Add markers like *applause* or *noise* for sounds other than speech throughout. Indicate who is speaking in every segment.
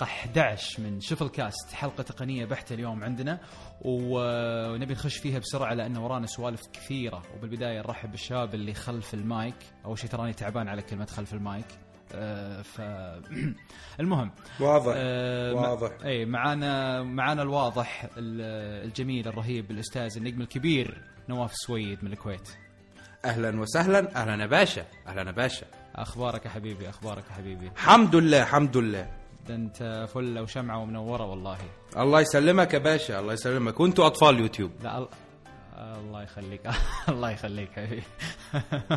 Speaker 1: بالحلقة 11 من Shuffle Cast حلقة تقنية بحتة اليوم عندنا ونبي نخش فيها بسرعة لأن ورانا سوالف كثيرة. وبالبداية نرحب بالشباب اللي خلف المايك. أول شيء تراني تعبان على كلمة خلف المايك. آه، ف *clears throat* المهم.
Speaker 2: واضح.
Speaker 1: آه،
Speaker 2: واضح.
Speaker 1: إي معانا معانا الواضح ال- الجميل الرهيب الأستاذ النجم الكبير نواف السويد من الكويت.
Speaker 2: أهلا وسهلا. أهلا يا باشا. أهلا يا باشا.
Speaker 1: أخبارك يا حبيبي؟ أخبارك يا حبيبي؟
Speaker 2: الحمد لله الحمد لله.
Speaker 1: انت فله وشمعة ومنورة والله.
Speaker 2: الله يسلمك يا باشا الله يسلمك. وأنتوا أطفال يوتيوب.
Speaker 1: لا ال- الله يخليك *laughs* الله يخليك حبيبي.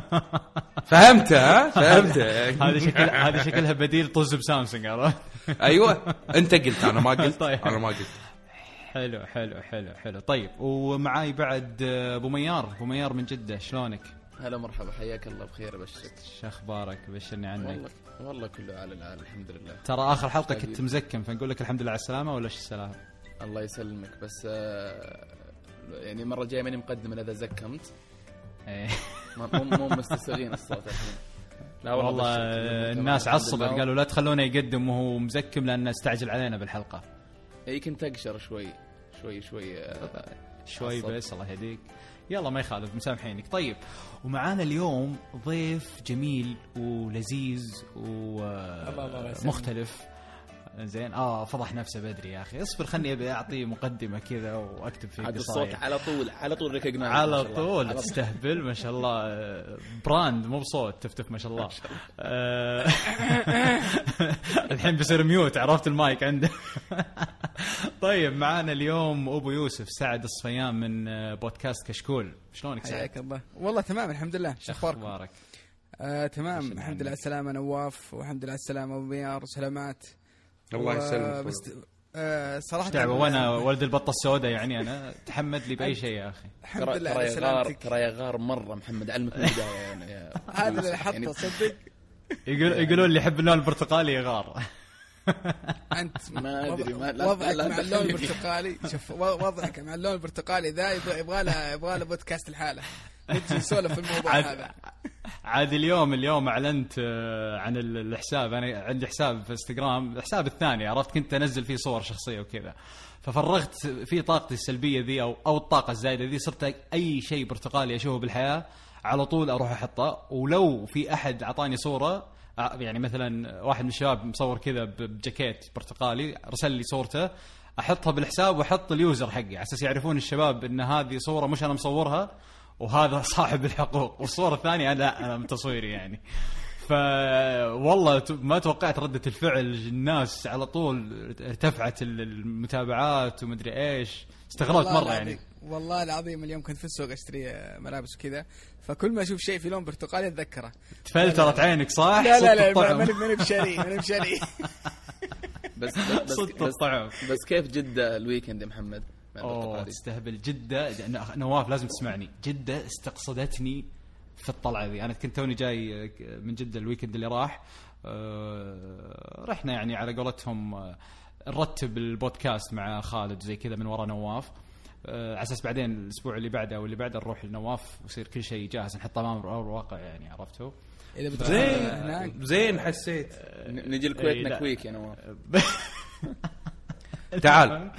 Speaker 1: *laughs*
Speaker 2: فهمت ها؟ فهمت.
Speaker 1: هذه شكل هذه شكلها بديل طز بسامسونج عرفت؟ *laughs*
Speaker 2: أيوه. أنت قلت أنا ما قلت.
Speaker 1: طيب.
Speaker 2: أنا ما قلت.
Speaker 1: حلو حلو حلو حلو. طيب ومعاي بعد أبو ميار. أبو ميار من جدة شلونك؟
Speaker 3: هلا مرحبا حياك الله بخير ابشرك
Speaker 1: شو أخبارك بشرني عنك
Speaker 3: والله والله كله على العال الحمد لله
Speaker 1: ترى آخر حلقة كنت مزكم فنقول لك الحمد لله على السلامة ولا إيش السلامه؟
Speaker 3: الله يسلمك بس آه، يعني المره الجايه ماني مقدم إذا زكمت
Speaker 1: إيه. *laughs*
Speaker 3: مو مو مستساغين الصوت الحين لا
Speaker 1: والله
Speaker 3: بشرك.
Speaker 1: آه، الناس عصبت. قالوا لا تخلونه يقدم وهو مزكم لأنه استعجل علينا بالحلقة
Speaker 3: اي كنت أقشر شوي شوي شوي آه،
Speaker 1: شوي. بس الله يهديك يلا ما يخالف مسامحينك. طيب ومعانا اليوم ضيف جميل ولذيذ ومختلف زين. آه فضح نفسه بدري يا أخي. اصبر خلني أبي اعطيه مقدمة كذا وأكتب فيه
Speaker 3: عاد
Speaker 1: قصايد.
Speaker 3: الصوت على طول على طول recognize
Speaker 1: على طول تستهبل ما شاء الله. آه، brand مو بصوت تفتف ما شاء الله. آه، *laughs* الحين بيصير mute عرفت المايك عنده. *laughs* طيب معانا اليوم أبو يوسف سعد الصفيان من آه، بودكاست كشكول. شلونك سعد؟
Speaker 4: حياك الله. والله تمام الحمد لله. شو؟
Speaker 1: أخبارك؟
Speaker 4: آه تمام. الحمد لله على السلامة نواف والحمد لله على السلامة أبو ميار وسلامات
Speaker 2: الله يسلمك
Speaker 4: بس آه صراحة
Speaker 1: دعوة وأنا ولد البطة السوداء يعني أنا تحمد لي بأي شيء يا أخي.
Speaker 4: الحمد لله
Speaker 3: ترى غار
Speaker 4: سلامتك.
Speaker 3: ترى يا غار مرة محمد علمك من البداية يعني *laughs*
Speaker 4: هذا اللي
Speaker 3: يعني
Speaker 4: حطه صدق؟
Speaker 1: يقول يقولون اللي يحب اللون البرتقالي يغار
Speaker 4: أنت
Speaker 3: ما *laughs* أدري، ما- لا-
Speaker 4: وضعك
Speaker 3: لا
Speaker 4: مع اللون. البرتقالي. شوف وضعك مع اللون البرتقالي ذا يبغى يبغى له يبغى له بودكاست الحالة نجي نسولف في الموضوع
Speaker 1: عاد
Speaker 4: هذا.
Speaker 1: عاد اليوم اليوم أعلنت آه، عن ال- الحساب. أنا عندي حساب في إنستغرام. الحساب الثاني عرفت كنت أنزل فيه صور شخصية وكذا. ففرغت في طاقتي السلبية ذي أو أو الطاقة الزايدة ذي صرت أي شيء برتقالي أشوفه بالحياة على طول أروح أحطه. ولو في أحد أعطاني صورة يعني مثلا واحد من الشباب مصور كذا بجاكيت برتقالي رسل لي صورته أحطها بالحساب وأحط اليوزر حقي على أساس يعرفون الشباب إن هذه صورة مش أنا مصورها وهذا *laughs* صاحب الحقوق. والصورة الثانية أنا لا أنا من تصويري يعني. ف والله ما توقعت ردة الفعل الناس على طول ارتفعت ال- المتابعات ومدري إيش. استغربت
Speaker 4: مرة
Speaker 1: يعني.
Speaker 4: والله العظيم اليوم كنت في السوق أشتري آه، ملابس وكذا فكل ما أشوف شيء في لون برتقالي أتذكره
Speaker 1: تفلترت عينك صح؟
Speaker 4: لا لا لا. ماني ماني بشاري ماني بشاري
Speaker 3: بس بس بس,
Speaker 1: الطعم.
Speaker 3: بس كيف جدة ال weekend يا محمد؟ أوه؟
Speaker 1: تستهبل جدة لأن- نواف لازم تسمعني جدة استقصدتني في الطلعة ذي أنا كنت توني جاي من جدة ال weekend اللي راح آه، رحنا يعني على قولتهم آه، نرتب البودكاست مع خالد زي كذا من ورا نواف آه، على أساس بعدين الأسبوع اللي بعده واللي بعده نروح لنواف ويصير كل شيء جاهز. نحطه امام الواقع يعني عرفتوا؟
Speaker 4: إذا
Speaker 2: زين.
Speaker 4: هناك.
Speaker 2: زين حسيت.
Speaker 3: ن- نجي الكويت
Speaker 1: إيه،.
Speaker 3: نكويك يا نواف. *laughs*
Speaker 2: تعال.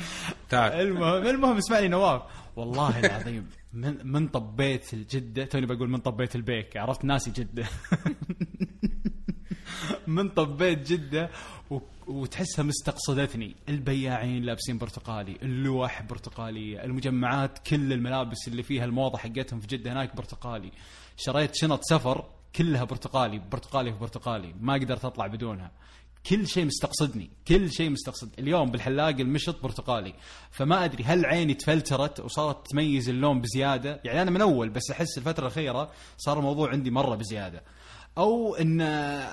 Speaker 2: تعال.
Speaker 1: المهم المهم اسمعني نواف. والله العظيم من من طبيت الجدة توني بقول من طبيت البيك عرفت؟ ناسي جدة. *laughs* من طبيت جدة و... وتحسها مستقصدتني. البياعين لابسين برتقالي اللوح برتقالية المجمعات كل الملابس اللي فيها الموضة حقتهم في جدة هناك برتقالي. شريت شنط سفر كلها برتقالي برتقالي في برتقالي ما قدرت أطلع بدونها. كل شيء مستقصدني كل شيء مستقصد. اليوم بالحلاق المشط برتقالي. فما أدري هل عيني تفلترت وصارت تميز اللون بزيادة؟ يعني أنا من أول بس أحس الفترة الأخيرة صار الموضوع عندي مرة بزيادة. أو ان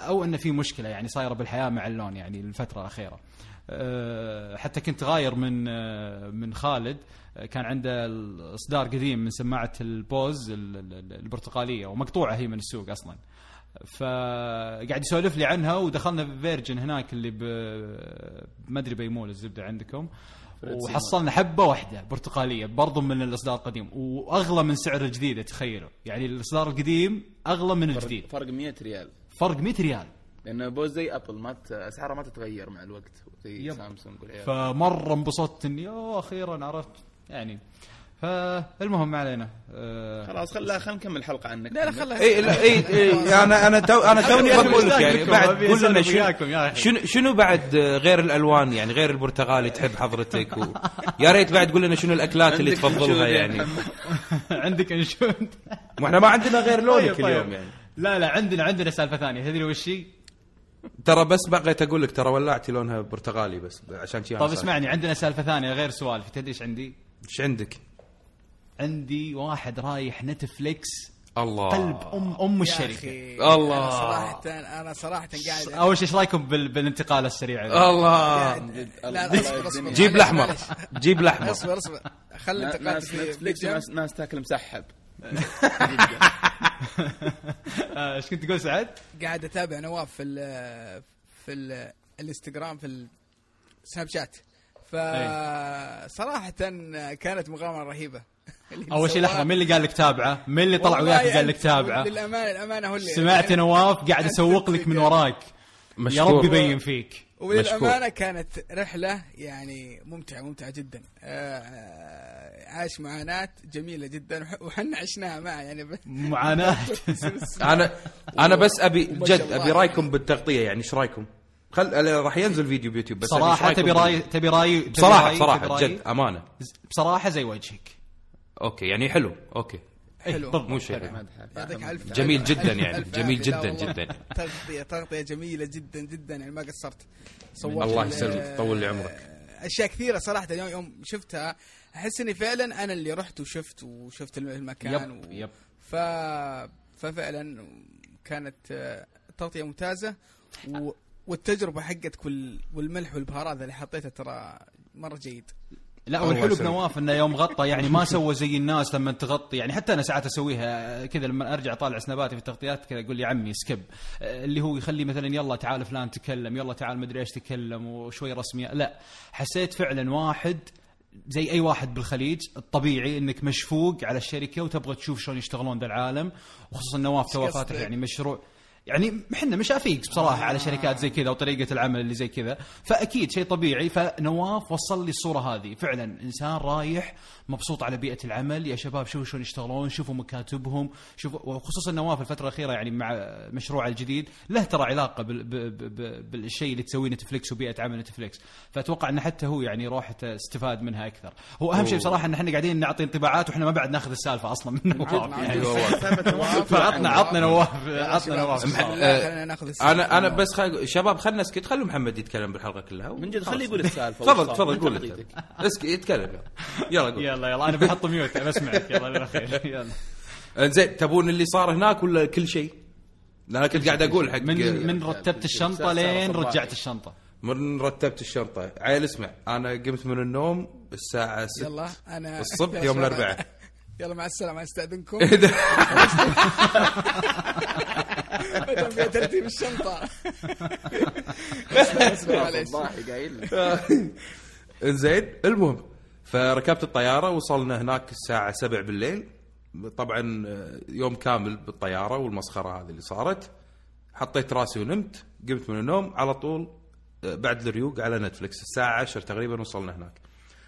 Speaker 1: أو إن في مشكلة يعني صايرة بالحياة مع اللون يعني الفترة الأخيرة. أه، حتى كنت غاير من أه، من خالد. أه، كان عنده الإصدار قديم من سماعة ال Bose ال- ال- البرتقالية ومقطوعة هي من السوق أصلا. فقاعد يسولف لي عنها ودخلنا في Virgin هناك اللي ب ما أدري بيمول الزبدة عندكم. وحصلنا حبة واحدة برتقالية برضو من الإصدار القديم وأغلى من سعر الجديده تخيلوا. يعني الإصدار القديم أغلى من الجديد.
Speaker 3: فرق 100 ريال.
Speaker 1: فرق 100 ريال.
Speaker 3: لأن Bose زي أبل ما اسعارها ما تتغير مع الوقت زي
Speaker 1: يب.
Speaker 3: سامسونج. والعيال
Speaker 1: فمرة انبسطت إني اوه أخيرا عرفت. يعني فالمهم ما علينا آه،
Speaker 3: خلاص خلا خلينا نكمل الحلقة عنك
Speaker 4: لا لا خلها
Speaker 2: اي لا اي اي أنا أنا تو أنا توني بقول لك يعني بعد قول لنا شنو. شنو شنو بعد غير الألوان يعني غير البرتقالي تحب حضرتك و... يا ريت بعد قول لنا شنو الأكلات اللي تفضلها يعني. *laughs*
Speaker 1: عندك انشود
Speaker 2: ما إحنا ما عندنا غير لونك
Speaker 1: طيب،
Speaker 2: اليوم
Speaker 1: طيب.
Speaker 2: يعني
Speaker 1: لا لا عندنا عندنا سالفة ثانية تدري وش هي؟
Speaker 2: ترى بس بقيت أقول لك ترى ولعتي لونها برتقالي بس عشان شي
Speaker 1: طيب. اسمعني عندنا سالفة ثانية غير سوالف تدري إيش عندي؟
Speaker 2: إيش عندك؟
Speaker 1: عندي واحد رايح نتفليكس
Speaker 2: الله.
Speaker 1: قلب ام أم
Speaker 4: الشركة.
Speaker 2: الله.
Speaker 4: أنا صراحة أنا صراحة قاعد
Speaker 1: أول شيء إيش رأيكم بال... بالانتقال السريع؟
Speaker 2: الله.
Speaker 4: لا لا اصبر اصبر.
Speaker 2: جيب الاحمر. جيب الاحمر
Speaker 4: اصبر اصبر. خلي في
Speaker 3: نتفليكس ناس تاكل مسحب *laughs*
Speaker 1: آه، إيش كنت تقول سعد؟
Speaker 4: قاعد أتابع نواف في ال في ال الإنستغرام في السناب شات. فصراحة كانت مغامرة رهيبة.
Speaker 1: أول شيء لحظة مين اللي قال لك تابعة؟ مين اللي طلع وياك قال لك تابعة؟
Speaker 4: للأمانة الأمانة هو اللي
Speaker 1: سمعت نواف قاعد اسوق لك من وراك. يا
Speaker 2: مشكور.
Speaker 1: رب يبين فيك.
Speaker 4: وللأمانة كانت رحلة يعني ممتعة ممتعة جدا. آه، عاش معاناة جميلة جدا وح- وحنا عشناها معه يعني. ب- *laughs*
Speaker 1: معاناة. *laughs*
Speaker 2: أنا أنا بس
Speaker 4: أبي
Speaker 2: جد أبي رأيكم بالتغطية يعني إيش رأيكم؟ خل راح ينزل فيديو بيوتيوب بس صراحة
Speaker 1: تبي راي تبي راي بصراحة بصراحة؟
Speaker 2: جد أمانة.
Speaker 1: بصراحة زي وجهك.
Speaker 2: أوكي يعني حلو أوكي
Speaker 4: حلو
Speaker 1: بالضبط.
Speaker 2: مو شيء
Speaker 4: يعطيك ألف
Speaker 2: جميل
Speaker 4: ألف-
Speaker 2: جدا يعني، جميل جدا. جدا.
Speaker 4: تغطية تغطية جميلة جدا جدا يعني ما قصرت صورت
Speaker 2: الله
Speaker 4: ال-
Speaker 2: يسلمك، طول لي عمرك.
Speaker 4: أشياء كثيرة صراحة يوم يوم شفتها أحس إني فعلا أنا اللي رحت وشفت وشفت الم- المكان
Speaker 1: يب
Speaker 4: و...
Speaker 1: يب
Speaker 4: ف... ففعلا كانت آه، تغطية ممتازة و... والتجربة حقت كل والملح والبهارات اللي حطيتها ترى مرة جيد
Speaker 1: لا والحلو. بنواف إنه يوم غطى يعني ما سوى زي الناس لما تغطي يعني حتى أنا ساعات أسويها كذا لما أرجع أطالع سناباتي في التغطيات كذا أقول لي عمي سكب اللي هو يخلي مثلا يلا تعال فلان تكلم يلا تعال مدري إيش تكلم وشوي رسمي لا حسيت فعلا واحد زي أي واحد بالخليج الطبيعي إنك مشفوق على الشركة وتبغى تشوف شلون يشتغلون ذا العالم وخصوصا نواف تو؟ فاتح يعني مشروع يعني إحنا مشافيق بصراحة على شركات زي كذا وطريقة العمل اللي زي كذا. فأكيد شيء طبيعي فنواف وصل لي الصورة هذه. فعلا إنسان رايح مبسوط على بيئة العمل. يا شباب شوفوا شلون يشتغلون شوفوا مكاتبهم شوفوا وخصوصا نواف الفترة الأخيرة يعني مع مشروعه الجديد له ترى علاقة بال ب- ب- ب- بالشيء اللي تسويه نتفلكس وبيئة عمل نتفلكس فأتوقع إن حتى هو يعني روحته استفاد منها أكثر. هو أهم شيء بصراحة إن إحنا قاعدين نعطي انطباعات وإحنا ما بعد ناخذ السالفة أصلا من نواف يعني. فعطنا *laughs* عطنا نواف عطنا نواف
Speaker 4: السالفة.
Speaker 2: أنا أنا بس خل... شباب خلنا نسكت. خلوا محمد يتكلم بالحلقة كلها.
Speaker 3: من جد خليه يقول السالفة.
Speaker 2: تفضل. تفضل قول اسكت يتكلم. يلا قول.
Speaker 1: يلا يلا أنا بحط ميوت بسمعك يلا بالاخير يلا
Speaker 2: زين تبون اللي صار هناك ولا كل شيء؟ لا أنا كنت قاعد أقول حق
Speaker 1: من من رتبت
Speaker 3: الشنطة
Speaker 1: لين. رجعت الشنطة
Speaker 2: من رتبت الشنطة عيل اسمع أنا قمت من النوم الساعة 6
Speaker 4: يلا أنا
Speaker 2: الصبح
Speaker 4: يا *laughs*
Speaker 2: يوم
Speaker 4: شباب،
Speaker 2: الأربعاء.
Speaker 4: يلا مع السلامة أستأذنكم *laughs* ترتيب الشنطة *laughs* اسمع اسمع معليش.
Speaker 2: انزين المهم فركبت الطيارة وصلنا هناك الساعة 7 بالليل. طبعا آه، يوم كامل بالطيارة والمسخرة هذه اللي صارت. حطيت راسي ونمت قمت من النوم على طول آه، بعد الريوق على نتفلكس الساعة 10 تقريبا وصلنا هناك.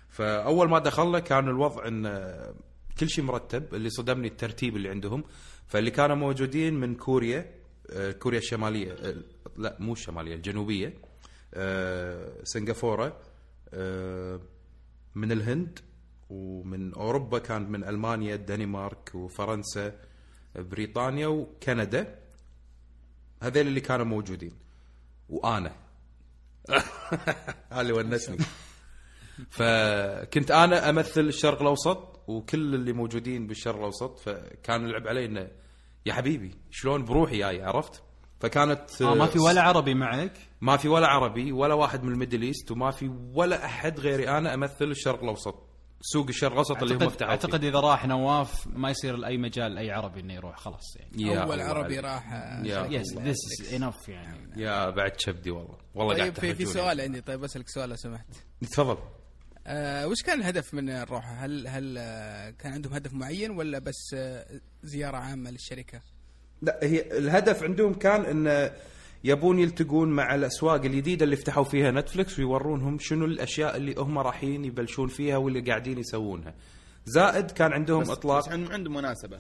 Speaker 2: فأول ما دخلنا كان الوضع إن آه، كل شيء مرتب اللي صدمني الترتيب اللي عندهم. فاللي كانوا موجودين من كوريا كوريا الشمالية لا مو الشمالية الجنوبية سنغافورة من الهند ومن أوروبا كان من ألمانيا الدنمارك وفرنسا بريطانيا وكندا. هذول اللي كانوا موجودين. وأنا. *laughs* هذا اللي ونسني. فكنت أنا أمثل الشرق الأوسط وكل اللي موجودين بالشرق الأوسط. فكان يلعب علي إنه يا حبيبي شلون بروحي جاي عرفت؟ فكانت
Speaker 1: آه ما في ولا عربي معك
Speaker 2: ما في ولا عربي ولا واحد من ال Middle East وما في ولا أحد غيري أنا أمثل الشرق الأوسط سوق الشرق الأوسط اللي هم
Speaker 1: اعتقد
Speaker 2: فتحوا أعتقد.
Speaker 1: إذا راح نواف ما يصير لأي مجال أي عربي إنه يروح خلاص يعني
Speaker 2: يا أول
Speaker 4: عربي. راح yes.
Speaker 1: This is enough يعني
Speaker 2: يا بعد كبدي والله والله قاعد
Speaker 4: طيب في في. سؤال عندي طيب بسالك سؤال لو سمحت
Speaker 2: تفضل
Speaker 4: آه وش كان الهدف من الروحه؟ هل هل آه كان عندهم هدف معين ولا بس آه زيارة عامة للشركة؟
Speaker 2: لا هي الهدف عندهم كان إن يبون يلتقون مع الأسواق الجديدة اللي فتحوا فيها نتفلكس ويورونهم شنو الأشياء اللي هم رايحين يبلشون فيها واللي قاعدين يسوونها. زائد كان عندهم
Speaker 3: بس
Speaker 2: اطلاق
Speaker 3: بس عندهم مناسبة.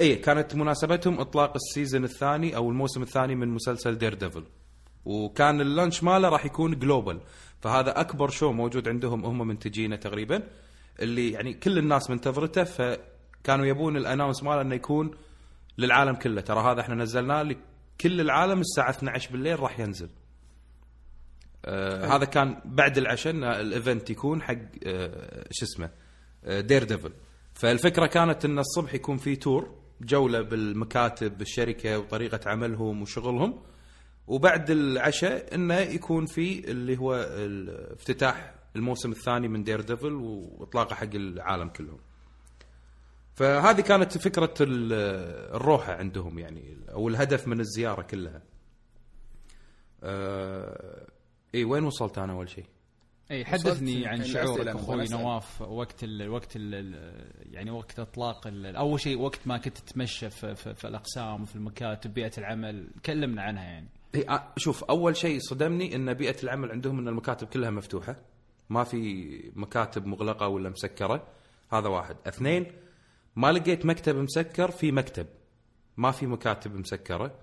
Speaker 2: اي كانت مناسبتهم إطلاق ال season الثاني أو الموسم الثاني من مسلسل Daredevil وكان ال launch ماله راح يكون global فهذا أكبر show موجود عندهم هم منتجينه تقريبا اللي يعني كل الناس منتظرته فكانوا يبون ال announce ماله إنه يكون للعالم كله. ترى هذا إحنا نزلناه لكل العالم الساعة 12 بالليل راح ينزل. آه هذا كان بعد العشاء ال event يكون حق آه شو اسمه آه Daredevil فالفكرة كانت إن الصبح يكون في تور جولة بالمكاتب بالشركة وطريقة عملهم وشغلهم. وبعد العشاء انه يكون في اللي هو افتتاح الموسم الثاني من Daredevil وإطلاقه حق العالم كلهم. فهذه كانت فكرة ال- الروحه عندهم يعني أو الهدف من الزيارة كلها. آه إي وين وصلت أنا أول شيء؟
Speaker 3: إي
Speaker 1: حدثني عن شعورك
Speaker 3: أنا أخوي.
Speaker 1: نواف وقت ال وقت ال يعني وقت إطلاق ال- أول شيء وقت ما كنت تتمشى في, في, في الأقسام وفي المكاتب بيئة العمل كلمنا عنها يعني
Speaker 2: إيه، شوف أول شيء صدمني إن بيئة العمل عندهم إن المكاتب كلها مفتوحة ما في مكاتب مغلقة ولا مسكرة هذا واحد اثنين ما لقيت مكتب مسكر في مكتب. ما في مكاتب مسكرة.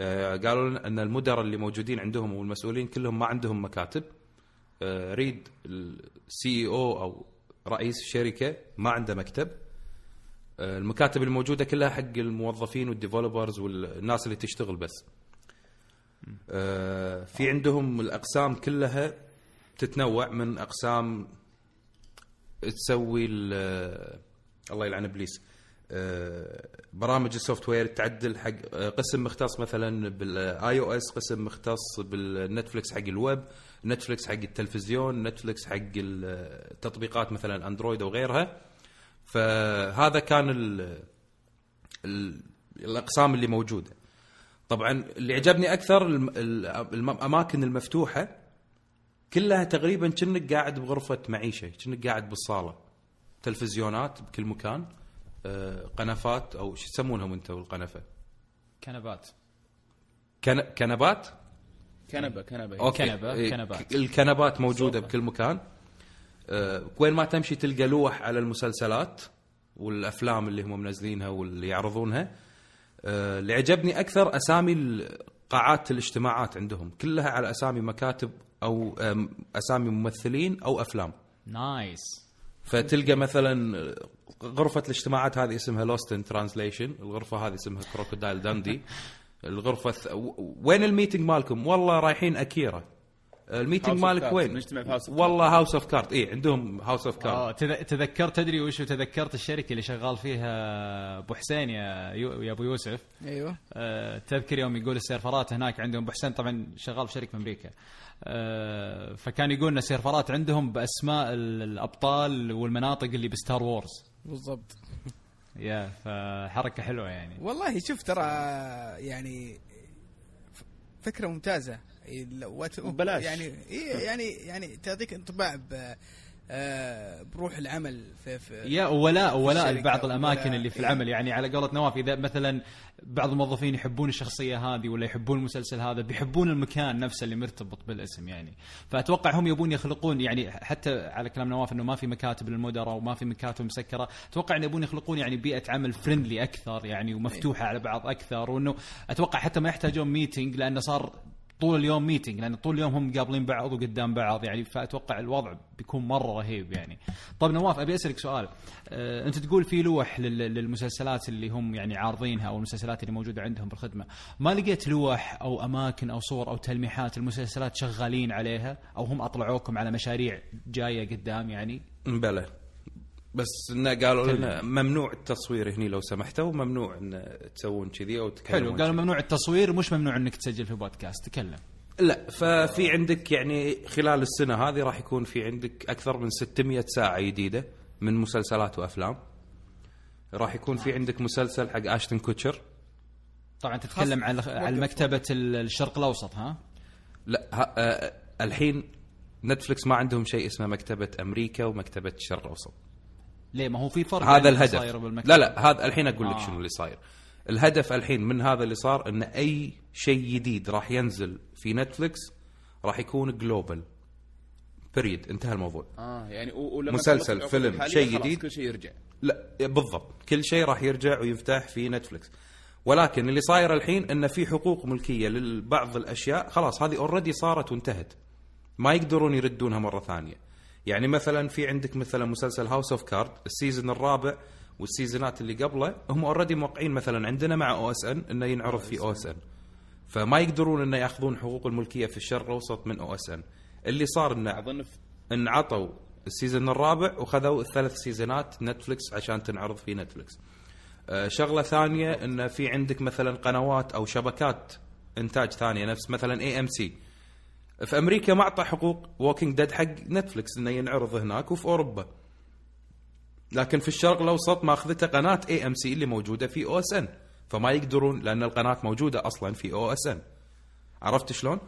Speaker 2: آه قالوا إن المدراء اللي موجودين عندهم والمسؤولين كلهم ما عندهم مكاتب. آه Reed ال CEO أو رئيس الشركة ما عنده مكتب. آه المكاتب الموجودة كلها حق الموظفين وال developers والناس اللي تشتغل بس. آه، في عندهم الأقسام كلها تتنوع من أقسام تسوي الله يلعن إبليس. آه، برامج ال software تعدل حق آه، قسم مختص مثلا بال iOS قسم مختص بالنتفلكس حق الويب نتفلكس حق التلفزيون نتفلكس حق التطبيقات مثلا أندرويد وغيرها فهذا كان ال ال الأقسام اللي موجودة. طبعا اللي عجبني أكثر الأماكن المفتوحة كلها تقريبا كأنك قاعد بغرفة معيشة كأنك قاعد بالصالة. تلفزيونات بكل مكان آه، قنفات أو شو يسمونهم انت بالقنفه
Speaker 1: كنبات.
Speaker 2: كن- كنبات؟
Speaker 3: كنبة كنبة.
Speaker 2: أوكي.
Speaker 1: كنبة،
Speaker 2: إيه،
Speaker 1: كنبات.
Speaker 2: الكنبات موجودة
Speaker 3: صوفة.
Speaker 2: بكل مكان. آه، وين ما تمشي تلقى لوح على المسلسلات والأفلام اللي هم منزلينها واللي يعرضونها. آه، اللي عجبني أكثر أسامي قاعات الاجتماعات عندهم. كلها على أسامي مكاتب أو أسامي ممثلين أو أفلام.
Speaker 1: nice
Speaker 2: فتلقى مثلا غرفة الاجتماعات هذه اسمها Lost in Translation، الغرفة هذه اسمها Crocodile Dundee. *laughs* الغرفة الث... و- وين ال meeting مالكم؟ والله رايحين أكيرا.
Speaker 3: ال meeting
Speaker 2: مالك. وين؟
Speaker 3: نجتمع في House of
Speaker 2: والله House of Card، اي عندهم House of
Speaker 1: Card. تذ- تذكرت تدري وش تذكرت الشركة اللي شغال فيها أبو حسين يا يو يا أبو يوسف
Speaker 4: أيوه
Speaker 1: آه، تذكر يوم يقول السيرفرات هناك عندهم أبو حسين طبعا شغال في شركة في أمريكا فكان يقول إن السيرفرات عندهم بأسماء ال- الأبطال والمناطق اللي ب Star Wars.
Speaker 4: بالضبط.
Speaker 1: يا فحركة حلوة يعني.
Speaker 4: والله شوف ترى يعني فكرة ممتازة. إيه،
Speaker 3: ببلاش.
Speaker 4: يعني إيه يعني يعني تعطيك انطباع ب آه، بروح العمل في, في
Speaker 1: يا ولاء ولاء لبعض
Speaker 4: الأماكن
Speaker 1: اللي في
Speaker 4: إيه.
Speaker 1: العمل. يعني على قولة نواف إذا مثلا بعض الموظفين يحبون الشخصية هذه ولا يحبون المسلسل هذا بيحبون المكان نفسه اللي مرتبط بالاسم يعني. فأتوقع هم يبون يخلقون يعني حتى على كلام نواف إنه ما في مكاتب للمدراء وما في مكاتب مسكرة أتوقع ان يبون يخلقون يعني بيئة عمل فريندلي أكثر يعني ومفتوحة على بعض أكثر وإنه أتوقع حتى ما يحتاجون meeting لأنه صار طول اليوم meeting لأن طول اليوم هم مقابلين بعض وقدام بعض يعني فأتوقع الوضع بيكون مرة رهيب يعني. طيب نواف أبي أسألك سؤال أه أنت تقول في لوح لل- للمسلسلات اللي هم يعني عارضينها أو المسلسلات اللي موجودة عندهم بالخدمه، ما لقيت لوح أو أماكن أو صور أو تلميحات المسلسلات شغالين عليها أو هم أطلعوكم على مشاريع جاية قدام يعني؟
Speaker 2: بلى بس إنه قالوا لنا ممنوع التصوير هني لو سمحتوا وممنوع إن تسوون كذي أو تتكلمون
Speaker 1: حلو قالوا. ممنوع التصوير مش ممنوع إنك تسجل في بودكاست. تكلم.
Speaker 2: لا ففي عندك يعني خلال السنة هذه راح يكون في عندك أكثر من 600 ساعة جديدة من مسلسلات وأفلام. راح يكون في عندك مسلسل حق اشتن كوتشر
Speaker 1: طبعا تتكلم عن عن مكتبة الشرق الأوسط ها؟
Speaker 2: لا ها آه الحين نتفلكس ما عندهم شيء اسمه مكتبة أمريكا ومكتبة الشرق الأوسط.
Speaker 1: ليه؟ ما هو في فرق
Speaker 2: هذا الهدف.
Speaker 1: صاير بالمكتب.
Speaker 2: لا لا هذا الحين أقول لك
Speaker 1: آه.
Speaker 2: شنو اللي صاير. الهدف الحين من هذا اللي صار إن أي شيء جديد راح ينزل في نتفلكس راح يكون global انتهى الموضوع.
Speaker 3: آه يعني و- ولما
Speaker 2: مسلسل، فيلم، شيء
Speaker 3: خلاص
Speaker 2: جديد.
Speaker 3: كل شيء يرجع.
Speaker 2: لا بالضبط. كل شيء راح يرجع ويفتح في نتفلكس ولكن اللي صاير الحين إن في حقوق ملكية لبعض الأشياء خلاص هذه already صارت وانتهت. ما يقدرون يردونها مرة ثانية. يعني مثلا في عندك مثلا مسلسل House of Card ال season الرابع والسيزونات اللي قبله هم already موقعين مثلا عندنا مع OSN إنه ينعرض في OSN فما يقدرون إنه يأخذون حقوق الملكية في الشرق الأوسط من OSN اللي صار
Speaker 3: إنه أظن
Speaker 2: انعطوا ال season الرابع وخذوا الثلاث سيزونات نتفلكس عشان تنعرض في نتفلكس آه، شغلة ثانية ان في عندك مثلا قنوات أو شبكات إنتاج ثانية نفس مثلا AMC في أمريكا ما أعطى حقوق Walking Dead حق نتفلكس إنه ينعرض هناك وفي أوروبا. لكن في الشرق الأوسط ماخذته قناة AMC اللي موجودة في OSN فما يقدرون لأن القناة موجودة أصلا في OSN عرفت شلون؟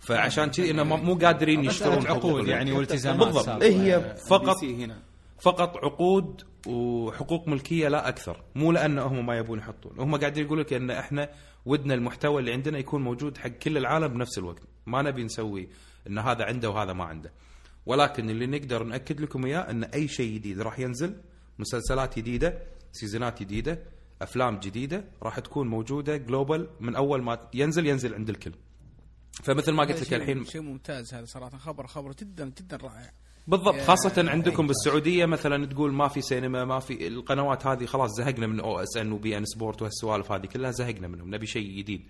Speaker 2: فعشان كذي إنه مو قادرين يشترون
Speaker 1: عقود يعني والتزامات
Speaker 2: بالضبط. هي فقط
Speaker 3: DC هنا.
Speaker 2: فقط عقود وحقوق ملكية لا أكثر. مو لأن هم ما يبون يحطون. هم قاعدين يقول لك إن إحنا ودنا المحتوى اللي عندنا يكون موجود حق كل العالم بنفس الوقت. ما نبي نسوي إن هذا عنده وهذا ما عنده. ولكن اللي نقدر نأكد لكم إياه إن أي شيء جديد راح ينزل مسلسلات جديدة سيزونات جديدة أفلام جديدة راح تكون موجودة global من أول ما ينزل ينزل عند الكل. فمثل ما قلت لك الحين
Speaker 4: شيء ممتاز هذا صراحة. خبر خبر جدا جدا رائع.
Speaker 2: بالضبط خاصة عندكم
Speaker 4: أي
Speaker 2: بالسعودية مثلا تقول ما في سينما ما في القنوات هذه خلاص زهقنا من OSN و beIN Sport وهالسوالف هذه كلها زهقنا منهم نبي شيء جديد.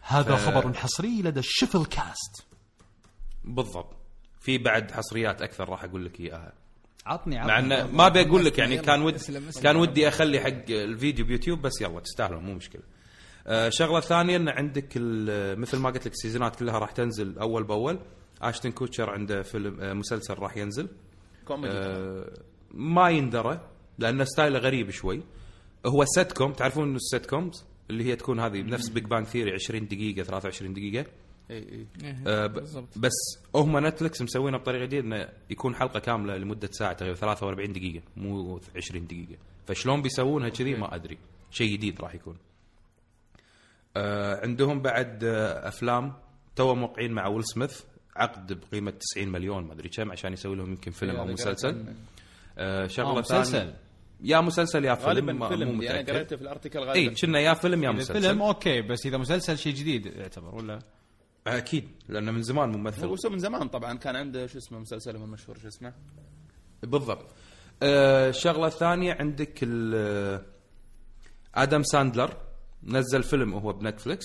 Speaker 1: هذا
Speaker 2: ف-
Speaker 1: خبر حصري لدى الشفل كاست
Speaker 2: بالضبط. في بعد حصريات أكثر راح أقول لك إياها.
Speaker 1: عطني
Speaker 2: مع
Speaker 1: عطني
Speaker 2: انه ما بقول لك يعني كان ود
Speaker 4: اسلم، اسلم.
Speaker 2: كان ودي أخلي حق الفيديو بيوتيوب بس يلا تستاهلون مو مشكلة. آه شغلة ثانية إن عندك ال- مثل ما قلت لك السيزونات كلها راح تنزل أول بأول. آشتن كوتشر عنده فيلم آه مسلسل راح ينزل.
Speaker 3: كوميدي
Speaker 2: آه، ما يندرى لأن ستايله غريب شوي. هو سيت كوم تعرفون انه ال sitcoms اللي هي تكون هذه بنفس Big Bang Theory 20 دقيقة 23 دقيقة.
Speaker 3: اي اي
Speaker 4: إيه،
Speaker 2: آه، ب-
Speaker 4: بالضبط.
Speaker 2: بس هم نتفلكس مسوينها بطريقة جديدة إنه يكون حلقة كاملة لمدة ساعة تقريبا 43 دقيقة مو 20 دقيقة. فشلون بيسوونها كذي ما أدري. شيء جديد راح يكون. آه عندهم بعد آه أفلام too موقعين مع ويل سميث عقد بقيمة 90 مليون ما أدري كم عشان يسوي لهم يمكن فيلم أو مسلسل. آه شغلة
Speaker 1: آه،
Speaker 2: ثانية.
Speaker 1: مسلسل.
Speaker 2: يا مسلسل يا فيلم
Speaker 3: غالبا
Speaker 2: ما- مو
Speaker 3: فيلم يعني قريته في ال article
Speaker 2: اي
Speaker 3: غالبا.
Speaker 2: كنا يا فيلم يا مسلسل.
Speaker 1: فيلم okay بس إذا مسلسل شيء جديد يعتبر ولا؟
Speaker 2: أكيد لأنه من زمان ممثل.
Speaker 3: هو من زمان طبعا كان عنده شو اسمه مسلسلهم المشهور شو اسمه؟
Speaker 2: بالضبط. آه الشغله الثانية عندك ال- آدم ساندلر نزل فيلم وهو بنتفلكس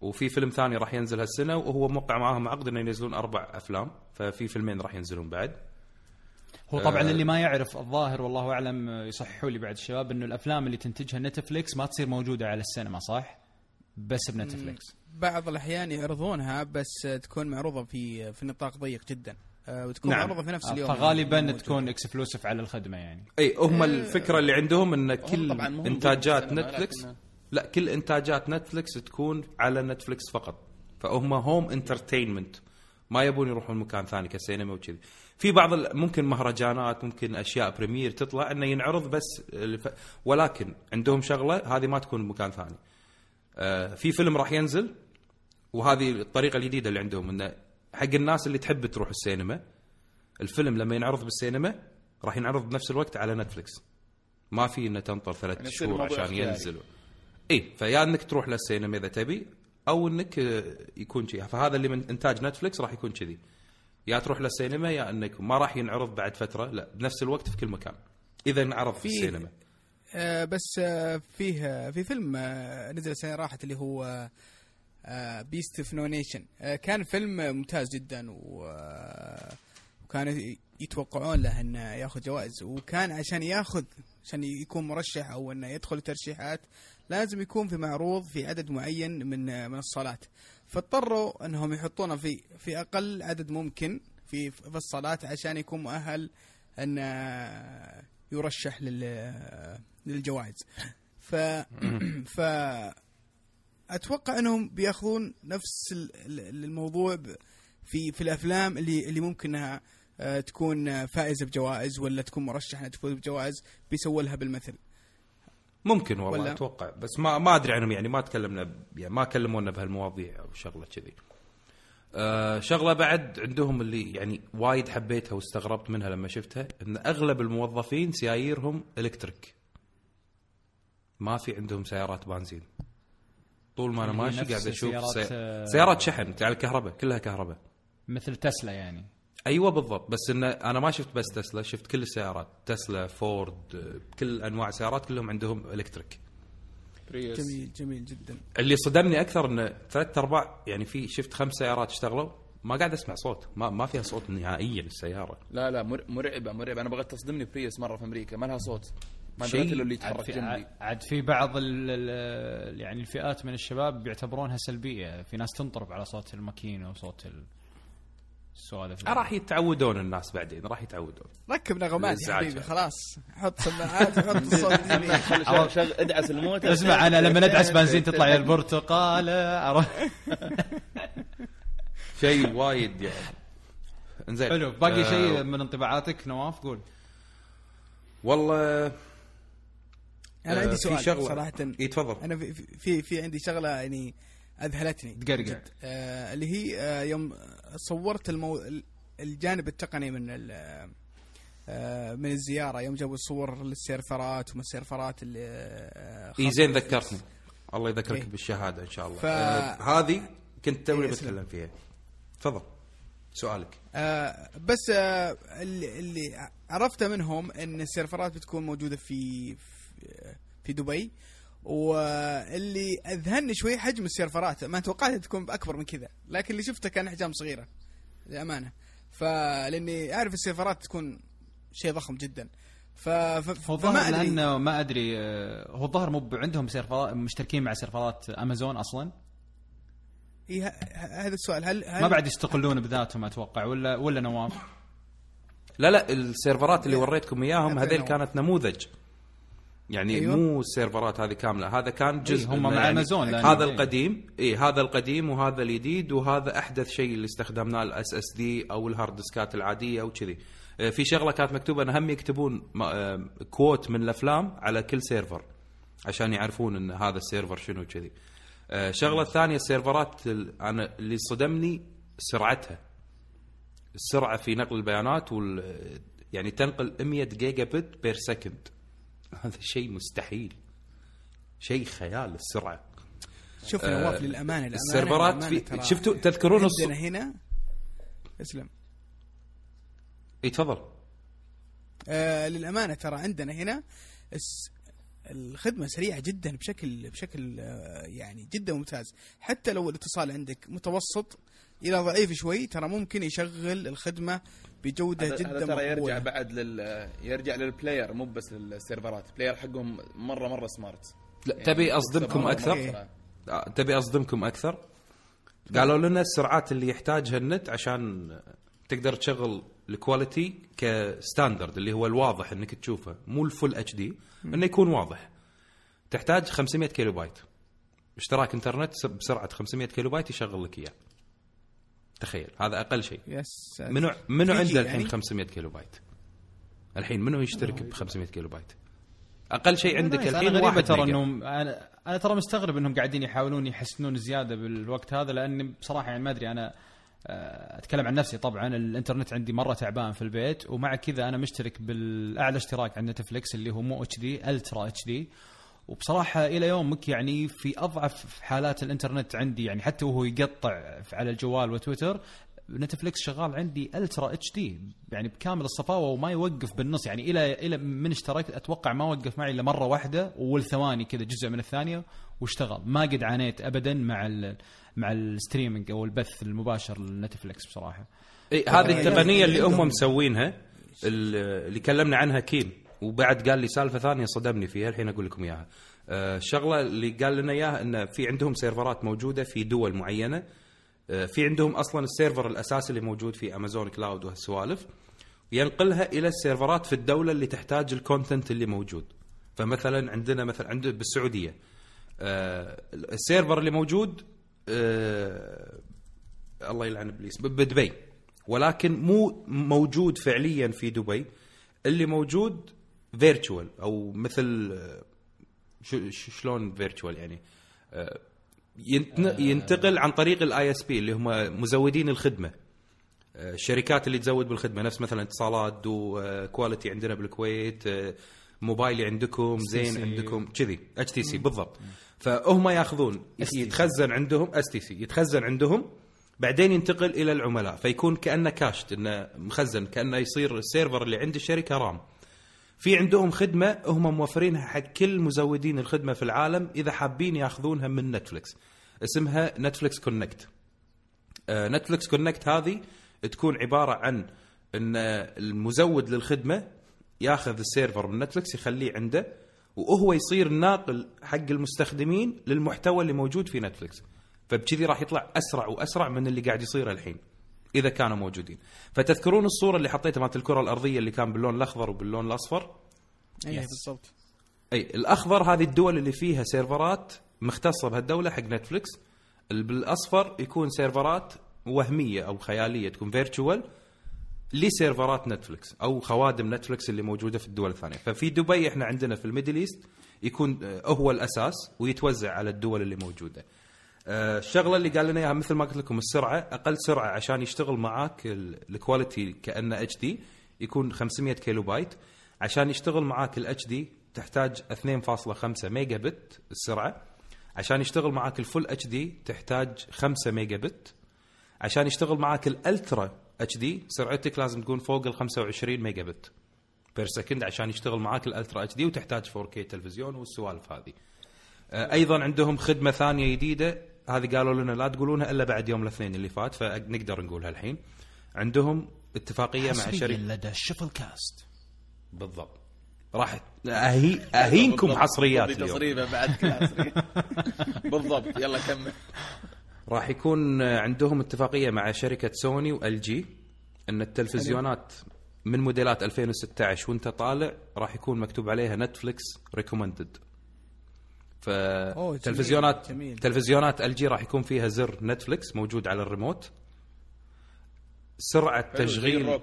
Speaker 2: وفي فيلم ثاني راح ينزل هالسنة وهو موقع معاهم عقد إنه ينزلون أربع أفلام ففي فيلمين راح ينزلون بعد
Speaker 1: هو طبعا
Speaker 2: آه.
Speaker 1: اللي ما يعرف الظاهر والله أعلم آه، يصححوا لي بعد الشباب إنه الأفلام اللي تنتجها نتفليكس ما تصير موجودة على السينما صح؟ بس بنتفليكس
Speaker 4: بعض الأحيان يعرضونها بس تكون معروضة في في نطاق ضيق جدا آه، وتكون
Speaker 2: نعم.
Speaker 4: معروضة في نفس اليوم
Speaker 1: فغالبا
Speaker 4: موجودة.
Speaker 1: تكون exclusive على الخدمة يعني
Speaker 2: إي هم الفكرة اللي عندهم إن كل
Speaker 3: إنتاجات
Speaker 2: نتفلكس لا كل إنتاجات نتفلكس تكون على نتفلكس فقط. فهم home entertainment. ما يبون يروحون مكان ثاني كسينما وكذي. في بعض ممكن مهرجانات ممكن أشياء premiere تطلع إنه ينعرض بس. ولكن عندهم شغلة هذه ما تكون بمكان ثاني. آه في فيلم راح ينزل وهذه الطريقة الجديدة اللي عندهم إنه حق الناس اللي تحب تروح السينما الفيلم لما ينعرض بالسينما راح ينعرض بنفس الوقت على نتفلكس ما في إنه تنطر ثلاث
Speaker 3: يعني
Speaker 2: شهور عشان. ينزل اي فيا إنك تروح للسينما إذا تبي أو إنك آه، يكون شيء فهذا اللي من إنتاج نتفلكس راح يكون كذي. يا تروح للسينما يا إنك ما راح ينعرض بعد فترة لا بنفس الوقت في كل مكان إذا انعرض في السينما.
Speaker 4: آه، بس آه، فيه آه، في فيلم آه، نزل السنة راحت اللي هو Beasts of No Nation كان فيلم ممتاز جدا و آه، وكانوا يتوقعون له إنه ياخذ جوائز. وكان عشان ياخذ عشان يكون مرشح أو إنه يدخل ترشيحات لازم يكون في معروض في عدد معين من من الصالات فاضطروا أنهم يحطونه في في أقل عدد ممكن في في الصالات عشان يكون مؤهل أن آه، يرشح لل للجوائز. ف ف أتوقع أنهم بيأخذون نفس ال- ال- الموضوع في في الأفلام اللي اللي ممكن إنها آه، تكون فائزة بجوائز ولا تكون مرشحة إنها تفوز بجوائز بيسووا لها بالمثل.
Speaker 2: ممكن والله
Speaker 4: ولا؟
Speaker 2: أتوقع بس ما ما أدري عنهم يعني ما تكلمنا يعني ما كلمونا بهالمواضيع أو شغلة كذي. آه شغلة بعد عندهم اللي يعني وايد حبيتها واستغربت منها لما شفتها إن أغلب الموظفين سياييرهم electric. ما في عندهم سيارات بنزين. طول ما
Speaker 1: أنا
Speaker 2: ماشي قاعد أشوف
Speaker 1: سيارات،
Speaker 2: سي...
Speaker 1: آه،
Speaker 2: سيارات شحن على الكهرباء كلها كهرباء.
Speaker 1: مثل تسلا يعني
Speaker 2: أيوه بالضبط بس انه أنا ما شفت بس تسلا شفت كل السيارات تسلا فورد كل أنواع السيارات كلهم عندهم إلكتريك.
Speaker 3: بريوس
Speaker 4: جميل جميل جدا.
Speaker 2: اللي صدمني أكثر انه ثلاث أرباع يعني في شفت خمس سيارات اشتغلوا ما قاعد أسمع صوت ما ما فيها صوت نهائيا السيارة.
Speaker 3: لا لا مر- مرعبة مرعبة. أنا بغيت تصدمني بريوس مرة في أمريكا ما لها صوت. ما
Speaker 2: شيء-
Speaker 3: اللي
Speaker 1: عاد
Speaker 3: يتحرك
Speaker 1: في,
Speaker 3: جنبي.
Speaker 1: عاد في بعض ال ال يعني الفئات من الشباب بيعتبرونها سلبية. في ناس تنطرب على صوت الماكينة وصوت ال- السوالف
Speaker 2: آه، راح يتعودون الناس بعدين راح يتعودون.
Speaker 4: ركب نغمات يا. حبيبي خلاص. حط سماعات وحط الصوت. *laughs*
Speaker 3: شغل- ادعس الموتر
Speaker 1: اسمع أنا لما ندعس بنزين تطلع يا البرتقاله عرفت *laughs*
Speaker 2: شيء وايد يعني. إنزين
Speaker 1: حلو. باقي
Speaker 2: آه،
Speaker 1: شيء من انطباعاتك نواف؟ قول.
Speaker 2: والله
Speaker 4: أنا
Speaker 2: آه،
Speaker 4: عندي سؤال
Speaker 2: شغلة.
Speaker 4: صراحة.
Speaker 2: إي تفضل.
Speaker 4: أنا في في في عندي شغلة يعني أذهلتني.
Speaker 1: تقرقع.
Speaker 4: آه اللي هي آه يوم صورت المو... الجانب التقني من ال... آه من الزيارة. يوم جابوا صور للسيرفرات ومن السيرفرات اللي آه إي
Speaker 2: زين ذكرتني. الله يذكرك
Speaker 4: إيه.
Speaker 2: بالشهادة إن شاء الله.
Speaker 4: ف-
Speaker 2: آه هذه كنت توني
Speaker 4: إيه،
Speaker 2: بتكلم فيها. تفضل. سؤالك.
Speaker 4: آه بس آه اللي, اللي عرفته منهم إن السيرفرات بتكون موجودة في في, في دبي. واللي أذهلني شوي حجم السيرفرات. ما توقعت تكون اكبر من كذا لكن اللي شفته كان أحجام صغيرة للأمانة. فلاني أعرف ال servers تكون شيء ضخم جدا. ف... ف...
Speaker 1: هو
Speaker 4: فما
Speaker 1: الظاهر
Speaker 4: أدري.
Speaker 1: لأنه ما أدري آه، هو الظاهر مو عندهم servers مشتركين مع servers أمازون أصلا؟
Speaker 4: إيه هذا السؤال هل, هل
Speaker 1: ما بعد يستقلون بذاتهم أتوقع ولا ولا نواف؟
Speaker 2: لا لا ال servers اللي وريتكم
Speaker 4: إياهم
Speaker 2: هذيل. كانت نموذج. يعني
Speaker 4: أيوة.
Speaker 2: مو ال servers هذه كاملة. هذا كان جزء
Speaker 1: إيه، هم
Speaker 2: من-
Speaker 1: مع أمازون لأن-
Speaker 2: هذا
Speaker 1: إيه.
Speaker 2: القديم اي هذا القديم وهذا الجديد وهذا أحدث شيء اللي استخدمناه ال SSD أو ال hard disk ات العادية أو كذي. آه، في شغلة كانت مكتوبة إن هم يكتبون quote من الأفلام على كل server عشان يعرفون إن هذا ال server شنو كذي الشغلة الثانية ال servers ال- أنا اللي صدمني سرعتها. السرعة في نقل البيانات وال يعني تنقل 100 gigabit per second هذا شيء مستحيل. شيء خيال السرعة.
Speaker 4: شوف نواف للأمانة للأمانة
Speaker 2: ال
Speaker 4: servers
Speaker 2: في شفتوا تذكرون.
Speaker 4: عندنا هنا؟ اسلم.
Speaker 2: اي تفضل.
Speaker 4: آه للأمانة ترى عندنا هنا الس... الخدمة سريعة جدا بشكل بشكل آه يعني جدا ممتاز. حتى لو الاتصال عندك متوسط إلى ضعيف شوي ترى ممكن يشغل الخدمة بجودة
Speaker 3: هذا
Speaker 4: جدا
Speaker 3: هذا ترى يرجع
Speaker 4: مقبولة.
Speaker 3: بعد لل يرجع لل player مو بس لل servers ال player حقهم مرة مرة smart
Speaker 2: لا تبي
Speaker 3: أصدمكم
Speaker 2: أكثر؟
Speaker 3: مرة.
Speaker 2: آه، تبي أصدمكم أكثر؟ قالوا لنا السرعات اللي يحتاجها النت عشان تقدر تشغل ال quality ك standard اللي هو الواضح إنك تشوفه مو ال full HD إنه يكون واضح. تحتاج 500 كيلو بايت اشتراك إنترنت س- بسرعة 500 كيلو بايت يشغل لك إياه. تخيل هذا أقل شيء.
Speaker 4: yes
Speaker 2: منو منو عنده الحين
Speaker 4: يعني؟
Speaker 2: 500 كيلو بايت؟ الحين منو يشترك ب 500 كيلو بايت؟ أقل شيء عندك
Speaker 1: nice.
Speaker 2: الحين
Speaker 1: أنا غريبة
Speaker 2: واحد
Speaker 1: ترى. انهم أنا أنا ترى مستغرب إنهم قاعدين يحاولون يحسنون زيادة بالوقت هذا لأني بصراحة يعني ما أدري أنا آه، أتكلم عن نفسي. طبعا الإنترنت عندي مرة تعبان في البيت ومع كذا أنا مشترك بالأعلى اشتراك عند نتفلكس اللي هو مو HD ultra HD. وبصراحة إلى يومك يعني في أضعف حالات الإنترنت عندي يعني حتى وهو يقطع على الجوال وتويتر نتفلكس شغال عندي ultra HD يعني بكامل الصفاوة وما يوقف بالنص يعني إلى إلى من اشتركت أتوقع ما وقف معي إلا مرة واحدة والثواني كذا جزء من الثانية واشتغل. ما قد عانيت ابدا مع ال مع ال streaming أو البث المباشر لنتفلكس بصراحة.
Speaker 2: اي هذه
Speaker 4: يعني
Speaker 2: التقنية اللي
Speaker 4: عندهم-
Speaker 2: هم مسوينها ال- اللي كلمنا عنها كين وبعد قال لي سالفة ثانية صدمني فيها الحين أقول لكم إياها. آه، الشغله اللي قال لنا إياها انه في عندهم servers موجودة في دول معينة. آه، في عندهم أصلا ال server الأساسي اللي موجود في امازون كلاود وهالسوالف. ينقلها إلى ال servers في الدولة اللي تحتاج ال content اللي موجود. فمثلا عندنا مثلا عند بالسعودية. آه، ال server اللي موجود آه، الله يلعن إبليس بدبي. ولكن مو موجود فعليا في دبي. اللي موجود virtual أو مثل شو- شلون virtual يعني؟ آه، ينتقل عن طريق ال ISP اللي هم مزودين الخدمة. آه، الشركات اللي تزود بالخدمة نفس مثلا اتصالات دو آه، كواليتي نت عندنا بالكويت آه، موبايلي عندكم زين. عندكم كذي اس تي سي بالضبط. فهم ياخذون. يتخزن عندهم اس تي سي يتخزن عندهم بعدين ينتقل إلى العملاء. فيكون كأنه cached إنه مخزن كأنه يصير ال server اللي عند الشركة رام. في عندهم خدمة هم موفرينها حق كل مزودين الخدمة في العالم إذا حابين ياخذونها من نتفلكس اسمها نتفلكس كونكت نتفلكس كونكت هذه تكون عبارة عن إن المزود للخدمة ياخذ ال server من نتفلكس يخليه عنده وهو يصير ناقل حق المستخدمين للمحتوى اللي موجود في نتفلكس فبكذي راح يطلع أسرع وأسرع من اللي قاعد يصير الحين. إذا كانوا موجودين. فتذكرون الصورة اللي حطيتها مالت الكرة الأرضية اللي كان باللون الأخضر وباللون الأصفر؟
Speaker 4: أي
Speaker 1: Yes.
Speaker 4: بالضبط.
Speaker 2: أي الأخضر هذه الدول اللي فيها servers مختصة بهالدولة حق نتفلكس ال- بالأصفر يكون servers وهمية أو خيالية تكون virtual ل servers نتفلكس أو خوادم نتفلكس اللي موجودة في الدول الثانية. ففي دبي إحنا عندنا في ال Middle East يكون آه، هو الأساس ويتوزع على الدول اللي موجودة. الشغله اللي قال لنا إياها مثل ما قلت لكم السرعة أقل سرعة عشان يشتغل معاك ال- ال quality كأنه HD يكون 500 كيلو بايت عشان يشتغل معاك ال HD تحتاج 2.5 ميجا بت السرعة. عشان يشتغل معاك ال full HD تحتاج 5 ميجا بت عشان يشتغل معاك ال ultra HD سرعتك لازم تكون فوق ال 25 megabit per second عشان يشتغل معاك ال ultra HD وتحتاج 4K تلفزيون والسوالف هذه. آه، أيضا عندهم خدمة ثانية جديدة هذه قالوا لنا لا تقولونها إلا بعد يوم الاثنين اللي فات فنقدر نقولها الحين عندهم اتفاقية مع شركه
Speaker 1: لدى الشفل كاست.
Speaker 2: بالضبط. راح أهي
Speaker 3: أهينكم.
Speaker 2: حصريات
Speaker 3: بالضبط،
Speaker 2: اليوم.
Speaker 3: تصريفه بعد حصرية. *laughs* بالضبط. يلا كمل.
Speaker 2: راح يكون عندهم اتفاقية مع شركة سوني و LG إن التلفزيونات من موديلات 2016 وانت طالع راح يكون مكتوب عليها
Speaker 4: Netflix recommended
Speaker 2: فتلفزيونات
Speaker 4: جميل.
Speaker 2: تلفزيونات LG راح يكون فيها زر Netflix موجود على الريموت
Speaker 3: سرعة
Speaker 2: تشغيل.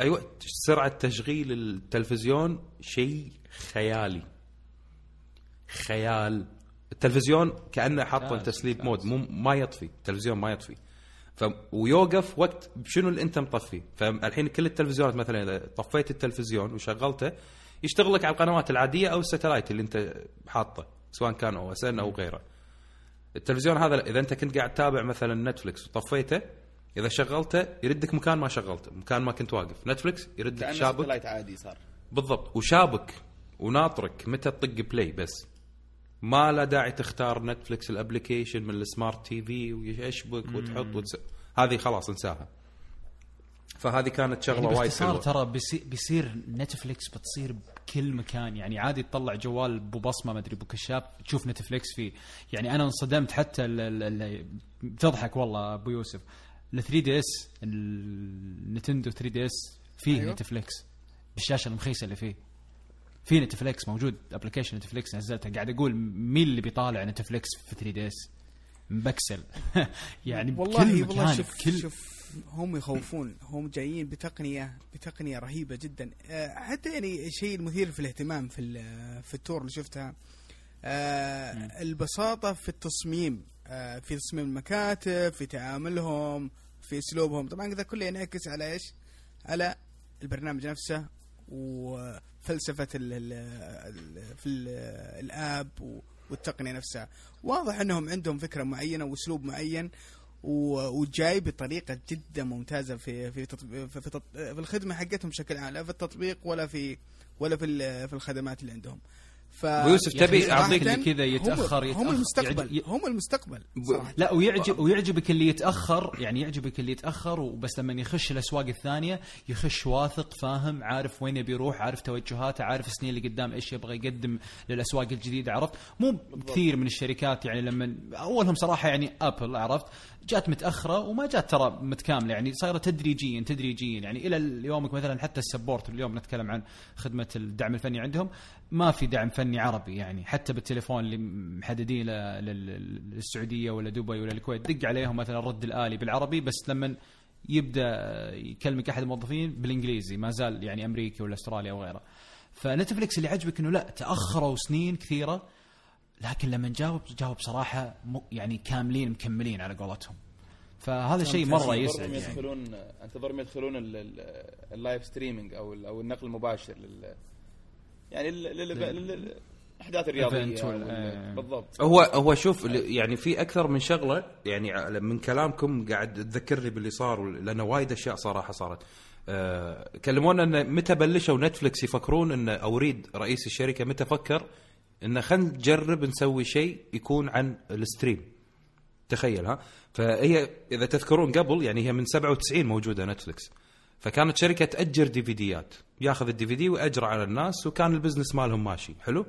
Speaker 2: أيوه سرعة تشغيل التلفزيون شيء خيالي خيال التلفزيون كأنه حاطه
Speaker 1: ممتاز،
Speaker 2: إنت sleep
Speaker 1: ممتاز.
Speaker 2: mode مو ما يطفي التلفزيون ما يطفي ف ويوقف وقت شنو اللي أنت مطفيه فالحين كل التلفزيونات مثلا إذا طفيت التلفزيون وشغلته يشتغل لك على القنوات العادية أو ال satellite اللي أنت حاطه سواء كان OSN أو غيره. التلفزيون هذا إذا أنت كنت قاعد تتابع مثلا Netflix وطفيته إذا شغلته يردك مكان ما شغلته مكان ما كنت واقف. Netflix يردك شابك.
Speaker 3: عادي صار.
Speaker 2: بالضبط. وشابك وناطرك متى تطق play بس. ما لا داعي تختار Netflix ال application من ال smart TV ويشبك وتحط وتس... هذه خلاص انساها. فهذه كانت شغلة
Speaker 1: يعني
Speaker 2: وايد حلوة.
Speaker 1: ترى بيصير, بيصير Netflix بتصير بكل مكان. يعني عادي تطلع جوال بو بصمة ما أدري بو كشاف تشوف Netflix فيه. يعني أنا انصدمت حتى ال ال ال تضحك والله أبو يوسف. ال 3DS ال Nintendo 3DS فيه
Speaker 4: أيوه.
Speaker 1: Netflix. بالشاشة المخيسة اللي فيه. في Netflix موجود application Netflix نزلته قاعد أقول مين اللي بيطالع Netflix في 3DS؟ مبكسل. *laughs* يعني
Speaker 4: والله
Speaker 1: بكل
Speaker 4: والله شوف
Speaker 1: كل
Speaker 4: شوف هم يخوفون هم جايين بتقنية بتقنية رهيبة جدا. آه، حتى يعني الشيء المثير في الاهتمام في في التور اللي شفتها آه، البساطة في التصميم آه، في تصميم المكاتب في تعاملهم في اسلوبهم. طبعا ذا كله ينعكس على إيش؟ على البرنامج نفسه وفلسفة ال ال ال في ال الآب والتقنية نفسها. واضح إنهم عندهم فكرة معينة وأسلوب معين وجاي بطريقة جدا ممتازة في في تطبيق في, في, في الخدمة حقتهم بشكل عام لا في التطبيق ولا في ولا في ال- في الخدمات اللي عندهم. ف
Speaker 2: ويوسف تبي
Speaker 1: صراحة
Speaker 2: أعطيك
Speaker 1: اللي كذا
Speaker 4: هم-
Speaker 1: يتأخر-
Speaker 4: هم. المستقبل
Speaker 1: يعج-
Speaker 4: هم المستقبل صراحة.
Speaker 1: لا ويعجب ويعجبك اللي يتأخر يعني يعجبك اللي يتأخر وبس لما يخش الأسواق الثانية يخش واثق فاهم عارف وين يبي يروح عارف توجهاته عارف السنين اللي قدام إيش يبغى يقدم للأسواق الجديدة عرفت؟ مو كثير من الشركات يعني لما أولهم صراحة يعني Apple عرفت؟ جات متأخرة وما جات ترى متكاملة يعني صايرة تدريجيا تدريجيا. يعني إلى يومك مثلا حتى ال sport اليوم نتكلم عن خدمة الدعم الفني عندهم ما في دعم فني عربي يعني. حتى بالتليفون اللي محددين للسعودية ولا دبي ولا الكويت دق عليهم مثلا الرد الآلي بالعربي بس لما يبدأ يكلمك أحد الموظفين بالإنجليزي ما زال يعني أمريكي ولا أستراليا أو غيره فنتفلكس اللي عجبك إنه لا تأخروا سنين كثيرة لكن لما جاوب جاوب صراحة م- يعني كاملين مكملين على قولتهم فهذا شيء مرة
Speaker 3: انتظرهم
Speaker 1: يسعد يعني.
Speaker 3: يدخلون أنتظرهم يدخلون ال- ال- ال live streaming أو ال- أو النقل المباشر لل يعني لل- لل- لل- الأحداث
Speaker 1: الرياضية وال- آه.
Speaker 3: بالضبط
Speaker 2: هو هو شوف ال- يعني في أكثر من شغلة يعني ع- من كلامكم قاعد تذكرني باللي صار لأن وايد أشياء صراحة صارت. أه كلمونا إن متى بلشوا Netflix يفكرون إن أو Reed رئيس الشركة متى فكر انه خلينا نجرب نسوي شيء يكون عن ال stream. تخيل ها؟ فهي إذا تذكرون قبل يعني هي من 97 موجودة Netflix فكانت شركة تأجر DVD ات. ياخذ ال DVD ويأجره على الناس وكان ال business مالهم ماشي. حلو؟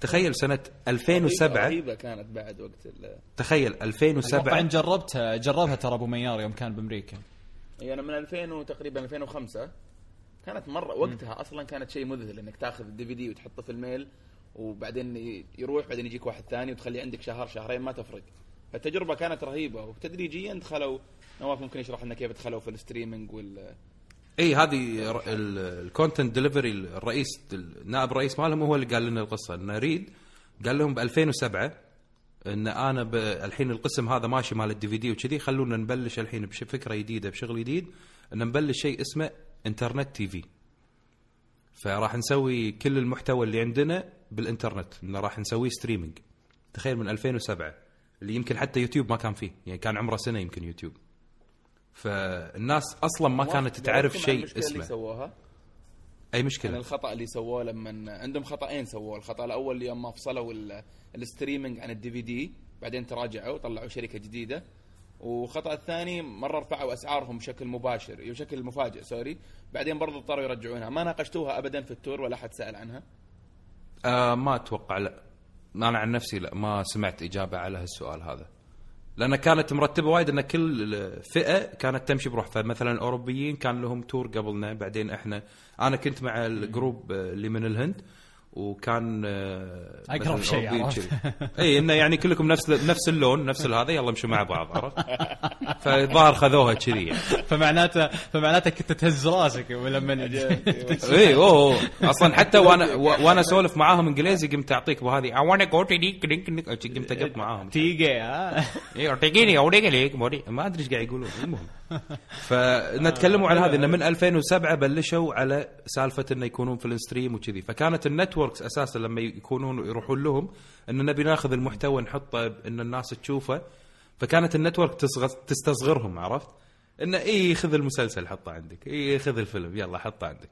Speaker 2: تخيل سنة 2007
Speaker 3: رهيبة كانت بعد وقت ال-
Speaker 2: تخيل
Speaker 1: أتوقع
Speaker 2: 2007
Speaker 1: إن جربتها جربها ترى أبو ميار يوم كان بأمريكا.
Speaker 3: هي أنا من 2000 وتقريبا 2005 كانت مرة وقتها أصلا كانت شيء مذهل إنك تأخذ ال DVD وتحطه في ال mail. وبعدين يروح بعدين يجيك واحد ثاني وتخليه عندك شهر شهرين ما تفرق. فالتجربه كانت رهيبة وتدريجيا دخلوا نواف ممكن يشرح لنا كيف دخلوا في ال streaming وال
Speaker 2: إي هذه ال content delivery الرئيس النائب الرئيس مالهم هو اللي قال لنا القصة. إن Reed قال لهم ب 2007 إن أنا الحين القسم هذا ماشي مال ال DVD وكذي خلونا نبلش الحين بفكرة جديدة بشغل جديد إن نبلش شيء اسمه internet TV فراح نسوي كل المحتوى اللي عندنا بالإنترنت إن راح نسويه streaming تخيل من 2007 اللي يمكن حتى يوتيوب ما كان فيه يعني كان عمره سنة يمكن يوتيوب. فالناس أصلا ما كانت تعرف شيء
Speaker 3: المشكلة اللي
Speaker 2: اسمه.
Speaker 3: سووها أي
Speaker 2: مشكلة؟
Speaker 3: الخطأ اللي سووه لما عندهم خطأين سووه. الخطأ الأول اللي يوم ما فصلوا ال- ال streaming عن ال DVD بعدين تراجعوا طلعوا شركة جديدة. والخطا الثاني مرة رفعوا أسعارهم بشكل مباشر بشكل مفاجئ sorry. بعدين برضو اضطروا يرجعونها. ما ناقشتوها ابدا في ال tour ولا حد سأل عنها.
Speaker 2: آه ما أتوقع لا. أنا عن نفسي لا ما سمعت إجابة على هالسؤال هذا. لأن كانت مرتبة وايد ان كل فئة كانت تمشي بروح فمثلا الأوروبيين كان لهم tour قبلنا بعدين إحنا أنا كنت مع ال group آه، اللي من الهند. وكان آه، مثلاً
Speaker 1: شيء عرفت. *laughs*
Speaker 2: اي إنه يعني كلكم نفس نفس اللون نفس هذا يلا امشوا مع بعض عرفت؟ فالظاهر خذوها كذي يعني.
Speaker 1: فمعناته فمعناته كنت تهز راسك لما *laughs* *laughs*
Speaker 2: اي أوه أصلا حتى وأنا وأنا أسولف معاهم إنجليزي قمت أعطيك بهذه go to the قمت اقط معاهم.
Speaker 1: تيجي ها؟
Speaker 2: اي اوريك ليك موري ما أدري إيش قاعد يقولون. المهم. فنتكلموا على هذا إنه من 2007 بلشوا على سالفة إنه يكونون في الستريم وكذي. فكانت ال networks أساسا لما يكونون يروحون لهم انه نبي ناخذ المحتوى نحطه إن الناس تشوفه. فكانت ال network تصغر تستصغرهم عرفت؟ انه إي خذ المسلسل حطه عندك. إي خذ الفيلم يلا حطه عندك.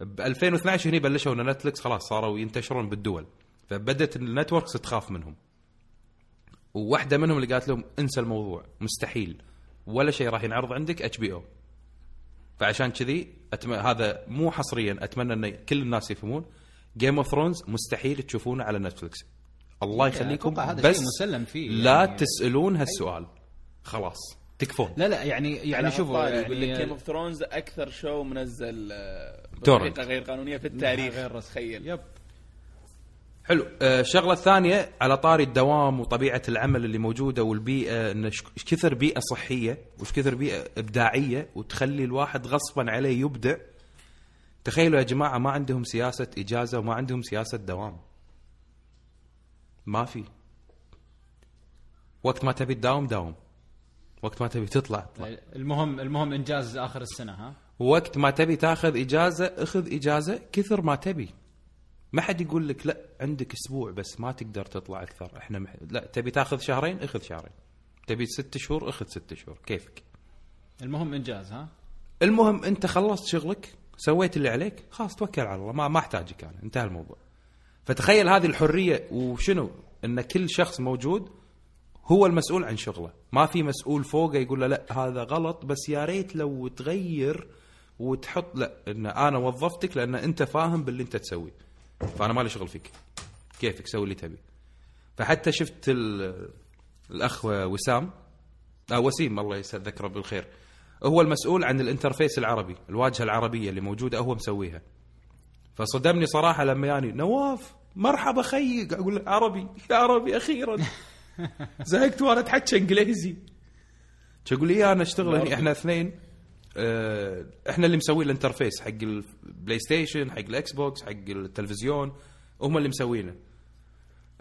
Speaker 2: ب 2012 هني بلشوا إن Netflix خلاص صاروا ينتشرون بالدول. فبدت ال networks تخاف منهم. وواحدة منهم اللي قالت لهم انسى الموضوع مستحيل. ولا شيء راح ينعرض عندك HBO فعشان كذي. هذا مو حصريا أتمنى إن كل الناس يفهمون. Game of Thrones مستحيل تشوفونه على Netflix الله يخليكم
Speaker 1: أتوقع هذا
Speaker 2: بس
Speaker 1: شيء مسلم فيه.
Speaker 2: لا
Speaker 1: يعني.
Speaker 2: تسألون هالسؤال. خلاص تكفون.
Speaker 1: لا لا يعني يعني شوفوا
Speaker 3: يقول لك Game
Speaker 1: يعني
Speaker 3: of Thrones أكثر show منزل آه،. بطريقة غير قانونية في التاريخ.
Speaker 1: غير.
Speaker 3: تخيل.
Speaker 1: yep.
Speaker 2: حلو. آه، الشغلة الثانية على طاري الدوام وطبيعة العمل اللي موجودة والبيئة إن إيش كثر بيئة صحية وش كثر بيئة إبداعية وتخلي الواحد غصبا عليه يبدع تخيلوا يا جماعة ما عندهم سياسة إجازة وما عندهم سياسة دوام. ما في. وقت ما تبي تداوم داوم. وقت ما تبي تطلع اطلع.
Speaker 1: المهم المهم إنجاز آخر السنة ها؟
Speaker 2: وقت ما تبي تاخذ إجازة اخذ إجازة كثر ما تبي. ما حد يقول لك لا عندك أسبوع بس ما تقدر تطلع أكثر. إحنا مح... لا تبي تاخذ شهرين اخذ شهرين. تبي ست شهور اخذ ست شهور. كيفك؟
Speaker 1: المهم إنجاز ها؟
Speaker 2: المهم أنت خلصت شغلك. سويت اللي عليك خلاص توكل على الله ما ما أحتاجك أنا انتهى الموضوع. فتخيل هذه الحرية وشنو؟ إن كل شخص موجود هو المسؤول عن شغله. ما في مسؤول فوقه يقول له لا هذا غلط بس يا ريت لو تغير وتحط لا إن أنا وظفتك لأن أنت فاهم باللي أنت تسويه. فأنا مالي شغل فيك. كيفك؟ سوي اللي تبي. فحتى شفت ال- الأخ وسام آه وسيم الله يذكره بالخير هو المسؤول عن ال interface العربي الواجهة العربية اللي موجودة هو مسويها. فصدمني صراحة لما يعني نواف مرحبا خيي أقول عربي يا عربي أخيرا. *laughs* زهقت وأنا أتحكى إنجليزي. تقول لي أنا أشتغل هني إحنا اثنين آه إحنا اللي مسوي ال interface حق ال PlayStation حق ال Xbox حق التلفزيون هم اللي مسوينه.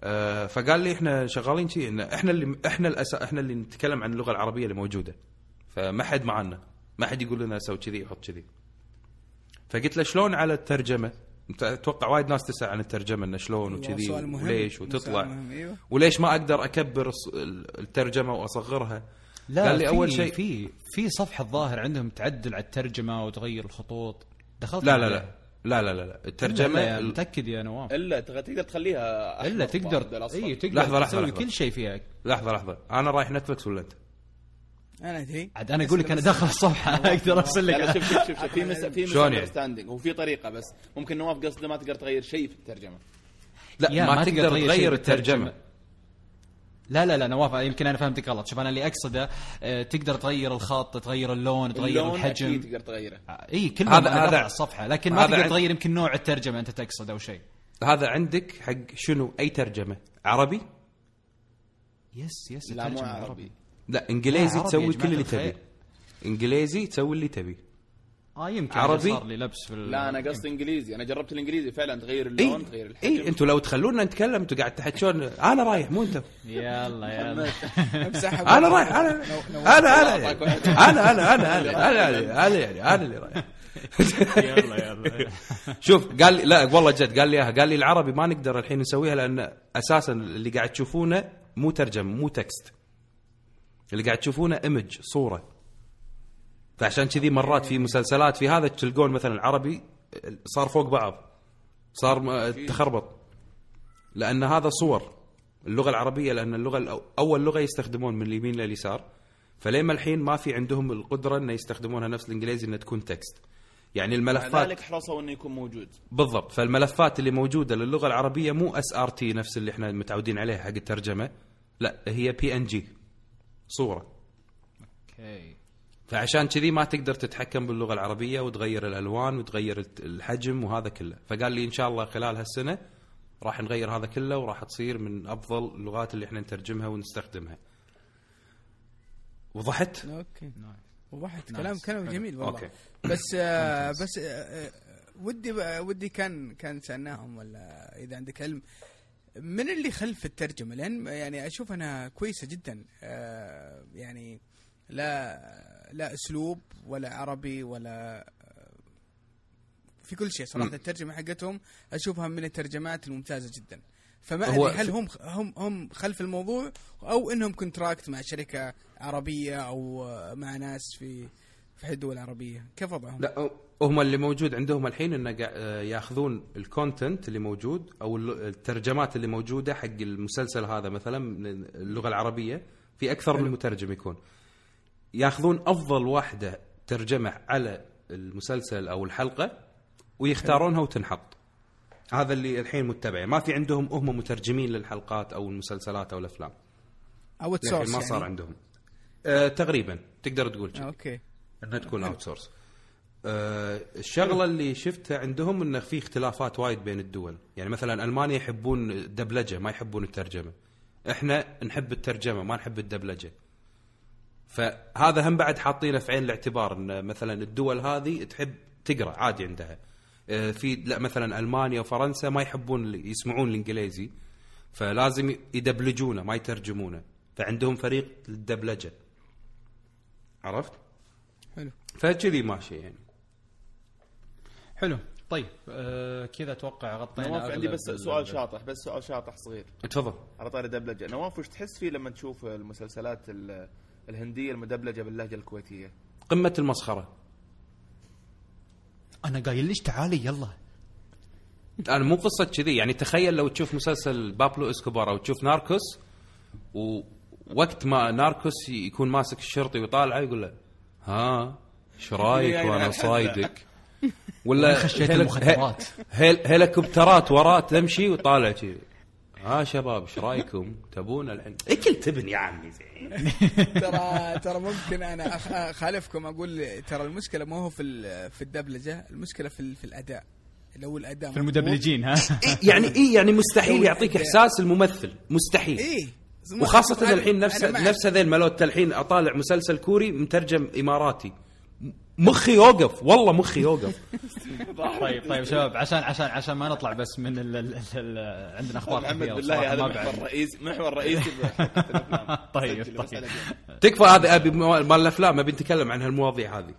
Speaker 2: آه فقال لي إحنا شغالين شيء إحنا اللي إحنا الأس... إحنا اللي نتكلم عن اللغة العربية اللي موجودة. فما حد معنا ما حد يقول لنا سوي كذي وحط كذي فقلت له شلون على الترجمة؟ أنت أتوقع وايد ناس تسأل عن الترجمة إنه شلون
Speaker 4: أيوة،
Speaker 2: وكذي. وليش وتطلع
Speaker 4: مهم، أيوة.
Speaker 2: وليش ما أقدر أكبر الترجمة وأصغرها؟
Speaker 1: لا
Speaker 2: قال لي أول
Speaker 1: في-
Speaker 2: شيء
Speaker 1: في في صفحة الظاهر عندهم تعدل على الترجمة وتغير الخطوط دخلت
Speaker 2: لا لا. لا لا لا لا, لا.
Speaker 1: ترجمه
Speaker 2: الترجمه
Speaker 1: يا
Speaker 2: ال-
Speaker 1: متأكد يا نواف
Speaker 3: إلا تقدر تخليها إلا
Speaker 1: تقدر. إي تقدر
Speaker 2: لحظة، لحظة،
Speaker 1: تسوي
Speaker 2: لحظة.
Speaker 1: كل شيء فيها
Speaker 2: لحظة لحظة أنا رايح Netflix ولا أنت؟
Speaker 4: أنا أدري.
Speaker 1: عاد أنا أقول لك أنا داخل الصفحة *laughs* أقدر أرسل
Speaker 3: لا
Speaker 1: لك
Speaker 3: شوف شوف شوف, في misunder في
Speaker 2: شلون يعني؟
Speaker 3: standing وفي طريقة بس. ممكن نواف قصده ما تقدر تغير شيء في الترجمة.
Speaker 2: لا ما, تقدر تغير. الترجمة.
Speaker 1: لا لا لا نواف يمكن أنا فهمتك غلط. شوف أنا اللي أقصده آه، تقدر تغير الخط تغير اللون تغير
Speaker 3: اللون
Speaker 1: الحجم.
Speaker 3: أكيد تقدر تغيره.
Speaker 1: إي كل
Speaker 2: هذا-
Speaker 1: على الصفحة لكن ما تقدر تغير يمكن نوع الترجمة أنت تقصد أو شيء.
Speaker 2: هذا عندك حق شنو؟ أي ترجمة؟ عربي؟
Speaker 1: yes yes
Speaker 3: لا مو عربي.
Speaker 2: لا
Speaker 1: إنجليزي
Speaker 2: تسوي كل اللي. تبي إنجليزي تسوي اللي تبي
Speaker 1: آه يمكن
Speaker 2: عربي؟
Speaker 1: صار لي لبس في
Speaker 3: لا أنا قصدي إنجليزي. أنا جربت الإنجليزي فعلا تغير اللون
Speaker 2: اي
Speaker 3: تغير الحجم.
Speaker 2: اي أنتوا لو تخلونا نتكلم أنتوا قاعد تحكون أنا رايح مو انت
Speaker 1: يلا يلا. *laughs*
Speaker 2: أنا رايح أنا أنا أنا يعني. أنا أنا أنا أنا أنا يعني أنا يعني أنا اللي رايح.
Speaker 1: يلا يلا. *laughs*
Speaker 2: شوف قال لي لا والله جد قال لي إياها. قال لي العربي ما نقدر الحين نسويها لأن أساسا اللي قاعد تشوفونه مو ترجمة مو text. اللي قاعد تشوفونه image صورة. فعشان كذي مرات في مسلسلات في هذا تلقون مثلا العربي صار فوق بعض صار تخربط. لأن هذا صور. اللغة العربية لأن اللغة أول لغة يستخدمون من اليمين لليسار فلما الحين ما في عندهم القدرة ان يستخدمونها نفس الإنجليزي انها تكون text يعني الملفات
Speaker 3: ذلك حرصوا إنه يكون موجود.
Speaker 2: بالضبط. فالملفات اللي موجودة للغة العربية مو SRT نفس اللي إحنا متعودين عليه حق الترجمة. لا هي PNG صورة.
Speaker 1: okay
Speaker 2: فعشان كذي ما تقدر تتحكم باللغة العربية وتغير الألوان وتغير الحجم وهذا كله. فقال لي إن شاء الله خلال هالسنة راح نغير هذا كله وراح تصير من أفضل اللغات اللي إحنا نترجمها ونستخدمها. وضحت؟
Speaker 4: okay وضحت. كلام كلام جميل والله.
Speaker 2: okay.
Speaker 4: بس آه بس آه آه، ودي ودي كان كان سألناهم ولا إذا عندك علم؟ من اللي خلف الترجمة؟ لأن يعني أشوف أنها كويسة جدا. آه يعني لا لا أسلوب ولا عربي ولا آه، في كل شيء صراحة.
Speaker 2: مم.
Speaker 4: الترجمة حقتهم أشوفها من الترجمات الممتازة جدا. فما
Speaker 2: هو
Speaker 4: أدري هل هم هم هم خلف الموضوع أو إنهم contract مع شركة عربية أو آه، مع ناس في في الدول العربية. كيف وضعهم؟
Speaker 2: لا هم اللي موجود عندهم الحين إنه آه، ياخذون ال content اللي موجود أو الترجمات اللي موجودة حق المسلسل هذا مثلا من اللغة العربية في أكثر من مترجم يكون. ياخذون أفضل واحدة ترجمة على المسلسل أو الحلقة ويختارونها وتنحط. هذا اللي الحين متبعه ما في عندهم هم مترجمين للحلقات أو المسلسلات
Speaker 4: أو
Speaker 2: الأفلام.
Speaker 4: أو
Speaker 2: ما
Speaker 4: يعني.
Speaker 2: صار عندهم. آه تقريبا. تقدر تقول كذي
Speaker 4: okay.
Speaker 2: إنها تكون outsource آه الشغلة اللي شفتها عندهم إنه في اختلافات وايد بين الدول. يعني مثلا ألمانيا يحبون الدبلجة ما يحبون الترجمة. إحنا نحب الترجمة ما نحب الدبلجة. فهذا هم بعد حاطينه في عين الاعتبار إن مثلا الدول هذه تحب تقرأ عادي عندها. آه، في لا مثلا ألمانيا وفرنسا ما يحبون يسمعون الإنجليزي. فلازم يدبلجونه ما يترجمونه. فعندهم فريق للدبلجة. عرفت؟
Speaker 4: حلو.
Speaker 2: فكذي ماشي يعني.
Speaker 1: حلو. طيب آه كذا أتوقع غطينا
Speaker 3: نواف عندي بس
Speaker 1: ال-
Speaker 3: سؤال شاطح بس سؤال شاطح صغير.
Speaker 2: تفضل.
Speaker 3: على طاري دبلجه نواف وش تحس فيه لما تشوف المسلسلات ال- الهندية المدبلجة باللهجة الكويتية؟
Speaker 2: قمة المسخرة.
Speaker 1: أنا قايل ليش تعالي يلا.
Speaker 2: أنا مو قصة كذي يعني تخيل لو تشوف مسلسل بابلو إسكوبار أو تشوف ناركوس ووقت ما ناركوس يكون ماسك الشرطي ويطالعه يقول له ها إيش رايك وأنا صايدك؟ ولا
Speaker 1: خشيت المخدرات.
Speaker 2: هيل هيليكوبترات وراه تمشي وطالع كذي ها شباب إيش رايكم؟ تبون الحين؟ اكل تبن يا عمي زين. *laughs*
Speaker 4: ترى ترى ممكن أنا أخ- أخالفكم أقول ترى المشكلة ما هو في ال- في الدبلجة المشكلة في ال- في الأداء. لو الأداء
Speaker 1: في المدبلجين ها؟
Speaker 2: يعني إيه يعني مستحيل يعطيك إحساس الممثل. مستحيل.
Speaker 4: إيه.
Speaker 2: وخاصة الحين نفس. نفس هذيل مالوت الحين أطالع مسلسل كوري مترجم إماراتي مخي يوقف والله مخي يوقف *laughs*
Speaker 1: طيب طيب شباب عشان عشان عشان ما نطلع بس من ال ال ال عندنا أخبار
Speaker 3: محمد
Speaker 1: كثيره
Speaker 3: بالله هذا محور. رئيسي محور رئيسي. *laughs* *laughs*
Speaker 1: طيب،
Speaker 3: بس
Speaker 1: طيب.
Speaker 2: تكفى هذا أبي مال الأفلام أبي نتكلم عن هالمواضيع هذه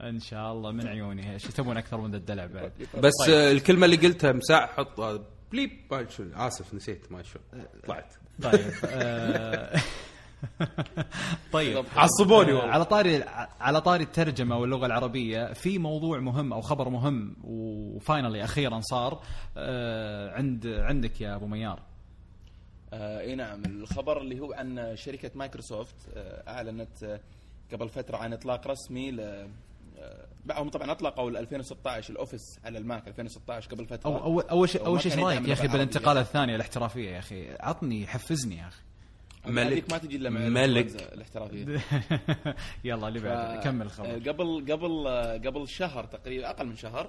Speaker 1: إن شاء الله من عيوني إيش تبون أكثر من ذا الدلع بعد
Speaker 2: بس
Speaker 1: طيب.
Speaker 2: آه، الكلمة اللي قلتها مساع حط آه، بليب ما شو آسف نسيت ما شو طلعت
Speaker 1: طيب آه، *laughs* طيب.
Speaker 2: عصبوني
Speaker 1: آه،
Speaker 2: والله
Speaker 1: على طاري على طاري الترجمة واللغة العربية في موضوع مهم أو خبر مهم و finally أخيرا صار آه، عند عندك يا أبو ميار.
Speaker 3: آه إي نعم الخبر اللي هو عن شركة مايكروسوفت آه أعلنت آه قبل فترة عن إطلاق رسمي ل آه، هم طبعا أطلقوا ال 2016 ال Office على ال Mac 2016 قبل فترة.
Speaker 1: أو أول أول شيء
Speaker 3: ما
Speaker 1: شيء
Speaker 3: إيش
Speaker 1: رايك يا أخي
Speaker 3: اللغة
Speaker 1: بالانتقالة الثانية الاحترافية يا أخي. عطني حفزني يا أخي.
Speaker 2: ملك.
Speaker 3: ما تجي إلا مع
Speaker 2: ملك.
Speaker 3: الاحترافية. *laughs*
Speaker 1: يلا اللي بعد
Speaker 3: ف-
Speaker 1: كمل
Speaker 3: آه،
Speaker 1: الخبر
Speaker 3: قبل قبل آه، قبل شهر تقريبا أقل من شهر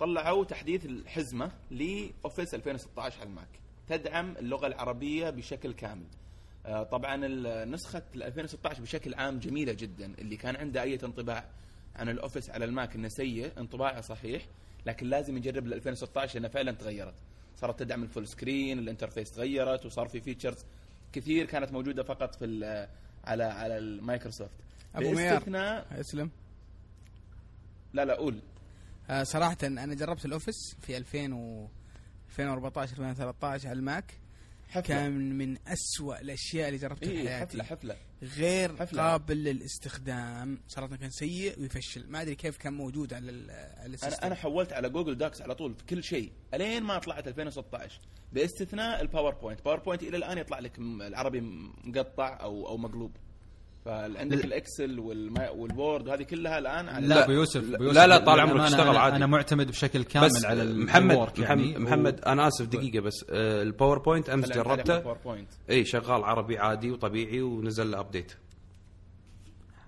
Speaker 3: طلعوا تحديث الحزمة ل Office 2016 على ال Mac. تدعم اللغة العربية بشكل كامل. آه، طبعا نسخة ال 2016 بشكل عام جميلة جدا اللي كان عنده أي انطباع عن ال Office على ال Mac إنه سيء انطباعه صحيح لكن لازم يجرب ال 2016 لانها فعلا تغيرت. صارت تدعم ال full screen ال interface تغيرت وصار في features كثير كانت موجودة فقط في على على المايكروسوفت.
Speaker 4: أبو ميار
Speaker 3: باستثناء
Speaker 4: أسلم.
Speaker 3: لا لا قول.
Speaker 4: آه صراحة أنا جربت ال Office في 2000 و 2014 2013 على ال Mac.
Speaker 3: حفلة.
Speaker 4: كان من أسوأ الأشياء اللي جربتها في
Speaker 3: إيه
Speaker 4: حياتي.
Speaker 3: حفلة حفلة.
Speaker 4: غير
Speaker 3: حفلة.
Speaker 4: قابل للاستخدام. صراحة كان سيء ويفشل. ما أدري كيف كان موجود على ال- على أنا
Speaker 3: أنا حولت على Google Docs على طول في كل شيء. ألين ما طلعت 2016 باستثناء ال PowerPoint PowerPoint إلى الآن يطلع لك العربي مقطع أو أو مقلوب. فعندك
Speaker 1: لا.
Speaker 3: ال Excel وال Word وهذه كلها الآن على
Speaker 1: لا
Speaker 2: لا،
Speaker 1: ابو يوسف
Speaker 2: لا، لا، لا، طال عمرك اشتغل عادي.
Speaker 1: أنا معتمد بشكل كامل
Speaker 2: بس
Speaker 1: على
Speaker 2: محمد
Speaker 1: يعني.
Speaker 2: محمد أنا آسف دقيقة بس. آه،
Speaker 3: ال PowerPoint أمس
Speaker 2: جربته؟ إي شغال عربي عادي وطبيعي ونزل له update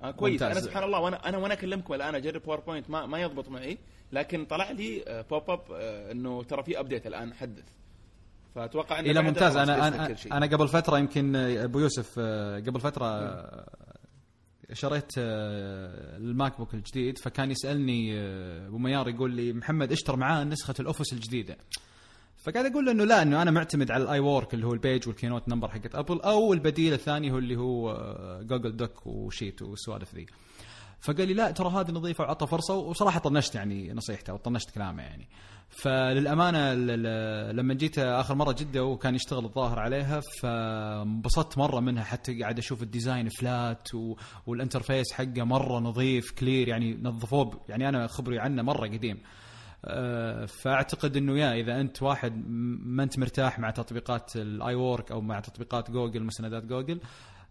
Speaker 3: آه كويس. أنا سبحان الله وأنا أنا وأنا أكلمكم الآن أجرب PowerPoint ما ما يضبط معي لكن طلع لي pop up آه، إنه ترى في update الآن حدث. فأتوقع
Speaker 1: إنه
Speaker 3: بعدها
Speaker 1: ممتاز.
Speaker 3: أنا
Speaker 1: أنا قبل فترة يمكن أبو يوسف قبل فترة شريت آه، ال MacBook الجديد فكان يسألني آه، أبو ميار يقول لي محمد اشتر معاه نسخة ال Office الجديدة. فقاعد أقول له إنه لا إنه أنا معتمد على ال iWork اللي هو ال Pages وال Keynote Numbers حقت Apple أو البديل الثاني هو اللي هو آه، Google Docs و Sheets والسوالف ذي. فقال لي لا ترى هذه نظيفة وعطى فرصة وصراحة طنشت يعني نصيحته وطنشت كلامه يعني فللأمانة لما جيت آخر مرة جدة وكان يشتغل الظاهر عليها فانبسطت مرة منها حتى قاعد أشوف ال design flat. وال interface حقه مرة نظيف clear يعني نظفوه يعني أنا خبري عنه مرة قديم آه، فأعتقد إنه يا إذا أنت واحد ما أنت مرتاح مع تطبيقات ال iWork أو مع تطبيقات Google مستندات Google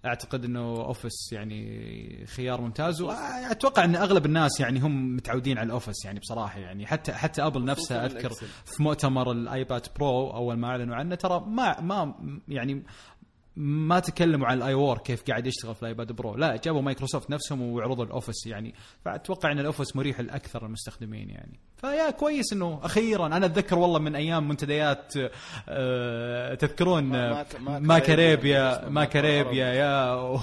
Speaker 1: أعتقد إنه Office يعني خيار ممتاز وأتوقع إن أغلب الناس يعني هم متعودين على ال Office يعني بصراحة يعني حتى حتى Apple نفسها
Speaker 3: أذكر.
Speaker 1: في مؤتمر ال iPad Pro أول ما أعلنوا عنه ترى ما ما يعني ما تكلموا عن ال iWork كيف قاعد يشتغل في ال iPad Pro. لا جابوا مايكروسوفت نفسهم وعرضوا ال Office يعني فأتوقع إن ال Office مريح لأكثر المستخدمين يعني. فيا كويس إنه أخيرا أنا أتذكر والله من أيام منتديات آه، تذكرون
Speaker 3: ما-
Speaker 1: آه،
Speaker 3: كاريبيا، اسمه Mac
Speaker 1: Arabia يا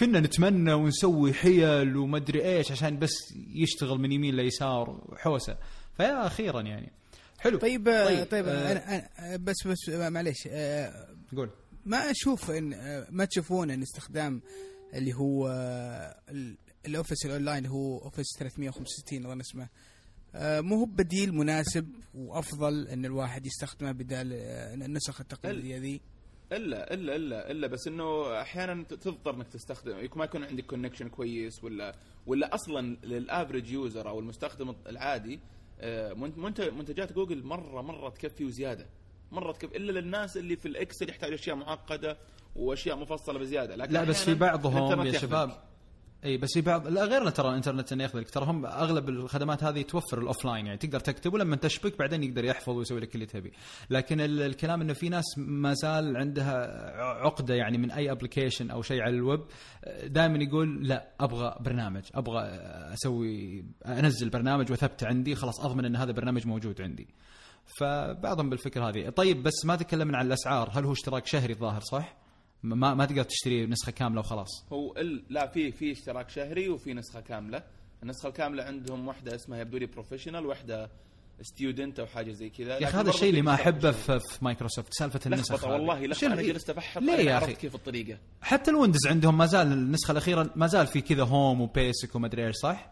Speaker 1: كنا نتمنى ونسوي حيل ومدري إيش عشان بس يشتغل من يمين ليسار وحوسه فيا أخيرا يعني. حلو.
Speaker 4: طيب طيب,
Speaker 1: طيب،
Speaker 4: طيب
Speaker 1: آه.
Speaker 4: أنا أنا بس بس آه، معليش آه،
Speaker 1: قول.
Speaker 4: ما أشوف إن ما تشوفون إن استخدام اللي هو ال- ال Office ال online هو Office 365 اظن اسمه مو هو بديل مناسب وأفضل إن الواحد يستخدمه بدال آه، النسخ التقليدية ذي؟
Speaker 3: إلا إلا إلا إلا بس إنه أحيانا تضطر إنك تستخدم يكون ما يكون عندك connection كويس ولا ولا أصلا لل average user أو المستخدم العادي آه، منت- منت- منتجات جوجل مرة مرة تكفي وزيادة. مره تكفي إلا للناس اللي في ال Excel يحتاج أشياء معقدة وأشياء مفصلة بزيادة. لكن
Speaker 1: لا بس في بعضهم يا. شباب. إي بس في بعض لا غير ترى الإنترنت إنه ياخذ لك. ترى هم أغلب الخدمات هذه توفر ال offline يعني تقدر تكتب ولما تشبك بعدين يقدر يحفظ ويسوي لك اللي تبي. لكن ال- الكلام إنه في ناس ما زال عندها عقدة يعني من أي application أو شيء على الويب دائما يقول لا أبغى برنامج أبغى أسوي أنزل برنامج واثبته عندي خلاص أضمن إن هذا برنامج موجود عندي. فبعضهم بالفكرة هذه. طيب بس ما تكلمنا عن الأسعار. هل هو اشتراك شهري الظاهر صح؟ ما ما تقدر تشتري نسخة كاملة وخلاص.
Speaker 3: هو ال... لا في في اشتراك شهري وفي نسخة كاملة. النسخة الكاملة عندهم واحدة اسمها يبدو لي professional واحدة student أو حاجة زي كذا.
Speaker 1: يا أخي هذا الشيء اللي ما
Speaker 3: أحبه
Speaker 1: في, في مايكروسوفت سالفة النسخ.
Speaker 3: والله
Speaker 1: لخبطة
Speaker 3: أنا جلست ابحث
Speaker 1: ليه يا أخي؟
Speaker 3: كيف الطريقة.
Speaker 1: حتى ال Windows عندهم ما زال النسخة الأخيرة ما زال في كذا home و basic وما أدري إيش صح؟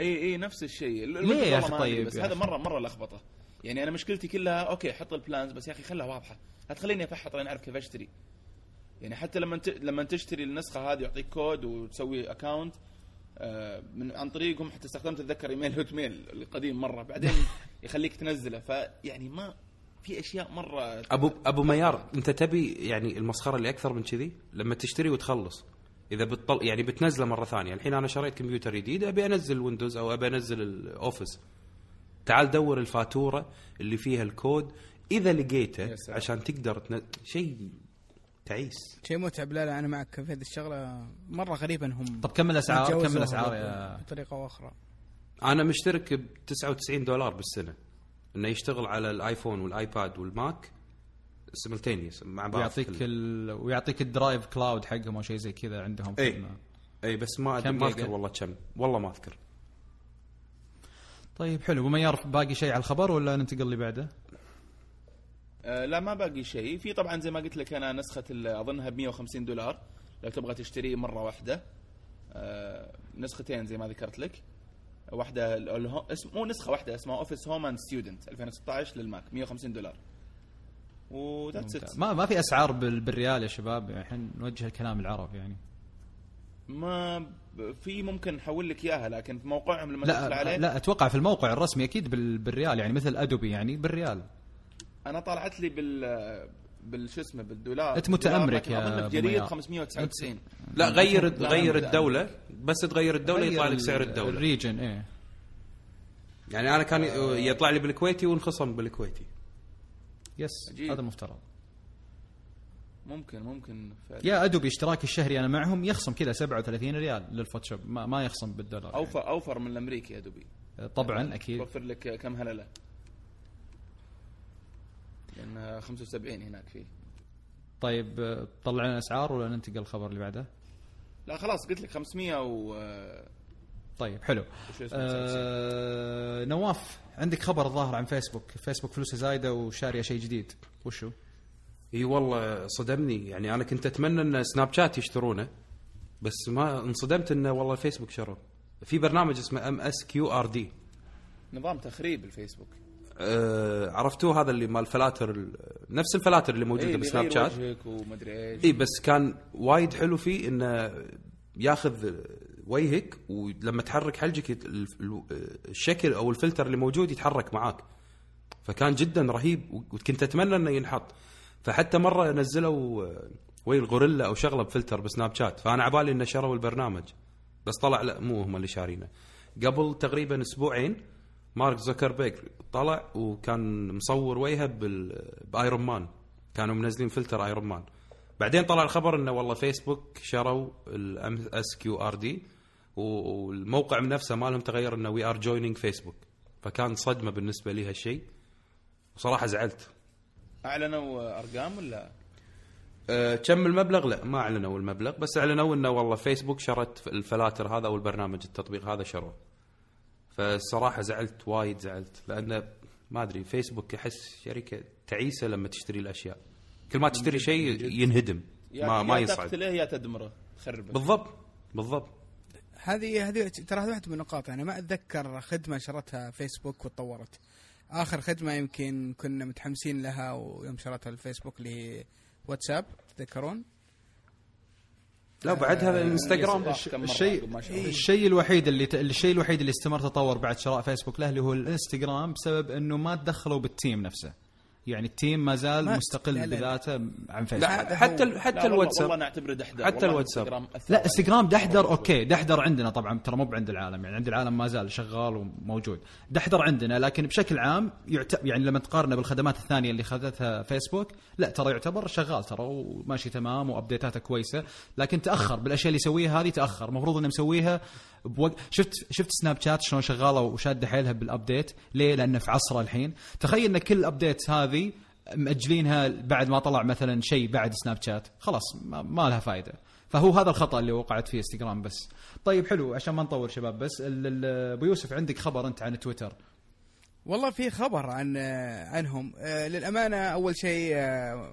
Speaker 3: إي إي نفس الشيء. ال-
Speaker 1: ليه يا
Speaker 3: أدري،
Speaker 1: طيب
Speaker 3: بس هذا؟ مرة مرة لخبطة. يعني أنا مشكلتي كلها okay حط ال plans بس يا أخي خلها واضحة. لا تخليني أفحط لين أعرف كيف أشتري. يعني حتى لما ت... لما تشتري النسخة هذه يعطيك كود وتسوي account من عن طريقهم حتى استخدمت أتذكر email Hotmail القديم مرة بعدين *laughs* يخليك تنزله. فيعني ما في أشياء مرة
Speaker 2: ابو أبو ميار أنت تبي يعني المسخرة اللي أكثر من كذي؟ لما تشتري وتخلص. إذا بتطل يعني بتنزله مرة ثانية. الحين أنا شريت كمبيوتر جديد أبي أنزل Windows أو أبي أنزل ال Office تعال دور الفاتورة اللي فيها الكود إذا لقيته. عشان تقدر تن... شيء تعيس
Speaker 4: شيء متعب لا لا أنا معك في هذه الشغلة مرة غريبه انهم
Speaker 1: طب كم الاسعار؟ كم الاسعار يا
Speaker 4: بطريقة أو أخرى
Speaker 2: أنا مشترك ب 99 دولار بالسنة إنه يشتغل على ال iPhone وال iPad وال Mac simultaneous مع بعض
Speaker 1: ويعطيك
Speaker 2: كله.
Speaker 1: ال... ويعطيك ال drive cloud حقهم أو شيء زي كذا عندهم
Speaker 2: اي
Speaker 1: ال-
Speaker 2: اي بس ما
Speaker 1: كم
Speaker 2: ما؟ أذكر والله كم والله ما أذكر
Speaker 1: طيب حلو. وميار باقي شيء على الخبر ولا ننتقل اللي بعده؟
Speaker 3: آه، لا ما باقي شيء. في طبعا زي ما قلت لك أنا نسخة أظنها ب 150 دولار. لو تبغى تشتريه مرة واحدة. آه، نسختين زي ما ذكرت لك. واحدة ال ho- اسم مو نسخة واحدة اسمها Office Home and Student 2016 لل Mac 150 دولار. و that's it
Speaker 1: ما ما في أسعار بال... بالريال يا شباب. الحين نوجه الكلام العرب يعني.
Speaker 3: ما في ممكن نحول لك إياها لكن في موقعهم لما تدخل
Speaker 1: لا
Speaker 3: عليه
Speaker 1: لا أتوقع في الموقع الرسمي أكيد بال... بالريال يعني مثل أدوبي يعني بالريال.
Speaker 3: أنا طلعت لي بال بال شو اسمه بالدولار.
Speaker 1: أنت متأمرك
Speaker 3: لكن
Speaker 1: يا
Speaker 3: أظن جريد
Speaker 1: ميار.
Speaker 3: 599
Speaker 2: لا غير غير. الدولة بس تغير
Speaker 1: الدولة
Speaker 2: يطلع لك سعر الدولة.
Speaker 1: الريجن إيه.
Speaker 2: يعني أنا كان يطلع لي بالكويتي وانخصم بالكويتي.
Speaker 1: يس
Speaker 3: عجيب.
Speaker 1: هذا مفترض.
Speaker 3: ممكن ممكن فعلا.
Speaker 1: يا ادوبي اشتراكي الشهري أنا معهم يخصم كذا 37 ريال للفوتوشوب ما, ما يخصم بالدولار
Speaker 3: أوفر أوفر من الأمريكي يا دوبي
Speaker 1: يعني. طبعا أكيد
Speaker 3: توفر لك كم هللة لأن 75 هناك فيه
Speaker 1: طيب طلع لنا أسعار ولا ننتقل الخبر اللي بعده؟
Speaker 3: لا خلاص قلت لك 500 و
Speaker 1: طيب حلو آه نواف عندك خبر الظاهر عن فيسبوك فيسبوك فلوسه زايدة وشارية شيء جديد وشو؟
Speaker 2: إي والله صدمني. يعني أنا كنت أتمنى إن سناب شات يشترونه بس ما انصدمت إنه والله فيسبوك شروه في برنامج اسمه ام اس كيو ار دي
Speaker 3: نظام تخريب الفيسبوك.
Speaker 2: آه، عرفتوه هذا اللي مال الفلاتر ال- نفس الفلاتر اللي موجودة
Speaker 3: إيه،
Speaker 2: بسناب شات
Speaker 3: ومدري إيش.
Speaker 2: إي بس كان وايد حلو فيه إنه ياخذ وجهك ولما تحرك حلجك الشكل أو الفلتر اللي موجود يتحرك معاك. فكان جدا رهيب وكنت أتمنى إنه ينحط. فحتى مرة نزلوا آه، وي الغوريلا أو شغلة بفلتر بسناب شات. فأنا عبالي إنه شروا البرنامج. بس طلع لا مو هم اللي شارينه. قبل تقريبا أسبوعين مارك زوكربيرج طلع وكان مصور وجهه ب Iron Man. كانوا منزلين فلتر Iron Man. بعدين طلع الخبر إنه والله فيسبوك شروا ال MSQRD والموقع نفسه مالهم تغير إنه we are joining Facebook فكان صدمة بالنسبة لي هالشيء. وصراحة زعلت.
Speaker 3: أعلنوا أرقام ولا؟
Speaker 2: أه كم المبلغ؟ لا ما أعلنوا المبلغ بس أعلنوا إنه والله فيسبوك شرت الفلاتر هذا أو البرنامج التطبيق هذا شروه. فالصراحه زعلت وايد زعلت لأنه ما أدري فيسبوك احس شركة تعيسة لما تشتري الأشياء. كل ما تشتري شيء ينهدم
Speaker 3: يا
Speaker 2: ما ما
Speaker 3: يا
Speaker 2: يصعد.
Speaker 3: تقتله يا تدمره تخربه
Speaker 2: بالضبط بالضبط.
Speaker 4: هذه هذه ترى هذه واحدة من النقاط أنا ما أتذكر خدمة شرتها فيسبوك وتطورت. آخر خدمة يمكن كنا متحمسين لها ويوم شرتها الفيسبوك اللي هي واتساب تذكرون؟
Speaker 2: لا بعدها الانستغرام
Speaker 3: كم مرة
Speaker 1: الشيء
Speaker 3: الله.
Speaker 1: الشيء الوحيد اللي ت... الشيء الوحيد اللي استمر تطور بعد شراء فيسبوك له اللي هو الانستغرام بسبب إنه ما تدخلوا بال team نفسه. يعني ال team ما زال
Speaker 4: ما-
Speaker 1: مستقل
Speaker 4: لا، لا،.
Speaker 1: بذاته عن فيسبوك
Speaker 2: لا حتى. ال- حتى
Speaker 3: لا والله-
Speaker 2: الواتساب
Speaker 3: والله نعتبره دحدر
Speaker 2: حتى الواتساب.
Speaker 1: لا. إنستغرام دحدر أوكي دحدر عندنا طبعا ترى مو بعند العالم يعني عند العالم ما زال شغال وموجود دحدر عندنا لكن بشكل عام يعت... يعني لما تقارنه بالخدمات الثانية اللي خذتها فيسبوك لا ترى يعتبر شغال ترى وماشي تمام وأبديتاته كويسة لكن تأخر بالأشياء اللي يسويها هذه تأخر المفروض إنه مسويها بوق... شفت شفت سناب شات شلون شغاله وشاده حيلها بال update ليه؟ لأنه في عصره الحين. تخيل إن كل ال update هذه مأجلينها بعد ما طلع مثلا شيء بعد سناب شات. خلاص ما, لها فائده فهو هذا الخطأ اللي وقعت فيه انستغرام بس. طيب حلو عشان ما نطول شباب بس. أبو يوسف عندك خبر أنت عن تويتر؟
Speaker 4: والله في خبر عن عنهم. آه، للأمانة أول شيء آه،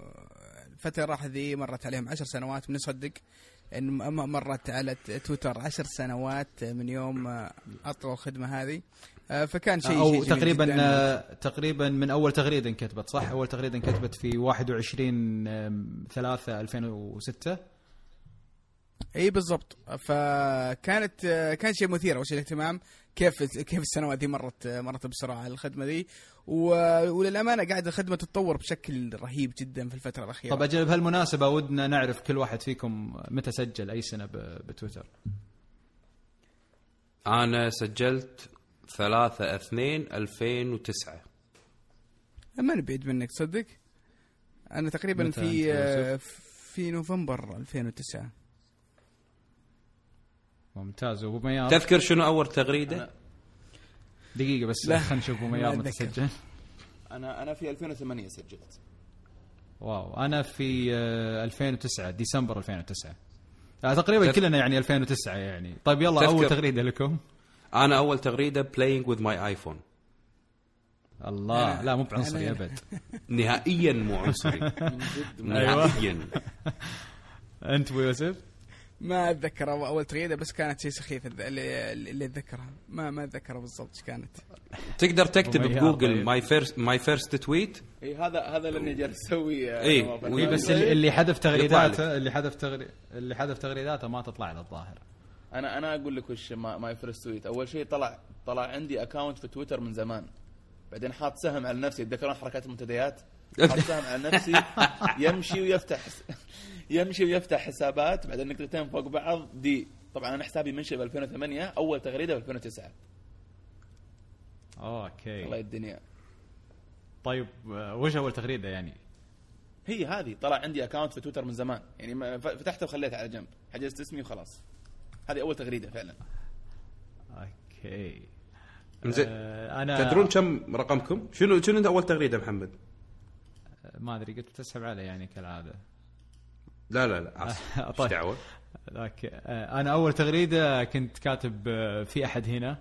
Speaker 4: الفترة راحت ذي مرت عليهم عشر سنوات بنصدق مرت على تويتر عشر سنوات من يوم آه، اطلقوا الخدمه هذه. آه، فكان شيء شيء
Speaker 1: أو
Speaker 4: جميل
Speaker 1: تقريبا
Speaker 4: جداً.
Speaker 1: آه، تقريبا من أول تغريدة انكتبت صح؟ أول تغريدة انكتبت في 21 3 2006
Speaker 4: إي بالضبط. فكانت كان شيء مثير أول شيء الاهتمام كيف كيف السنوات دي مرت مرت بسرعة الخدمة دي. وللأمانة قاعدة الخدمة تتطور بشكل رهيب جدا في الفترة الأخيرة.
Speaker 1: طب أجل بهالمناسبة ودنا نعرف كل واحد فيكم متى سجل أي سنة بتويتر.
Speaker 2: أنا سجلت 3 2 2009
Speaker 4: ما نبعد منك تصدق؟ أنا تقريبا في آه، في نوفمبر 2009
Speaker 1: ممتاز. وابو ميار؟
Speaker 2: تذكر شنو أول تغريدة؟
Speaker 1: دقيقة بس.
Speaker 4: لا.
Speaker 1: خلينا نشوف ميار متى. سجل
Speaker 3: أنا أنا في 2008 سجلت.
Speaker 1: wow. أنا في آه، 2009 ديسمبر 2009 آه، تقريبا
Speaker 2: تذ-
Speaker 1: كلنا يعني 2009 يعني. طيب يلا
Speaker 2: تذكر-
Speaker 1: أول تغريدة لكم.
Speaker 2: أنا أول تغريدة playing with my iPhone
Speaker 1: الله. لا مو بعنصري أبد. *laughs*
Speaker 2: نهائيا مو عنصري. *laughs*
Speaker 3: من جد
Speaker 2: نهائيا. *laughs*
Speaker 1: أنت ابو يوسف
Speaker 4: ما أتذكر أول- أول تغريده بس كانت شيء سخيف اللي اللي أتذكرها. ما ما أتذكر بالضبط إيش كانت.
Speaker 2: تقدر تكتب بجوجل. my first my first tweet
Speaker 3: إي هذا هذا اللي جالس
Speaker 2: أسوي
Speaker 3: نواف.
Speaker 2: وي-
Speaker 1: اي بس اللي, اللي حذف تغريداته اللي حذف تغري... اللي حذف تغريداته ما تطلع له الظاهر.
Speaker 3: أنا أنا أقول لك وش ما- my first tweet أول شيء طلع طلع عندي account في تويتر من زمان. بعدين حاط سهم على نفسي. تذكرون حركات المنتديات؟ حاط سهم على نفسي *laughs* يمشي ويفتح. يمشي ويفتح حسابات بعدين نقطتين فوق بعض D. طبعا أنا حسابي منشئ ب 2008 أول تغريدة ب 2009 الله
Speaker 1: أوكي
Speaker 3: الدنيا
Speaker 1: طيب آه، وش أول تغريدة يعني؟
Speaker 3: هي هذه. طلع عندي account في تويتر من زمان. يعني فتحته وخليته على جنب. حجزت اسمي وخلاص. هذه أول تغريدة فعلا.
Speaker 1: أوكي.
Speaker 2: زين.
Speaker 1: آه، أنا
Speaker 2: تدرون كم رقمكم؟ شنو شنو أنت أول تغريدة محمد؟
Speaker 1: ما أدري قلت بتسحب علي يعني كالعادة.
Speaker 2: لا لا لا عصر. *laughs* إيش
Speaker 1: طيب.
Speaker 2: دعوة؟
Speaker 1: أوكي آه، أنا أول تغريدة كنت كاتب آه، في أحد هنا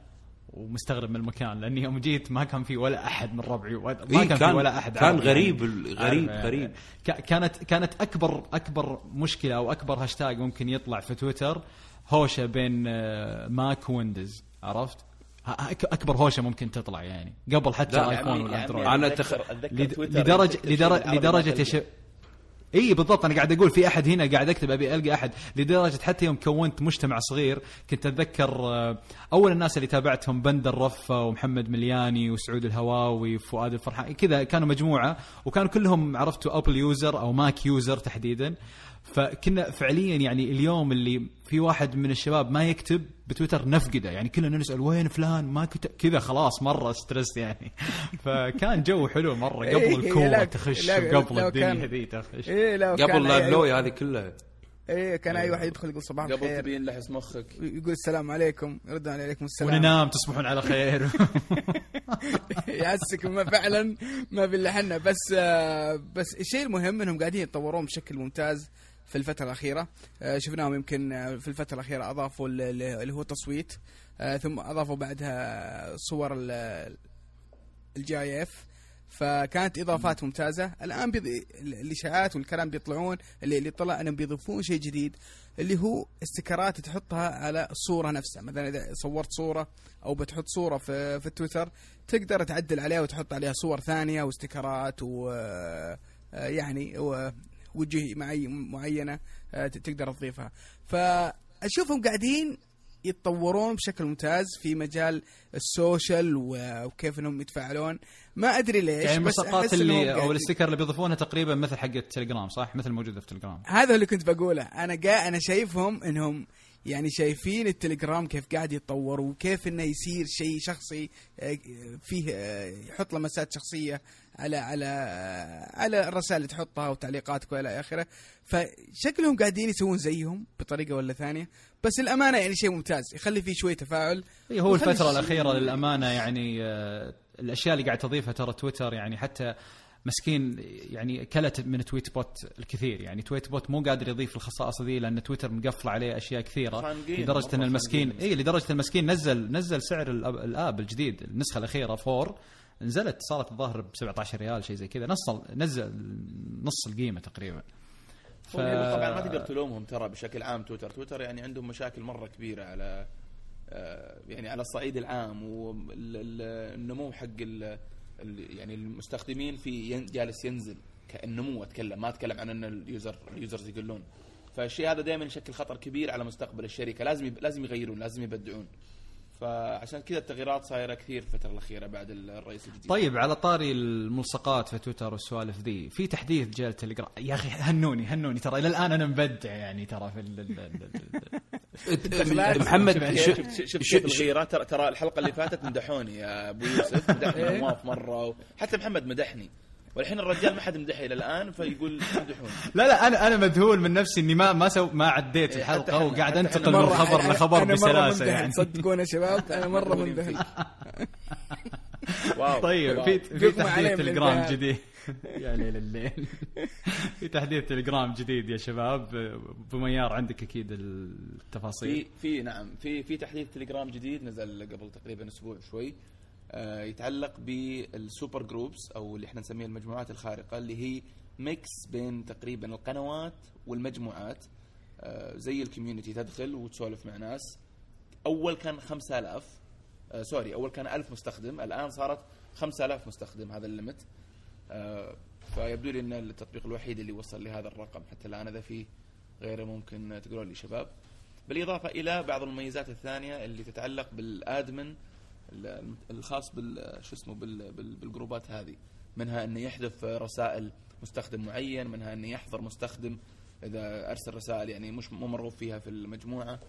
Speaker 1: ومستغرب من المكان لأني يوم جيت ما كان في ولا أحد من ربعي ما
Speaker 2: إيه،
Speaker 1: كان,
Speaker 2: كان-
Speaker 1: في ولا أحد
Speaker 2: كان غريب
Speaker 1: يعني.
Speaker 2: غريب- غريب.
Speaker 1: ك- كانت كانت أكبر أكبر مشكلة أو أكبر هاشتاج ممكن يطلع في تويتر هوشة بين آه، ماك ويندوز عرفت؟ أكبر هوشة ممكن تطلع يعني قبل حتى
Speaker 2: لا،
Speaker 1: الآيفون
Speaker 3: يا والأندرويد
Speaker 2: أنا
Speaker 3: أتذكر-
Speaker 2: تخ-
Speaker 1: لدرجه
Speaker 3: شيء
Speaker 1: لدرجه
Speaker 3: لدرجة.
Speaker 1: يش... إي بالضبط. أنا قاعد أقول في أحد هنا قاعد أكتب أبي ألقى أحد. لدرجة حتى يوم كونت مجتمع صغير كنت أتذكر آه، أول الناس اللي تابعتهم بندر رفه ومحمد ملياني وسعود الهواوي وفؤاد الفرحان كذا كانوا مجموعة وكانوا كلهم عرفتوا Apple user أو Mac user تحديدا. فكنا فعليا يعني اليوم اللي في واحد من الشباب ما يكتب بتويتر نفقده. يعني كلنا نسأل وين فلان؟ ما كتب كذا خلاص مرة stress يعني. فكان جو حلو مرة قبل
Speaker 4: إيه،
Speaker 1: الكوره تخش
Speaker 4: لو
Speaker 1: الدنيا ذي تخش.
Speaker 4: لو كان
Speaker 2: قبل
Speaker 4: أي-
Speaker 2: لايف لوي هذه كلها.
Speaker 4: إيه كان أي واحد يدخل يقول صباح
Speaker 3: قبل
Speaker 4: الخير.
Speaker 3: تبين لحس مخك.
Speaker 4: يقول السلام عليكم يرد عليكم السلام.
Speaker 1: وننام تصبحون على خير. *laughs*
Speaker 4: يحسك ما فعلا ما في حنا بس آه، بس الشيء المهم إنهم قاعدين يتطورون بشكل ممتاز. في الفترة الأخيرة. آه، شفناهم يمكن آه، في الفترة الأخيرة أضافوا ال- ال- اللي هو تصويت. آه، ثم أضافوا بعدها صور ال- GIF فكانت إضافات ممتازة. الآن بيض... الإشاعات والكلام بيطلعون اللي اللي طلع إنهم بيضيفون شيء جديد اللي هو stickerات تحطها على الصورة نفسها. مثلا إذا صورت صورة أو بتحط صورة في في تويتر تقدر تعدل عليها وتحط عليها صور ثانية و stickerات و يعني و- وجه معي معينة آه، تقدر تضيفها. فأشوفهم قاعدين يتطورون بشكل ممتاز في مجال ال social وكيف إنهم يتفاعلون. ما أدري ليش
Speaker 1: يعني
Speaker 4: بس
Speaker 1: الملصقات اللي أو
Speaker 4: ال
Speaker 1: sticker اللي بيضيفونها تقريبا مثل حق التليجرام صح؟ مثل موجوده في التليجرام.
Speaker 4: هذا اللي كنت بقوله. أنا قا أنا شايفهم إنهم يعني شايفين التليجرام كيف قاعد يتطور وكيف إنه يصير شيء شخصي آه، فيه آه، يحط لمسات شخصية على على على الرسائل اللي تحطها وتعليقاتك والى اخره. فشكلهم قاعدين يسوون زيهم بطريقة ولا ثانية بس الأمانة يعني شيء ممتاز يخلي فيه شوية تفاعل.
Speaker 1: إيه هو
Speaker 4: الشيء-
Speaker 1: الأخيرة للأمانة يعني آه، الأشياء اللي قاعد تضيفها ترى تويتر يعني حتى مسكين يعني كلت من تويت بوت الكثير. يعني تويت بوت مو قادر يضيف الخصائص ذي لأن تويتر مقفل عليه
Speaker 3: أشياء
Speaker 1: كثيرة
Speaker 3: لدرجة
Speaker 1: إن المسكين. اي لدرجة المسكين نزل نزل سعر ال app, ال app الجديد النسخة الأخيرة 4 نزلت صارت الظاهر ب 17 ريال شيء زي كذا. نص نزل نص القيمة تقريبا.
Speaker 3: ف... طبعا ما تقدر تلومهم ترى بشكل عام تويتر. تويتر يعني عندهم مشاكل مرة كبيرة على آه، يعني على الصعيد العام والنمو حق ال... يعني المستخدمين في جالس ينزل كالنمو. أتكلم ما أتكلم عن إن ال user ال users يقلون. فالشيء هذا دائما يشكل خطر كبير على مستقبل الشركة. لازم. لازم يغيرون لازم يبدعون. فعشان كذا التغييرات صايرة كثير الفترة الأخيرة بعد الرئيس الجديد.
Speaker 1: طيب على طاري الملصقات في تويتر والسوالف ذي في تحديث جاء التليجرام يا أخي هنوني هنوني ترى إلى الآن أنا مبدع يعني ترى في ال- ال- ال- ال- *laughs*
Speaker 2: محمد
Speaker 3: شفت شفت الغيرة. ترى ترى الحلقة اللي فاتت مدحوني يا أبو يوسف مدحني *laughs* نواف مرة و... حتى محمد مدحني. والحين الرجال ما حد مدحه إلى الآن فيقول مدحوني
Speaker 1: لا لا أنا أنا مذهول من نفسي إني ما ما سو ما عديت
Speaker 3: إيه، الحلقة
Speaker 1: وقاعد
Speaker 3: أنتقل
Speaker 1: من خبر لخبر
Speaker 4: بسلاسة
Speaker 1: يعني.
Speaker 4: صدقونا يا شباب
Speaker 3: أنا
Speaker 4: مرة *laughs*
Speaker 3: فيك. Wow.
Speaker 1: طيب
Speaker 3: wow.
Speaker 1: في في تحديث
Speaker 4: الذهب.
Speaker 1: جديد. *laughs* يا ليل الليل. في تحديث تليجرام جديد يا شباب. بميار عندك أكيد التفاصيل.
Speaker 3: في في نعم. في في تحديث تليجرام جديد نزل قبل تقريبا أسبوع شوي. يتعلق بال super groups أو اللي إحنا نسميها المجموعات الخارقة اللي هي mix بين تقريبا القنوات والمجموعات آه، زي ال community تدخل وتسولف مع ناس. أول كان 5000 آه، sorry أول كان 1000 مستخدم الآن صارت 5000 مستخدم هذا ال limit. آه، فيبدو لي إن التطبيق الوحيد اللي وصل لهذا الرقم حتى الآن إذا في غيره ممكن تقولون لي شباب. بالإضافة إلى بعض المميزات الثانية اللي تتعلق بال admin ال- الخاص بال شو اسمه بال بال بالجروبات هذه. منها انه يحذف رسائل مستخدم معين منها انه يحظر مستخدم إذا أرسل رسائل يعني مش مو مرغوب فيها في المجموعة.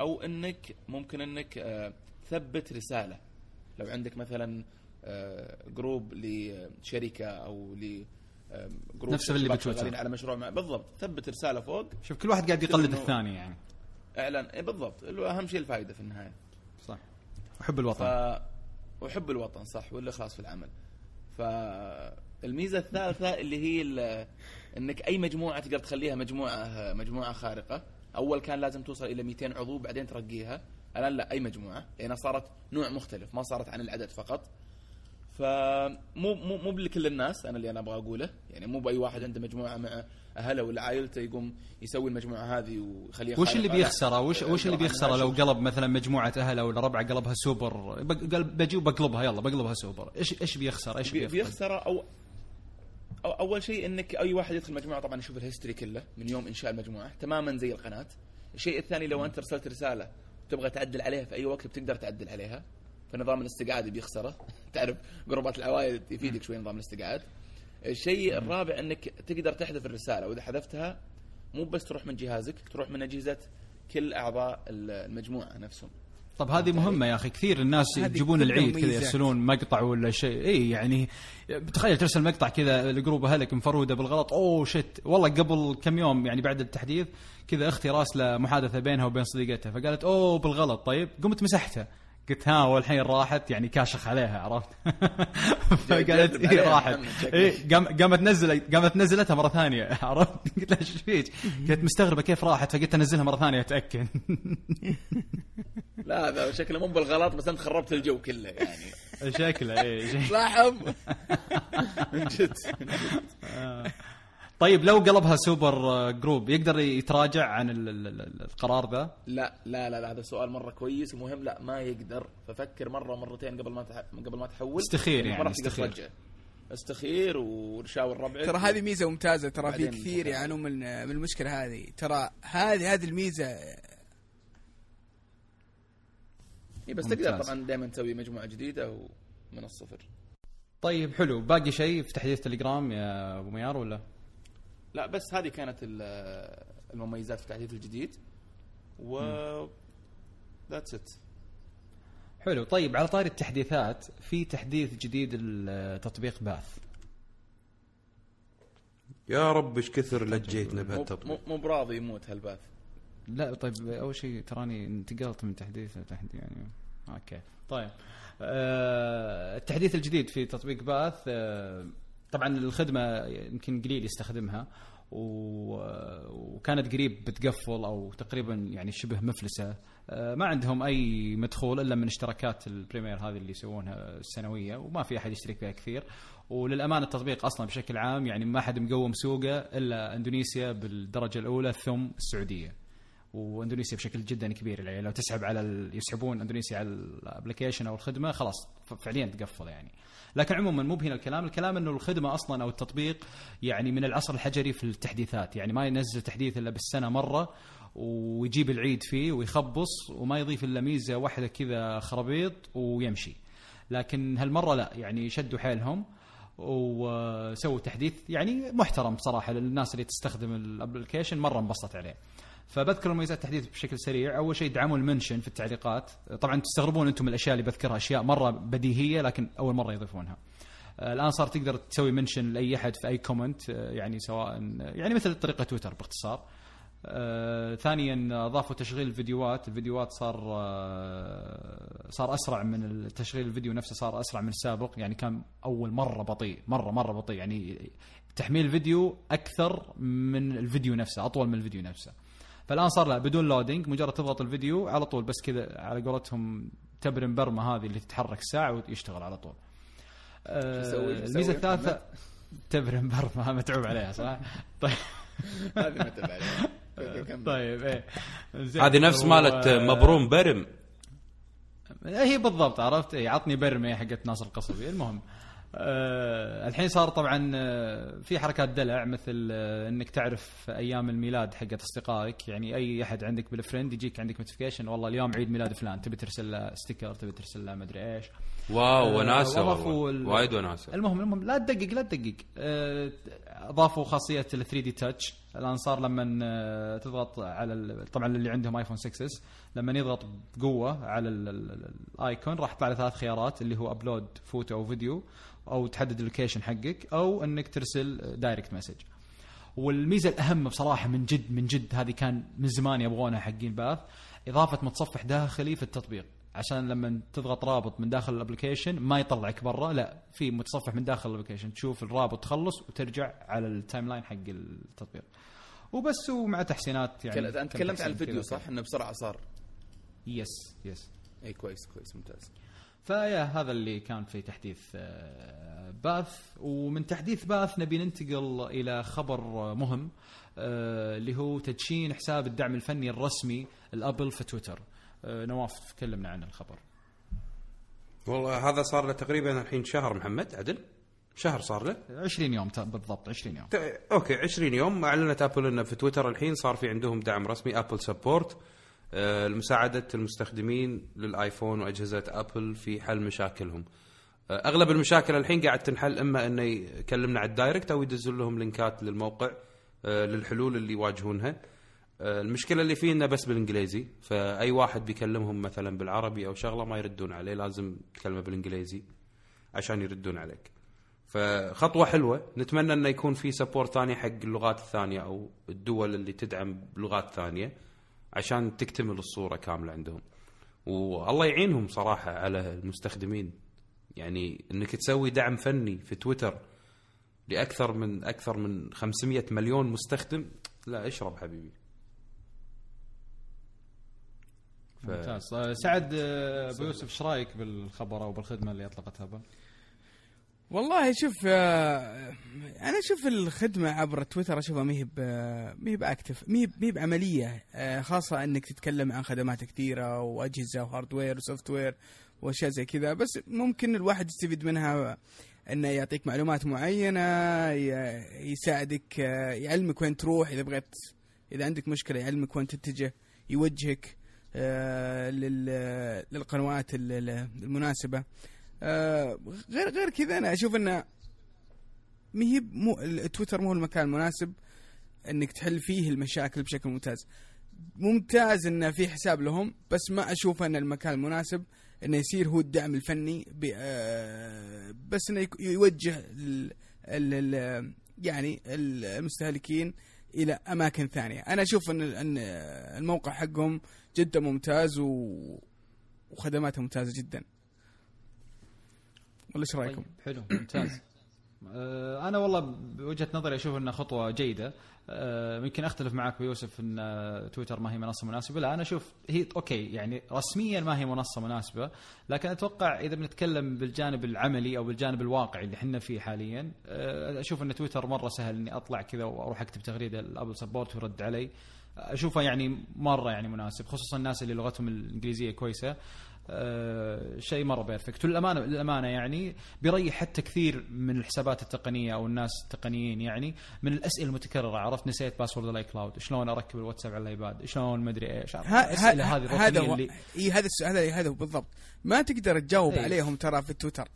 Speaker 3: أو إنك ممكن إنك آه، تثبت رسالة. لو عندك مثلا آه، group لشركة أو ل آه، group
Speaker 1: نفس اللي بتويتر.
Speaker 3: على مشروع مع بالضبط. ثبت رسالة فوق.
Speaker 1: شوف كل واحد قاعد يقلد الثاني يعني.
Speaker 3: إعلان. إيه بالضبط. أهم شيء الفائده في
Speaker 1: النهاية. أحب الوطن.
Speaker 3: ف وحب الوطن صح والاخلاص في العمل. فالميزه الثالثة اللي هي ال- إنك أي مجموعة تقدر تخليها مجموعة مجموعة خارقة. أول كان لازم توصل إلى 200 عضو بعدين ترقيها. الآن لا أي مجموعة. لأنها صارت نوع مختلف ما صارت عن العدد فقط. فمو مو مو لكل الناس أنا اللي أنا أبغى أقوله. يعني مو بأي واحد عنده مجموعة مع أهله ولا عائلته يقوم يسوي المجموعة هذه ويخليها
Speaker 1: وش اللي. بيخسره؟ وش وش اللي بيخسره؟ لو. قلب مثلا مجموعة أهله ولا ربعه قلبها سوبر بجي وبقلبها يلا بقلبها سوبر. إيش إيش بيخسر؟ إيش
Speaker 3: بيخسر أو أو أول شيء إنك أي واحد يدخل مجموعة طبعا يشوف ال history كله من يوم إنشاء المجموعة تماما زي القناة. الشيء الثاني لو أنت أرسلت رسالة تبغى تعدل عليها في أي وقت بتقدر تعدل عليها. فنظام الاستقعاد بيخسره. *laughs* تعرف جروبات العوائل يفيدك شوي نظام الاستقعاد. الشيء الرابع أنك تقدر تحذف الرسالة وإذا حذفتها مو بس تروح من جهازك تروح من أجهزة كل أعضاء المجموعة نفسهم.
Speaker 1: طب هذه مهمة يا أخي كثير الناس يجيبون العيد كذا. يرسلون مقطع ولا شيء. اي يعني تخيل ترسل مقطع كذا لجروب أهلك مفرودة بالغلط أوه شت. والله قبل كم يوم يعني بعد التحديث كذا أختي راسلة محادثة بينها وبين صديقتها فقالت أوه بالغلط. طيب قمت مسحتها. قلت ها والحين راحت يعني كاشخ عليها عرفت؟ *laughs* فقالت اي راحت. اي قام- قامت نزلت قامت نزلتها مرة ثانية *laughs* عرفت؟ قلت لها إيش فيك؟ قالت مستغربة كيف راحت فقلت أنزلها مرة ثانية أتأكد. *laughs*
Speaker 3: لا هذا شكله مو بالغلط بس أنت خربت الجو كله يعني.
Speaker 1: شكله اي شكله.
Speaker 4: لاحظ
Speaker 3: من جد
Speaker 1: طيب لو قلبها super group يقدر يتراجع عن ال- ال- ال- القرار ذا
Speaker 3: لا لا لا لا هذا سؤال مرة كويس ومهم لا ما يقدر ففكر مرة مرتين قبل ما تح... قبل ما تحول
Speaker 1: استخير يعني، استخير.
Speaker 3: ترجع. استخير وشاور ربعك
Speaker 4: ترى هذه ميزة ممتازة ترى في كثير. يعانون من من المشكلة هذه ترى هذه هذه الميزة
Speaker 3: إيه بس
Speaker 1: ممتاز.
Speaker 3: تقدر طبعا دائما تسوي مجموعة جديدة ومن الصفر
Speaker 1: طيب حلو باقي شيء في تحديث تليجرام يا أبو ميار ولا؟
Speaker 3: لا بس هذه كانت ال- المميزات في التحديث الجديد. و That's it
Speaker 1: حلو. طيب على طاري التحديثات في تحديث جديد لتطبيق باث.
Speaker 2: يا رب إيش كثر لجيتنا
Speaker 3: مو
Speaker 2: بهالتطبيق.
Speaker 3: مو براضي يموت هالباث.
Speaker 1: لا طيب أول شيء تراني انتقلت من تحديث لتحديث يعني. أوكي. طيب. آه التحديث الجديد في تطبيق باث آه طبعا الخدمة يمكن قليل يستخدمها. وكانت قريب بتقفل أو تقريبا يعني شبه مفلسة آه، ما عندهم أي مدخول إلا من اشتراكات ال premier هذه اللي يسوونها السنوية وما في أحد يشترك فيها كثير وللأمانة التطبيق أصلا بشكل عام يعني ما حد مقوم سوقه إلا إندونيسيا بالدرجة الأولى ثم السعودية واندونيسيا بشكل جدا كبير. يعني لو تسحب على ال... يسحبون اندونيسيا على ال application أو الخدمة خلاص فعليا تقفل يعني. لكن عموما مو بهنا الكلام. الكلام إنه الخدمة أصلا أو التطبيق يعني من العصر الحجري في التحديثات. يعني ما ينزل تحديث إلا بالسنة مرة ويجيب العيد فيه ويخبص وما يضيف إلا ميزة واحدة كذا خرابيط ويمشي. لكن هالمرة لا. يعني شدوا حيلهم وسووا تحديث يعني محترم بصراحه للناس اللي تستخدم ال application. مرة انبسطت عليه. فبذكر مميزات التحديث بشكل سريع. أول شيء دعموا ال mention في التعليقات. طبعا تستغربون أنتم الأشياء اللي بذكرها أشياء مرة بديهية لكن أول مرة يضيفونها. آه، الآن صار تقدر تسوي mention لأي أحد في أي comment آه، يعني سواء يعني مثل طريقة تويتر باختصار. آه، ثانيا أضافوا تشغيل الفيديوهات. الفيديوهات صار صار أسرع من التشغيل الفيديو نفسه صار أسرع من السابق. يعني كان أول مرة بطيء مرة مرة بطيء. يعني تحميل الفيديو أكثر من الفيديو نفسه أطول من الفيديو نفسه. فالآن صار لا بدون لودينج مجرد تضغط الفيديو على طول بس كذا على قولتهم تبرم برمه هذه اللي تتحرك ساعة ويشتغل على طول آه،
Speaker 3: الميزة؟
Speaker 1: الثالثه تبرم برمه متعوب عليها صح؟ *laughs* طيب
Speaker 3: هذه تبع عليها. كمل.
Speaker 1: طيب إيه زين.
Speaker 2: هذه نفس مالت مبروم برم
Speaker 1: هي بالضبط عرفت اي عطني برمي حقت ناصر القصبي المهم آه الحين صار طبعا آه، في حركات دلع مثل آه إنك تعرف أيام الميلاد حقت أصدقائك. يعني أي أحد عندك بال friend يجيك عندك notification والله اليوم عيد ميلاد فلان تبي ترسل له sticker تبي ترسل له مدري إيش.
Speaker 2: واو
Speaker 1: آه، وناسة
Speaker 2: وايد وناسة.
Speaker 1: المهم المهم لا تدقق لا تدقق. أضافوا خاصية ال 3D Touch الآن صار لما تضغط على طبعا اللي عندهم ايفون 6S لما يضغط بقوة على ال- ال- ال- ال icon راح يطلع له ثلاث خيارات اللي هو upload photo أو فيديو أو تحدد ال location حقك أو إنك ترسل direct message والميزة الأهم بصراحة من جد من جد هذه كان من زمان يبغونها حقين باث إضافة متصفح داخلي في التطبيق. عشان لما تضغط رابط من داخل ال application ما يطلعك برا لا في متصفح من داخل ال application تشوف الرابط تخلص وترجع على ال timeline حق التطبيق. وبس ومع تحسينات يعني أنت
Speaker 3: تكلمت عن الفيديو. صح؟ إنه بسرعة صار.
Speaker 1: yes yes
Speaker 3: اي كويس كويس ممتاز.
Speaker 1: فيا هذا اللي كان في تحديث آه، باث. ومن تحديث باث نبي ننتقل إلى خبر مهم آه، اللي هو تدشين حساب الدعم الفني الرسمي لأبل في تويتر. آه، نواف تكلمنا عن الخبر.
Speaker 2: والله هذا صار له تقريبا الحين شهر محمد عدل؟ شهر صار له؟
Speaker 1: 20 يوم بالضبط 20 يوم.
Speaker 2: okay 20 يوم. أعلنت أبل إنه في تويتر الحين صار في عندهم دعم رسمي Apple Support. لمساعدة المستخدمين للآيفون وأجهزة آبل في حل مشاكلهم. آه، أغلب المشاكل الحين قاعد تنحل إما انه يكلمنا على ال direct أو يدزون لهم لينكات للموقع آه، للحلول اللي يواجهونها. آه، المشكلة اللي فيه إنه بس بالإنجليزي فأي واحد بيكلمهم مثلا بالعربي أو شغلة ما يردون عليه لازم تكلمه بالإنجليزي عشان يردون عليك. فخطوة حلوة. نتمنى إنه يكون في سبورت ثاني حق اللغات الثانية أو الدول اللي تدعم بلغات ثانية. عشان تكتمل الصورة كاملة عندهم. والله يعينهم صراحة على المستخدمين. يعني إنك تسوي دعم فني في تويتر لأكثر من أكثر من 500 مليون مستخدم لا اشرب حبيبي. ف-
Speaker 1: ممتاز. سعد آه، أبو يوسف إيش رأيك بالخبر أو بالخدمه اللي أطلقتها ابل؟
Speaker 4: والله شوف آه، أنا أشوف الخدمة عبر تويتر أشوفها ما هي ما هي ب active ما هي بعملية آه، خاصة إنك تتكلم عن خدمات كثيرة وأجهزة و hardware و software وأشياء زي كذا بس ممكن الواحد يستفيد منها إنه يعطيك معلومات معينة يساعدك آه، يعلمك وين تروح إذا بغيت إذا عندك مشكلة يعلمك وين تتجه يوجهك لل- للقنوات ال- ال- المناسبة. آه، غير غير كذا أنا أشوف إنه ما هي مو التويتر مو المكان المناسب إنك تحل فيه المشاكل بشكل ممتاز. ممتاز إنه في حساب لهم بس ما أشوف إن المكان المناسب إنه يصير هو الدعم الفني آه، بس إنه يوجه ال ال ال يعني المستهلكين إلى أماكن ثانية. أنا أشوف ان الموقع حقهم جدا ممتاز وخدماته ممتازة جدا. ولا إيش رأيكم؟
Speaker 1: طيب حلو ممتاز. آه، أنا والله بوجهة نظري أشوف إنها خطوة جيدة. آه، يمكن أختلف معك بيوسف إن آه، تويتر ما هي منصة مناسبة. لا أنا أشوف هي أوكي يعني رسميا ما هي منصة مناسبة لكن أتوقع إذا بنتكلم بالجانب العملي أو بالجانب الواقعي اللي إحنا فيه حاليا أشوف إن تويتر مرة سهل إني أطلع كذا وأروح أكتب تغريدة ل Apple Support ويرد علي. اشوفه يعني مرة يعني مناسب خصوصا الناس اللي لغتهم الإنجليزية كويسة. شيء مره perfect وللامانه للامانه يعني بيريح حتى كثير من الحسابات التقنية أو الناس التقنيين يعني من الأسئلة المتكررة. عرفت؟ نسيت password ال iCloud شلون أركب الواتساب على الإيباد؟ شلون؟ ما
Speaker 4: أدري
Speaker 1: إيش.
Speaker 4: الأسئلة
Speaker 1: هذه
Speaker 4: هذا
Speaker 1: اللي
Speaker 4: إي هذا السؤال هذا هذا هو بالضبط. ما تقدر تجاوب
Speaker 1: إيه.
Speaker 4: عليهم ترى في تويتر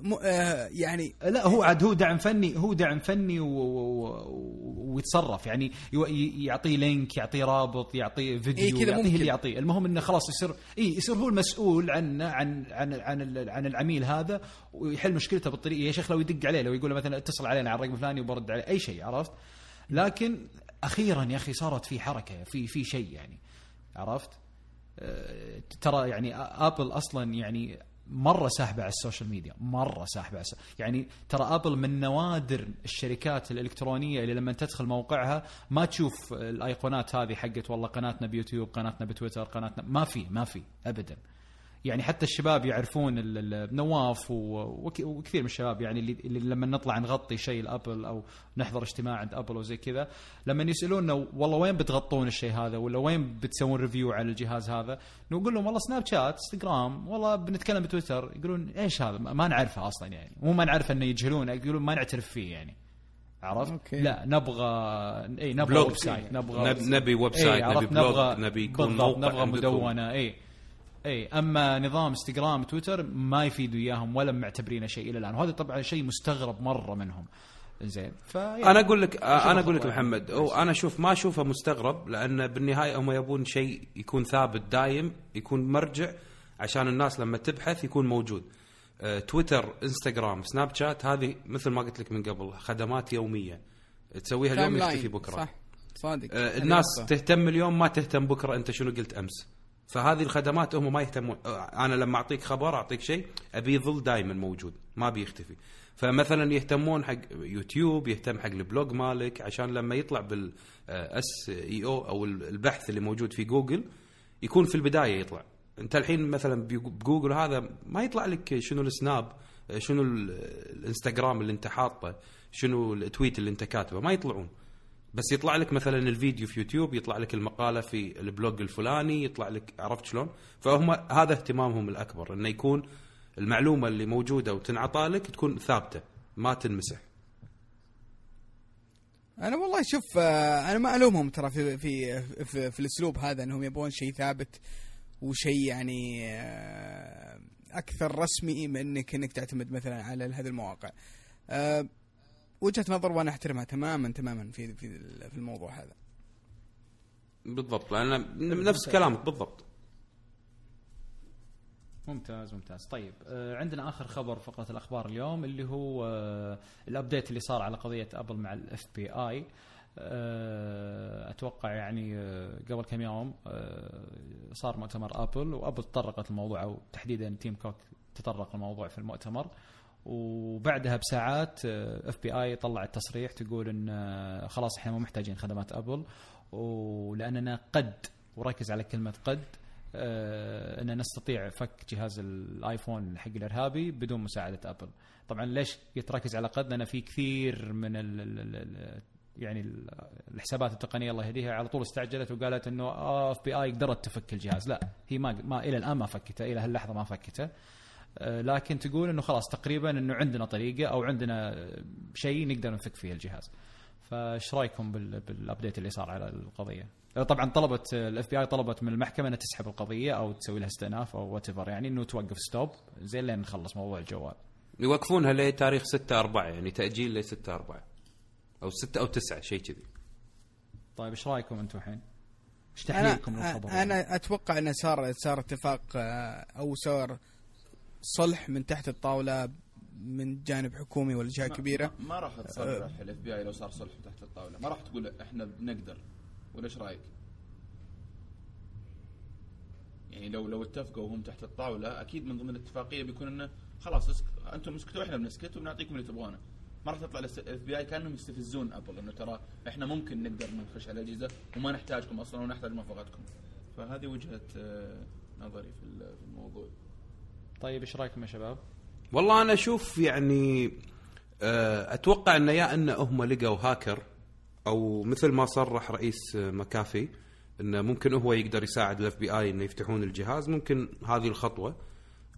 Speaker 4: م... آه يعني
Speaker 1: لا هو عاد هو دعم فني هو دعم فني و... و... ويتصرف. يعني يو... ي- يعطيه link يعطيه رابط يعطيه فيديو
Speaker 4: إيه
Speaker 1: يعطيه
Speaker 4: ممكن.
Speaker 1: اللي يعطيه. المهم إنه خلاص يصير اي يصير هو المسؤول عن عن عن عن, عن العميل هذا ويحل مشكلته بالطريقة. يا شيخ لو يدق عليه لو يقول له مثلا اتصل علينا على الرقم الفلاني وبرد عليه أي شيء عرفت؟ لكن أخيرا يا أخي صارت في حركة في في شيء يعني عرفت؟ آه، ترى يعني ابل أصلا يعني مرة ساحبة على ال social media مرة ساحبة على الس- يعني ترى أبل من نوادر الشركات الإلكترونية اللي لما تدخل موقعها ما تشوف الأيقونات هذه حقت والله قناتنا بيوتيوب قناتنا بتويتر قناتنا ما في ما في ابدا. يعني حتى الشباب يعرفون ال- ال- نواف وكثير من الشباب يعني اللي, اللي لما نطلع نغطي شيء لأبل أو نحضر اجتماع عند أبل وزي كذا لما يسالونا والله وين بتغطون الشيء هذا ولا وين بتسوون review على الجهاز هذا نقول لهم والله سناب شات انستغرام والله بنتكلم بتويتر يقولون إيش هذا ما نعرفه أصلا يعني مو ما نعرف إنه يجهلونه يقولون ما نعترف فيه يعني عرفت؟
Speaker 4: okay.
Speaker 1: لا نبغى إي نبغى blog. website نبغى
Speaker 2: نب- نبي
Speaker 1: website،
Speaker 2: نبي؟ blog،
Speaker 1: نبغى
Speaker 2: نبي يكون
Speaker 1: نبغى.
Speaker 2: مدونة
Speaker 1: إي اي أما نظام إنستغرام تويتر ما يفيدوا إياهم ولا معتبرينه شيء إلى الآن. وهذا طبعا شيء مستغرب مرة منهم. زين فيعني
Speaker 2: أنا أقول لك أنا أقول لك
Speaker 1: يعني.
Speaker 2: محمد هو أنا أشوف ما أشوفه مستغرب لأن بالنهاية هم يبون شيء يكون ثابت دايم يكون مرجع عشان الناس لما تبحث يكون موجود. آه، تويتر إنستغرام سناب شات هذه مثل ما قلت لك من قبل خدمات يومية. تسويها اليوم يختفي. بكرة.
Speaker 4: صح. صادق.
Speaker 2: آه، الناس. تهتم اليوم ما تهتم بكرة أنت شنو قلت أمس. فهذه الخدمات هم ما يهتمون. آه، أنا لما أعطيك خبر أعطيك شيء أبي يظل دائما موجود ما بيختفي. فمثلا يهتمون حق يوتيوب يهتم حق ال blog مالك عشان لما يطلع بال SEO أو البحث اللي موجود في جوجل يكون في البداية يطلع. أنت الحين مثلا بجوجل هذا ما يطلع لك شنو السناب شنو ال- الإنستغرام اللي أنت حاطه شنو ال tweet اللي أنت كاتبه ما يطلعون. بس يطلع لك مثلا الفيديو في يوتيوب يطلع لك المقالة في ال blog الفلاني يطلع لك عرفت شلون فهم هذا اهتمامهم الأكبر إنه يكون المعلومة اللي موجودة وتنعطى لك تكون ثابتة ما تنمسح
Speaker 4: أنا والله شوف آه، أنا ما ألومهم ترى في في في, في الأسلوب هذا إنهم يبغون شيء ثابت وشيء يعني آه، أكثر رسمي من إنك إنك تعتمد مثلا على هذه المواقع. آه، وجهة نظر وأنا أحترمها تماما تماما في في في الموضوع هذا.
Speaker 2: بالضبط لأن نفس كلامك بالضبط.
Speaker 1: ممتاز ممتاز. طيب آه عندنا آخر خبر فقرة الأخبار اليوم اللي هو آه ال update اللي صار على قضية أبل مع ال FBI أتوقع يعني آه قبل كم يوم آه صار مؤتمر ابل وأبل تطرقت للموضوع أو تحديدا تيم كوك تطرق للموضوع في المؤتمر. وبعدها بساعات FBI طلعت تصريح تقول إن آه، خلاص إحنا مو محتاجين خدمات أبل ولأننا قد وركز على كلمة قد آه، ان نستطيع فك جهاز الآيفون حق الإرهابي بدون مساعدة أبل. طبعا ليش يتركز على قد؟ لأن في كثير من ال ال ال يعني ال- الحسابات التقنية الله يهديها على طول استعجلت وقالت إنه FBI قدرت تفك الجهاز. لا هي ما ما إلى الآن ما فكته إلى هاللحظة ما فكته. لكن تقول إنه خلاص تقريبا إنه عندنا طريقة أو عندنا شيء نقدر نفك فيه الجهاز فايش رأيكم بال- بال update اللي صار على القضية؟ طبعا طلبت ال FBI طلبت من المحكمة إنها تسحب القضية أو تسوي لها استئناف أو what يعني إنه توقف stop زين لين نخلص موضوع الجوال.
Speaker 2: يوقفونها لتاريخ 6 4 يعني تأجيل ل 6 4 أو 6 أو 9 شيء كذي
Speaker 1: طيب إيش رأيكم أنتم الحين؟
Speaker 4: إيش
Speaker 1: تحليلكم للخبر؟
Speaker 4: أنا أتوقع إنه صار صار اتفاق آه، أو صار صلح من تحت الطاولة من جانب حكومي ولا جهة كبيرة؟
Speaker 3: ما, ما راح تصرح ال FBI لو صار صلح تحت الطاولة. ما راح تقول إحنا بنقدر. ولا إيش رأيك؟ يعني لو لو اتفقوا وهم تحت الطاولة أكيد من ضمن الاتفاقية بيكون إنه خلاص اسك... أنتم اسكتوا إحنا بنسكت وبنعطيكم اللي تبغونه. ما راح تطلع ال FBI كأنهم يستفزون أبل إنه ترى إحنا ممكن نقدر نخش على الأجهزة وما نحتاجكم أصلا ونحتاج موافقتكم. فهذه وجهة آه، نظري في الموضوع.
Speaker 1: طيب إيش رأيكم يا شباب؟
Speaker 2: والله أنا أشوف يعني آه، أتوقع ان يا ان هم لقوا هاكر أو مثل ما صرح رئيس مكافي إنه ممكن هو يقدر يساعد الاف بي اي إنه يفتحون الجهاز ممكن هذه الخطوة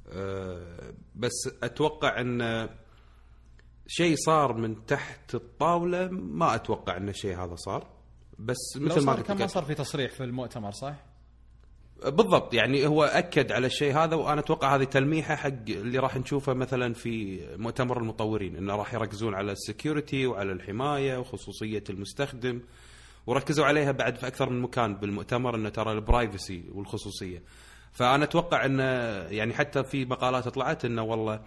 Speaker 2: آه، بس أتوقع إن شيء صار من تحت الطاولة ما أتوقع إن الشيء هذا صار بس
Speaker 1: لو
Speaker 2: مثل ما
Speaker 1: صار
Speaker 2: قلت
Speaker 1: كان ما صار في تصريح في المؤتمر صح؟
Speaker 2: بالضبط يعني هو أكد على الشيء هذا وأنا أتوقع هذه تلميحة حق اللي راح نشوفه مثلا في مؤتمر المطورين إنه راح يركزون على ال security وعلى الحماية وخصوصية المستخدم وركزوا عليها بعد في أكثر من مكان بالمؤتمر إنه ترى ال privacy والخصوصية. فأنا أتوقع إنه يعني حتى في مقالات طلعت إنه والله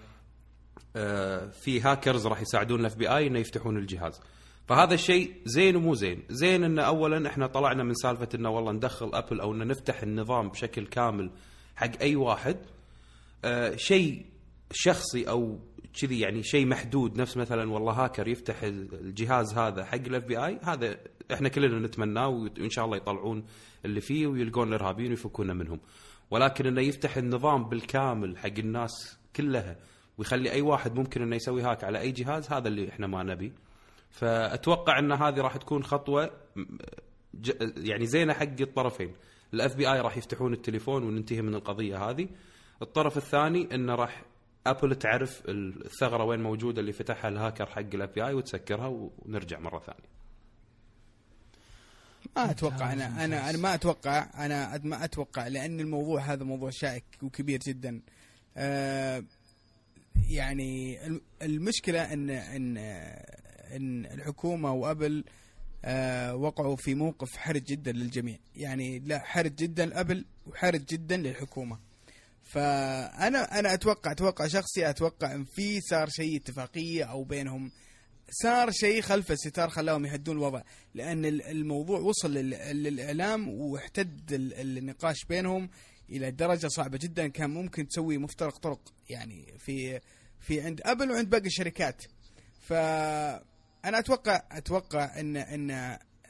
Speaker 2: آه، في هاكرز راح يساعدون ال FBI إنه يفتحون الجهاز. فهذا الشيء زين ومو زين. زين انه اولا إحنا طلعنا من سالفة إنه والله ندخل أبل أو انه نفتح النظام بشكل كامل حق أي واحد. آه شيء شخصي أو كذي يعني شيء محدود. نفس مثلا والله هاكر يفتح الجهاز هذا حق ال FBI هذا إحنا كلنا نتمناه وإن شاء الله يطلعون اللي فيه ويلقون الإرهابيين ويفكونا منهم. ولكن إنه يفتح النظام بالكامل حق الناس كلها ويخلي أي واحد ممكن إنه يسوي hack على أي جهاز هذا اللي إحنا ما نبي. فأتوقع أن هذه راح تكون خطوة يعني زينة حق الطرفين. ال FBI راح يفتحون التليفون وننتهي من القضية هذه. الطرف الثاني أنه راح ابل تعرف الثغرة وين موجودة اللي فتحها الهاكر حق ال FBI وتسكرها ونرجع مرة ثانية.
Speaker 4: ما أتوقع أنا أنا أنا ما أتوقع أنا ما أتوقع لأن الموضوع هذا موضوع شائك وكبير جدا. آه يعني الم- المشكلة أن أن إن الحكومة وأبل آه وقعوا في موقف حرج جدا للجميع. يعني لا حرج جدا لأبل وحرج جدا للحكومة. فأنا أنا أتوقع أتوقع شخصي أتوقع إن في صار شيء اتفاقية أو بينهم. صار شيء خلف الستار خلاهم يهدون الوضع. لأن ال- الموضوع وصل لل- للإعلام واحتد ال- النقاش بينهم إلى درجة صعبة جدا. كان ممكن تسوي مفترق طرق. يعني في في عند أبل وعند باقي الشركات. فانا أتوقع أتوقع ان ان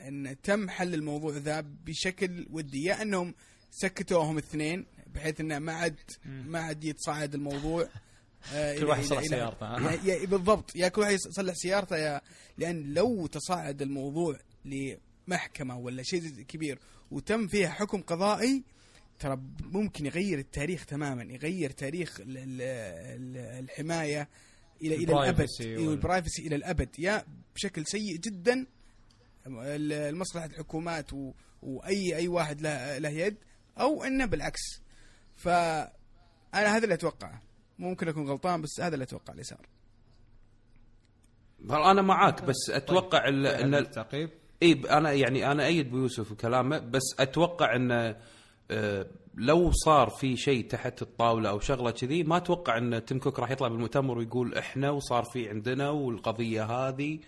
Speaker 4: إن تم حل الموضوع ذا بشكل ودي. يا إنهم سكتوهم اثنين بحيث إنه ما عاد ما عاد يتصاعد الموضوع. *laughs* آه،
Speaker 1: كل واحد يصلح سيارته،
Speaker 4: بالضبط. يا كل واحد يصلح سيارته يا لأن لو تصاعد الموضوع لمحكمة ولا شيء كبير وتم فيها حكم قضائي ترى ممكن يغير التاريخ تماما يغير تاريخ ال- ال- ال- الحماية إلى إلى الأبد.
Speaker 1: ال
Speaker 4: privacy
Speaker 1: وال-
Speaker 4: وال privacy إلى الأبد. يا بشكل سيء جدا ال- لمصلحه الحكومات و- واي أي واحد له له يد أو إنه بالعكس. فانا هذا اللي أتوقعه. ممكن أكون غلطان بس هذا اللي أتوقع اللي صار.
Speaker 2: أنا معاك بس أتوقع ال- إن
Speaker 1: التعقيب.
Speaker 2: إي ب- أنا يعني أنا أيد بيوسف وكلامه بس أتوقع انه آه، لو صار في شيء تحت الطاولة أو شغلة كذي ما أتوقع إن تيم كوك راح يطلع بالمؤتمر ويقول إحنا وصار في عندنا والقضية هذه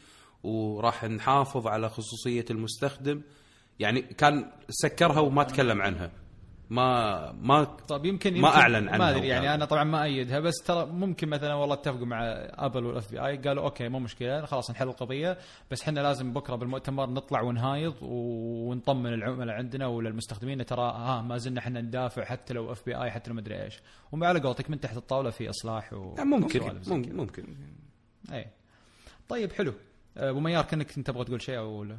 Speaker 2: وراح نحافظ على خصوصية المستخدم. يعني كان سكرها وما تكلم عنها. ما ما
Speaker 1: طيب يمكن,
Speaker 2: ما
Speaker 1: يمكن
Speaker 2: أعلن عنها
Speaker 1: ما أدري يعني. أنا طبعا ما أيدها بس ترى ممكن مثلا والله اتفقوا مع أبل وال FBI قالوا okay مو مشكلة خلاص نحل القضية بس إحنا لازم بكرة بالمؤتمر نطلع ون highlight ونطمن العملاء عندنا ولا المستخدمين ترى ها ما زلنا إحنا ندافع حتى لو FBI حتى لو مدري إيش وعلى قولتك من تحت الطاولة في إصلاح و
Speaker 2: ممكن ممكن. ممكن.
Speaker 1: اي طيب حلو أبو ميار كأنك أنت تبغى تقول شيء أو لا؟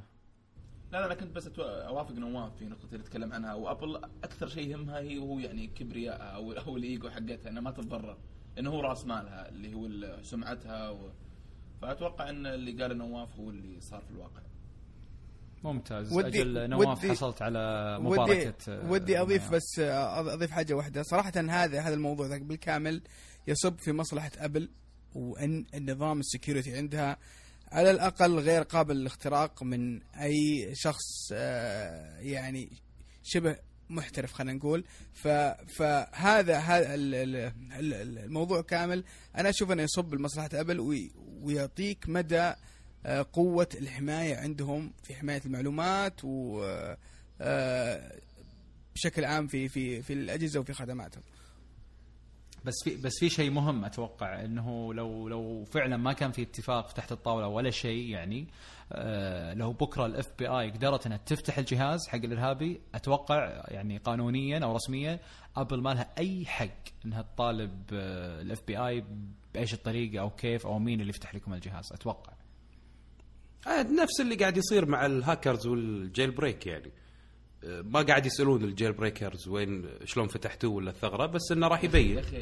Speaker 3: لا لا أنا كنت بس أوافق نواف في نقطة اللي تكلم عنها. وأبل أكثر شيء يهمها هي هو يعني كبريائها أو أو الإيجو حقتها إنها ما تتضرر. إنه هو راس مالها اللي هو سمعتها و... فأتوقع إن اللي قال نواف هو اللي صار في الواقع.
Speaker 1: ممتاز.
Speaker 4: ودي-
Speaker 1: أجل نواف
Speaker 4: ودي-
Speaker 1: حصلت على
Speaker 4: ودي
Speaker 1: مباركة أه،
Speaker 4: ودي
Speaker 1: أبو
Speaker 4: أضيف
Speaker 1: ميار.
Speaker 4: بس آه، أضيف حاجة واحدة. صراحة هذا هذا الموضوع ذاك بالكامل يصب في مصلحة أبل وإن النظام ال security عندها على الأقل غير قابل للاختراق من أي شخص آه، يعني شبه محترف خلينا نقول. فهذا هذا ال- ال- ال- الموضوع كامل. أنا أشوف أنه يصب لمصلحة أبل وي- ويعطيك مدى آه، قوة الحماية عندهم في حماية المعلومات و آه، بشكل عام في في في الأجهزة وفي خدماتهم.
Speaker 1: بس في بس في شيء مهم أتوقع إنه لو لو فعلا ما كان في اتفاق تحت الطاولة ولا شيء يعني آه لو بكرة ال FBI قدرت إنها تفتح الجهاز حق الإرهابي أتوقع يعني قانونيا أو رسميا ابل ما لها أي حق إنها تطالب ال FBI بإيش الطريقة أو كيف أو مين اللي يفتح لكم الجهاز
Speaker 2: أتوقع. نفس اللي قاعد يصير مع ال hackers وال jailbreak يعني. ما قاعد يسألون ال jailbreakers وين شلون فتحتوه ولا الثغرة بس إنه راح
Speaker 3: يا
Speaker 2: يبين
Speaker 3: أخي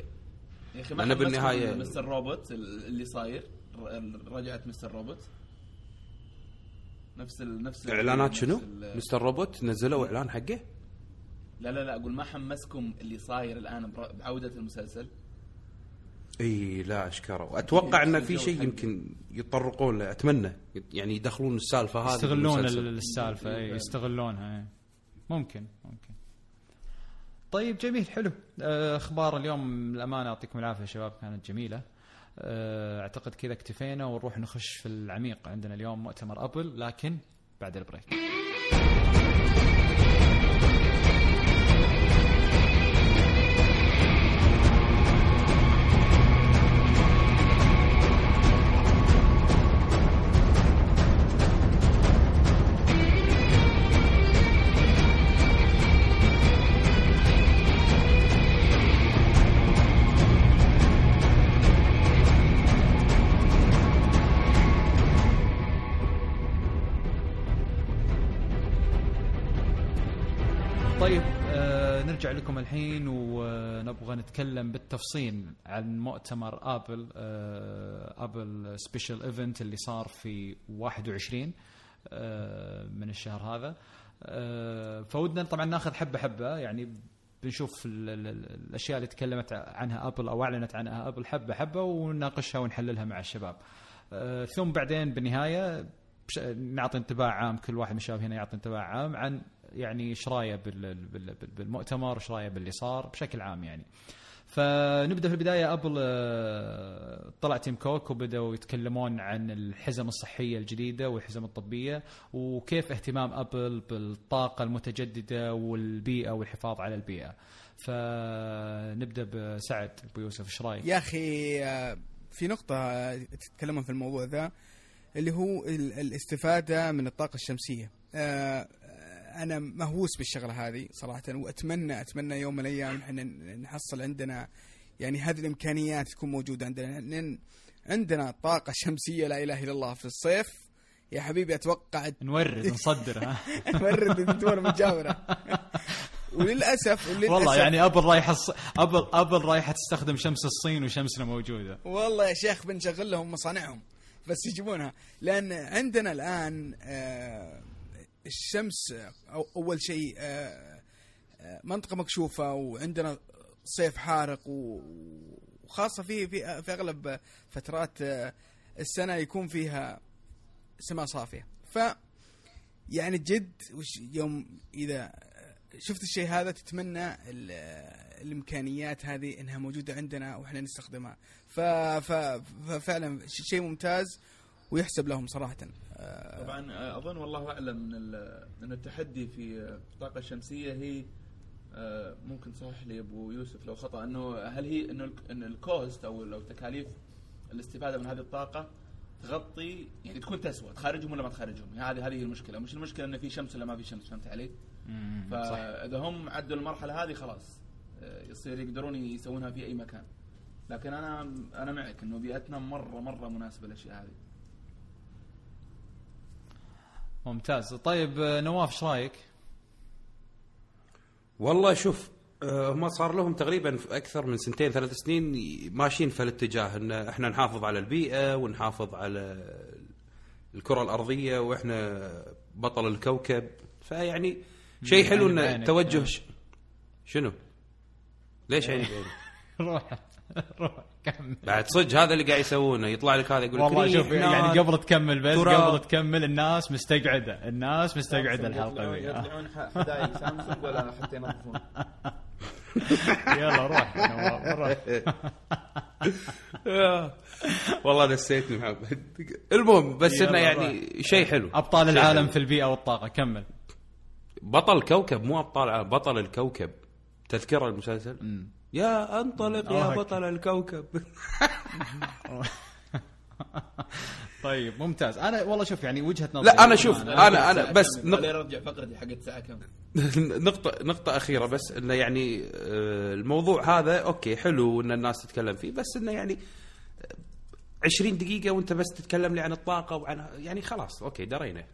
Speaker 3: يا أخي
Speaker 2: أنا
Speaker 3: ما
Speaker 2: بالنهاية-
Speaker 3: Mr. Robot اللي صاير ر- رجعت Mr. Robot. نفس ال نفس ال-
Speaker 2: إعلانات
Speaker 3: نفس
Speaker 2: شنو؟ Mr. Robot نزلوا إعلان حقه؟
Speaker 3: لا لا لا أقول ما حمسكم اللي صاير الآن بعودة المسلسل.
Speaker 2: إي لا أشكره. أتوقع إنه في
Speaker 3: الجو
Speaker 2: شيء. يمكن يتطرقون له أتمنى. يعني يدخلون السالفة هذه
Speaker 1: يستغلون السالفه إي يستغلونها إي. ممكن ممكن. طيب جميل حلو. آه، أخبار اليوم الامانه يعطيكم العافية شباب كانت جميلة. آه، أعتقد كذا اكتفينا ونروح نخش في العميق عندنا اليوم مؤتمر أبل لكن بعد البريك. الحين ونبغى نتكلم بالتفصيل عن مؤتمر آبل آه آبل special event اللي صار في 21 آه من الشهر هذا آه فودنا طبعا ناخذ حبة حبة يعني بنشوف ال- ال- ال- الأشياء اللي تكلمت عنها آبل أو أعلنت عنها آبل حبة حبة ونناقشها ونحللها مع الشباب. ثم بعدين بالنهاية نعطي انطباع عام كل واحد من الشباب هنا يعطي انطباع عام عن يعني إيش رايه بال- بال- بال- بالمؤتمر إيش رايه باللي صار بشكل عام يعني فنبدأ في البداية أبل آه، طلع تيم كوك وبدأوا يتكلمون عن الحزم الصحية الجديدة والحزم الطبية وكيف اهتمام أبل بالطاقة المتجددة والبيئة والحفاظ على البيئة فنبدأ بسعد أبو يوسف إيش رأيك؟
Speaker 4: يا أخي آه، في نقطة آه، تتكلمون في الموضوع ذا اللي هو ال- الاستفادة من الطاقة الشمسية. أنا مهووس بالشغلة هذه صراحة وأتمنى أتمنى يوم من الأيام إحنا نحصل عندنا يعني هذه الإمكانيات تكون موجودة عندنا. لأن عندنا طاقة شمسية لا إله إلا الله في الصيف. يا حبيبي أتوقع
Speaker 1: نورد نصدر ها؟ *laughs*
Speaker 4: مرد الدول مجاورة وللأسف وللأسف
Speaker 1: والله يعني Apple رايحه الص- Apple Apple رايحه تستخدم شمس الصين وشمسنا موجودة.
Speaker 4: والله يا شيخ بنشغل لهم مصانعهم. بس يجيبونها. لأن عندنا الآن آه، الشمس أو أول شيء آه، آه، منطقة مكشوفة وعندنا صيف حارق وخاصة في في في أغلب فترات آه، السنة يكون فيها سماء صافية ف يعني جد يوم إذا شفت الشيء هذا تتمنى ال- الإمكانيات هذه إنها موجودة عندنا وإحنا نستخدمها. ففعلا شيء ممتاز ويحسب لهم صراحة.
Speaker 3: طبعا آه، أظن والله أعلم ان ال- ان التحدي في الطاقه الشمسية هي آه، ممكن صحح لي أبو يوسف لو خطأ إنه هل هي إنه ال- إن الكوست أو لو تكاليف الاستفادة من هذه الطاقة تغطي يعني تكون تسوى تخرجهم ولا ما تخرجهم هذه هذه هي المشكلة. مش المشكلة انه في شمس ولا ما في شمس فهمت علي؟ فاذا هم عدوا المرحلة هذه خلاص آه، يصير يقدرون يسوونها في أي مكان. لكن أنا أنا معك إنه بيئتنا مرة مرة مناسبة للأشياء هذه.
Speaker 1: ممتاز طيب آه، نواف إيش رأيك؟
Speaker 2: والله شوف آه، هم صار لهم تقريبا في أكثر من سنتين ثلاث سنين ماشيين في الاتجاه إن إحنا نحافظ على البيئة ونحافظ على الكرة الأرضية وإحنا بطل الكوكب فيعني شيء حلو
Speaker 1: عيني
Speaker 2: انه
Speaker 1: بعينك.
Speaker 2: توجه
Speaker 1: آه.
Speaker 2: شنو؟ ليش عيني بعيني؟ *laughs*
Speaker 1: روح *laughs* كمل
Speaker 2: بعد صدق هذا اللي قاعد يسوونه يطلع لك هذا يقول لك
Speaker 1: والله شوف يعني. قبل تكمل بس. قبل تكمل الناس مستقعدة الناس مستقعدة الحلقة ذي.
Speaker 3: يطلعون حدايق سامسونج ولا حتى ينظفون *laughs*
Speaker 1: يلا روح روح. *laughs*
Speaker 2: والله نسيتني محمد المهم بس إنه يعني شيء حلو أبطال
Speaker 1: العالم
Speaker 2: حلو.
Speaker 1: في البيئة والطاقة كمل
Speaker 2: بطل الكوكب مو أبطال العالم بطل الكوكب تذكرة المسلسل يا أنطلق يا. بطل الكوكب. *laughs*
Speaker 1: طيب ممتاز. أنا والله شوف يعني وجهة نظري
Speaker 2: لا أنا شوف أنا أنا بس
Speaker 3: خليني
Speaker 2: نق-
Speaker 3: فقرتي حقت ساعه كم؟ *laughs*
Speaker 2: نقطة نقطة أخيرة بس إنه يعني آه، الموضوع هذا أوكي حلو إن الناس تتكلم فيه بس إنه يعني آه، 20 دقيقة وأنت بس تتكلم لي عن الطاقة وعن يعني خلاص أوكي درينا.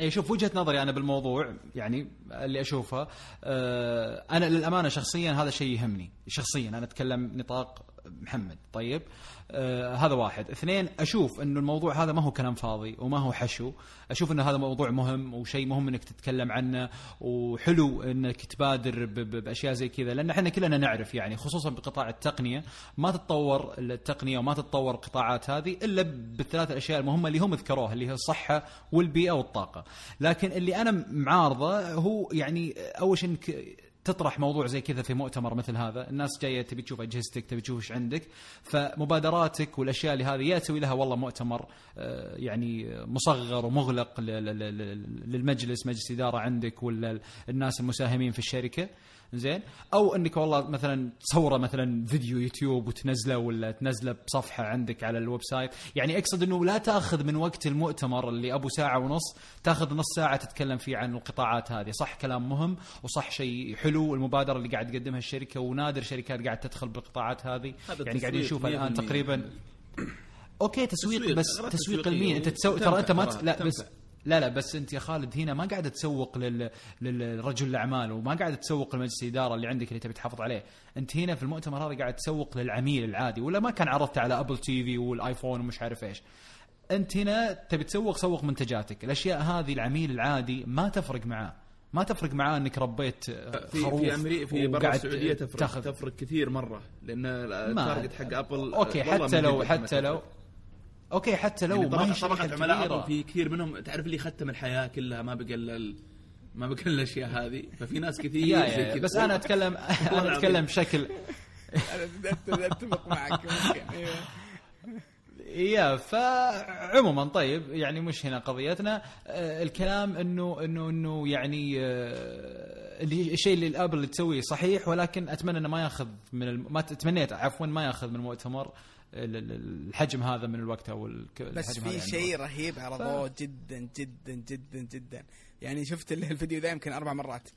Speaker 1: اي شوف وجهة نظري أنا بالموضوع يعني اللي أشوفه آه أنا للأمانة شخصيا هذا شيء يهمني شخصيا أنا أتكلم نطاق محمد طيب؟ آه هذا واحد. اثنين أشوف انه الموضوع هذا ما هو كلام فاضي وما هو حشو. أشوف انه هذا موضوع مهم وشيء مهم إنك تتكلم عنه وحلو إنك تبادر بأشياء زي كذا لأن إحنا كلنا نعرف يعني خصوصا بقطاع التقنية ما تتطور التقنية وما تتطور القطاعات هذه إلا بالثلاث الأشياء المهمة اللي هم ذكروها اللي هي الصحة والبيئة والطاقة. لكن اللي أنا معارضه هو يعني أول شيء إنك تطرح موضوع زي كذا في مؤتمر مثل هذا. الناس جاية تبي تشوف أجهزتك تبي تشوف إيش عندك. فمبادراتك والأشياء اللي هذه يا تسوي لها والله مؤتمر آه، يعني مصغر ومغلق للمجلس مجلس إدارة عندك ولا الناس المساهمين في الشركة. زين؟ أو إنك والله مثلا تصوره مثلا فيديو يوتيوب وتنزله ولا تنزله بصفحة عندك على ال website يعني أقصد إنه لا تأخذ من وقت المؤتمر اللي أبو ساعة ونص تأخذ نص ساعة تتكلم فيه عن القطاعات هذه. صح كلام مهم وصح شيء حلو المبادره اللي قاعد تقدمها الشركة ونادر شركات قاعد تدخل بالقطاعات هذه. يعني قاعدين
Speaker 3: تسويق
Speaker 1: نشوف الآن
Speaker 3: 100%.
Speaker 1: تقريبا. *coughs* أوكي تسويق,
Speaker 3: تسويق،
Speaker 1: بس تسويق
Speaker 3: تسويقية
Speaker 1: المية. أنت تسوي ترى أنت ما لا بس. لا لا بس أنت يا خالد هنا ما قاعد تسوق لل... للرجل الأعمال وما قاعد تسوق لمجلس الإدارة اللي عندك اللي تبي تحافظ عليه، أنت هنا في المؤتمر هذا قاعد تسوق للعميل العادي ولا ما كان عرضته على Apple TV وال iPhone ومش عارف إيش. أنت هنا تبي تسوق سوق منتجاتك، الأشياء هذه العميل العادي ما تفرق معاه. ما تفرق معاه إنك ربيت
Speaker 3: في
Speaker 1: خروف
Speaker 3: في أمريكا في برا السعودية تفرق
Speaker 1: تاخذ
Speaker 3: تفرق كثير مرة لأن
Speaker 1: ال
Speaker 3: target حق
Speaker 1: Apple
Speaker 3: أوكي
Speaker 1: حتى لو حتى لو. أوكي حتى لو
Speaker 3: يعني
Speaker 1: ما شركة
Speaker 3: عملاء في كثير منهم. تعرف اللي ختم الحياة كلها ما بقى إلا ال- ما بقى إلا الأشياء هذه. ففي ناس كثير *laughs*
Speaker 1: يا
Speaker 3: زي
Speaker 1: يا
Speaker 3: كذا.
Speaker 1: بس أنا اتكلم *laughs* أنا أتكلم بشكل
Speaker 4: اتفق معك ممكن إيه.
Speaker 1: يا فعموما طيب يعني مش هنا قضيتنا. آه، الكلام انه انه إنه يعني آه، اللي الشيء اللي الابل تسويه صحيح ولكن أتمنى إنه ما ياخذ من الم... ما تمنيت عفوا ما ياخذ من المؤتمر ال- ال- الحجم هذا من الوقت أو
Speaker 4: بس في
Speaker 1: يعني
Speaker 4: شيء رهيب عرضوه جدا جدا جدا جدا. يعني شفت ال- الفيديو ذا يمكن أربع مرات.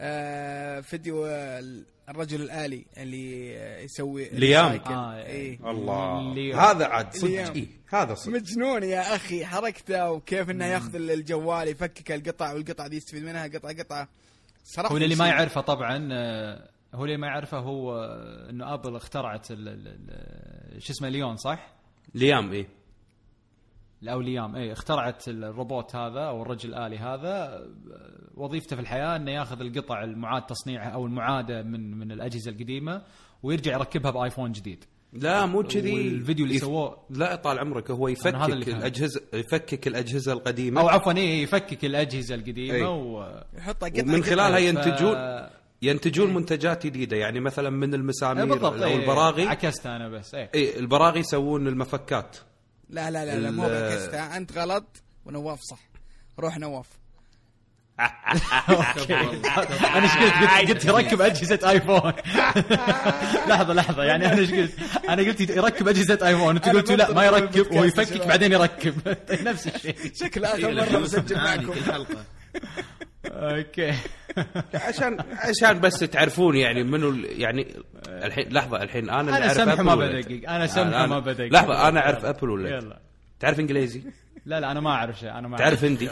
Speaker 4: آه فيديو ال- الرجل الآلي اللي يسوي
Speaker 2: ليام.
Speaker 1: آه،
Speaker 4: إيه.
Speaker 2: الله.
Speaker 1: اللي-
Speaker 2: هذا عاد صدق. إيه هذا صدق.
Speaker 4: مجنون يا أخي حركته وكيف إنه ياخذ الجوال يفكك القطع والقطع دي يستفيد منها قطعه قطعه صراحة
Speaker 1: هو اللي ما يعرفه طبعا آه، هو اللي ما يعرفه هو إنه Apple اخترعت ال- ال- ال- شو اسمه ليون صح؟
Speaker 2: Liam إيه
Speaker 1: أو Liam اي اخترعت الروبوت هذا أو الرجل الالي هذا وظيفته في الحياة إنه ياخذ القطع المعاد تصنيعها أو المعادة من من الأجهزة القديمة ويرجع يركبها ب iPhone جديد
Speaker 2: لا مو كذي
Speaker 1: والفيديو اللي
Speaker 2: يف-
Speaker 1: سووه
Speaker 2: لا طال عمرك هو يفكك
Speaker 1: هذا اللي فهمت.
Speaker 2: الاجهزه يفكك الأجهزة القديمة
Speaker 1: أو عفوا اي يفكك الأجهزة القديمة
Speaker 2: إي.
Speaker 1: و
Speaker 4: يحطها قطعه
Speaker 2: ومن خلالها. ينتجون
Speaker 1: ف-
Speaker 2: ينتجون منتجات جديدة يعني مثلا من
Speaker 1: إيه
Speaker 2: المسامير
Speaker 1: بالضبط.
Speaker 2: أو
Speaker 1: إي،
Speaker 2: البراغي.
Speaker 1: عكست أنا بس اي
Speaker 2: البراغي يسوون المفكات.
Speaker 4: لا لا لا, لا مو بعكستها أنت غلط ونواف صح. روح نواف. *laughs*
Speaker 1: أنا إيش قلت؟ قلت يركب أجهزة آيفون. *laughs* لحظة لحظة. يعني أنا إيش قلت؟ أنا قلت يركب أجهزة آيفون. انت قلتوا لا ما يركب
Speaker 4: بالبودكاست
Speaker 1: وهو
Speaker 4: يا
Speaker 1: يفكك
Speaker 4: شباب.
Speaker 1: بعدين يركب. *laughs* نفس الشيء.
Speaker 4: شكل آخر
Speaker 3: إيه،
Speaker 4: مرة
Speaker 3: معاني
Speaker 4: معكم.
Speaker 3: كل حلقة.
Speaker 1: أوكي.
Speaker 2: عشان عشان بس تعرفون يعني منو ال- يعني الحين لحظة الحين أنا اللي أنا
Speaker 1: سمح ما؟ بدقق أنا سمح
Speaker 2: أنا-
Speaker 1: ما بدقق
Speaker 2: لحظة أنا أعرف أبل ولا؟
Speaker 1: يلا.
Speaker 2: تعرف إنجليزي؟
Speaker 1: لا لا أنا ما أعرف شيء أنا ما
Speaker 2: تعرف. هندي؟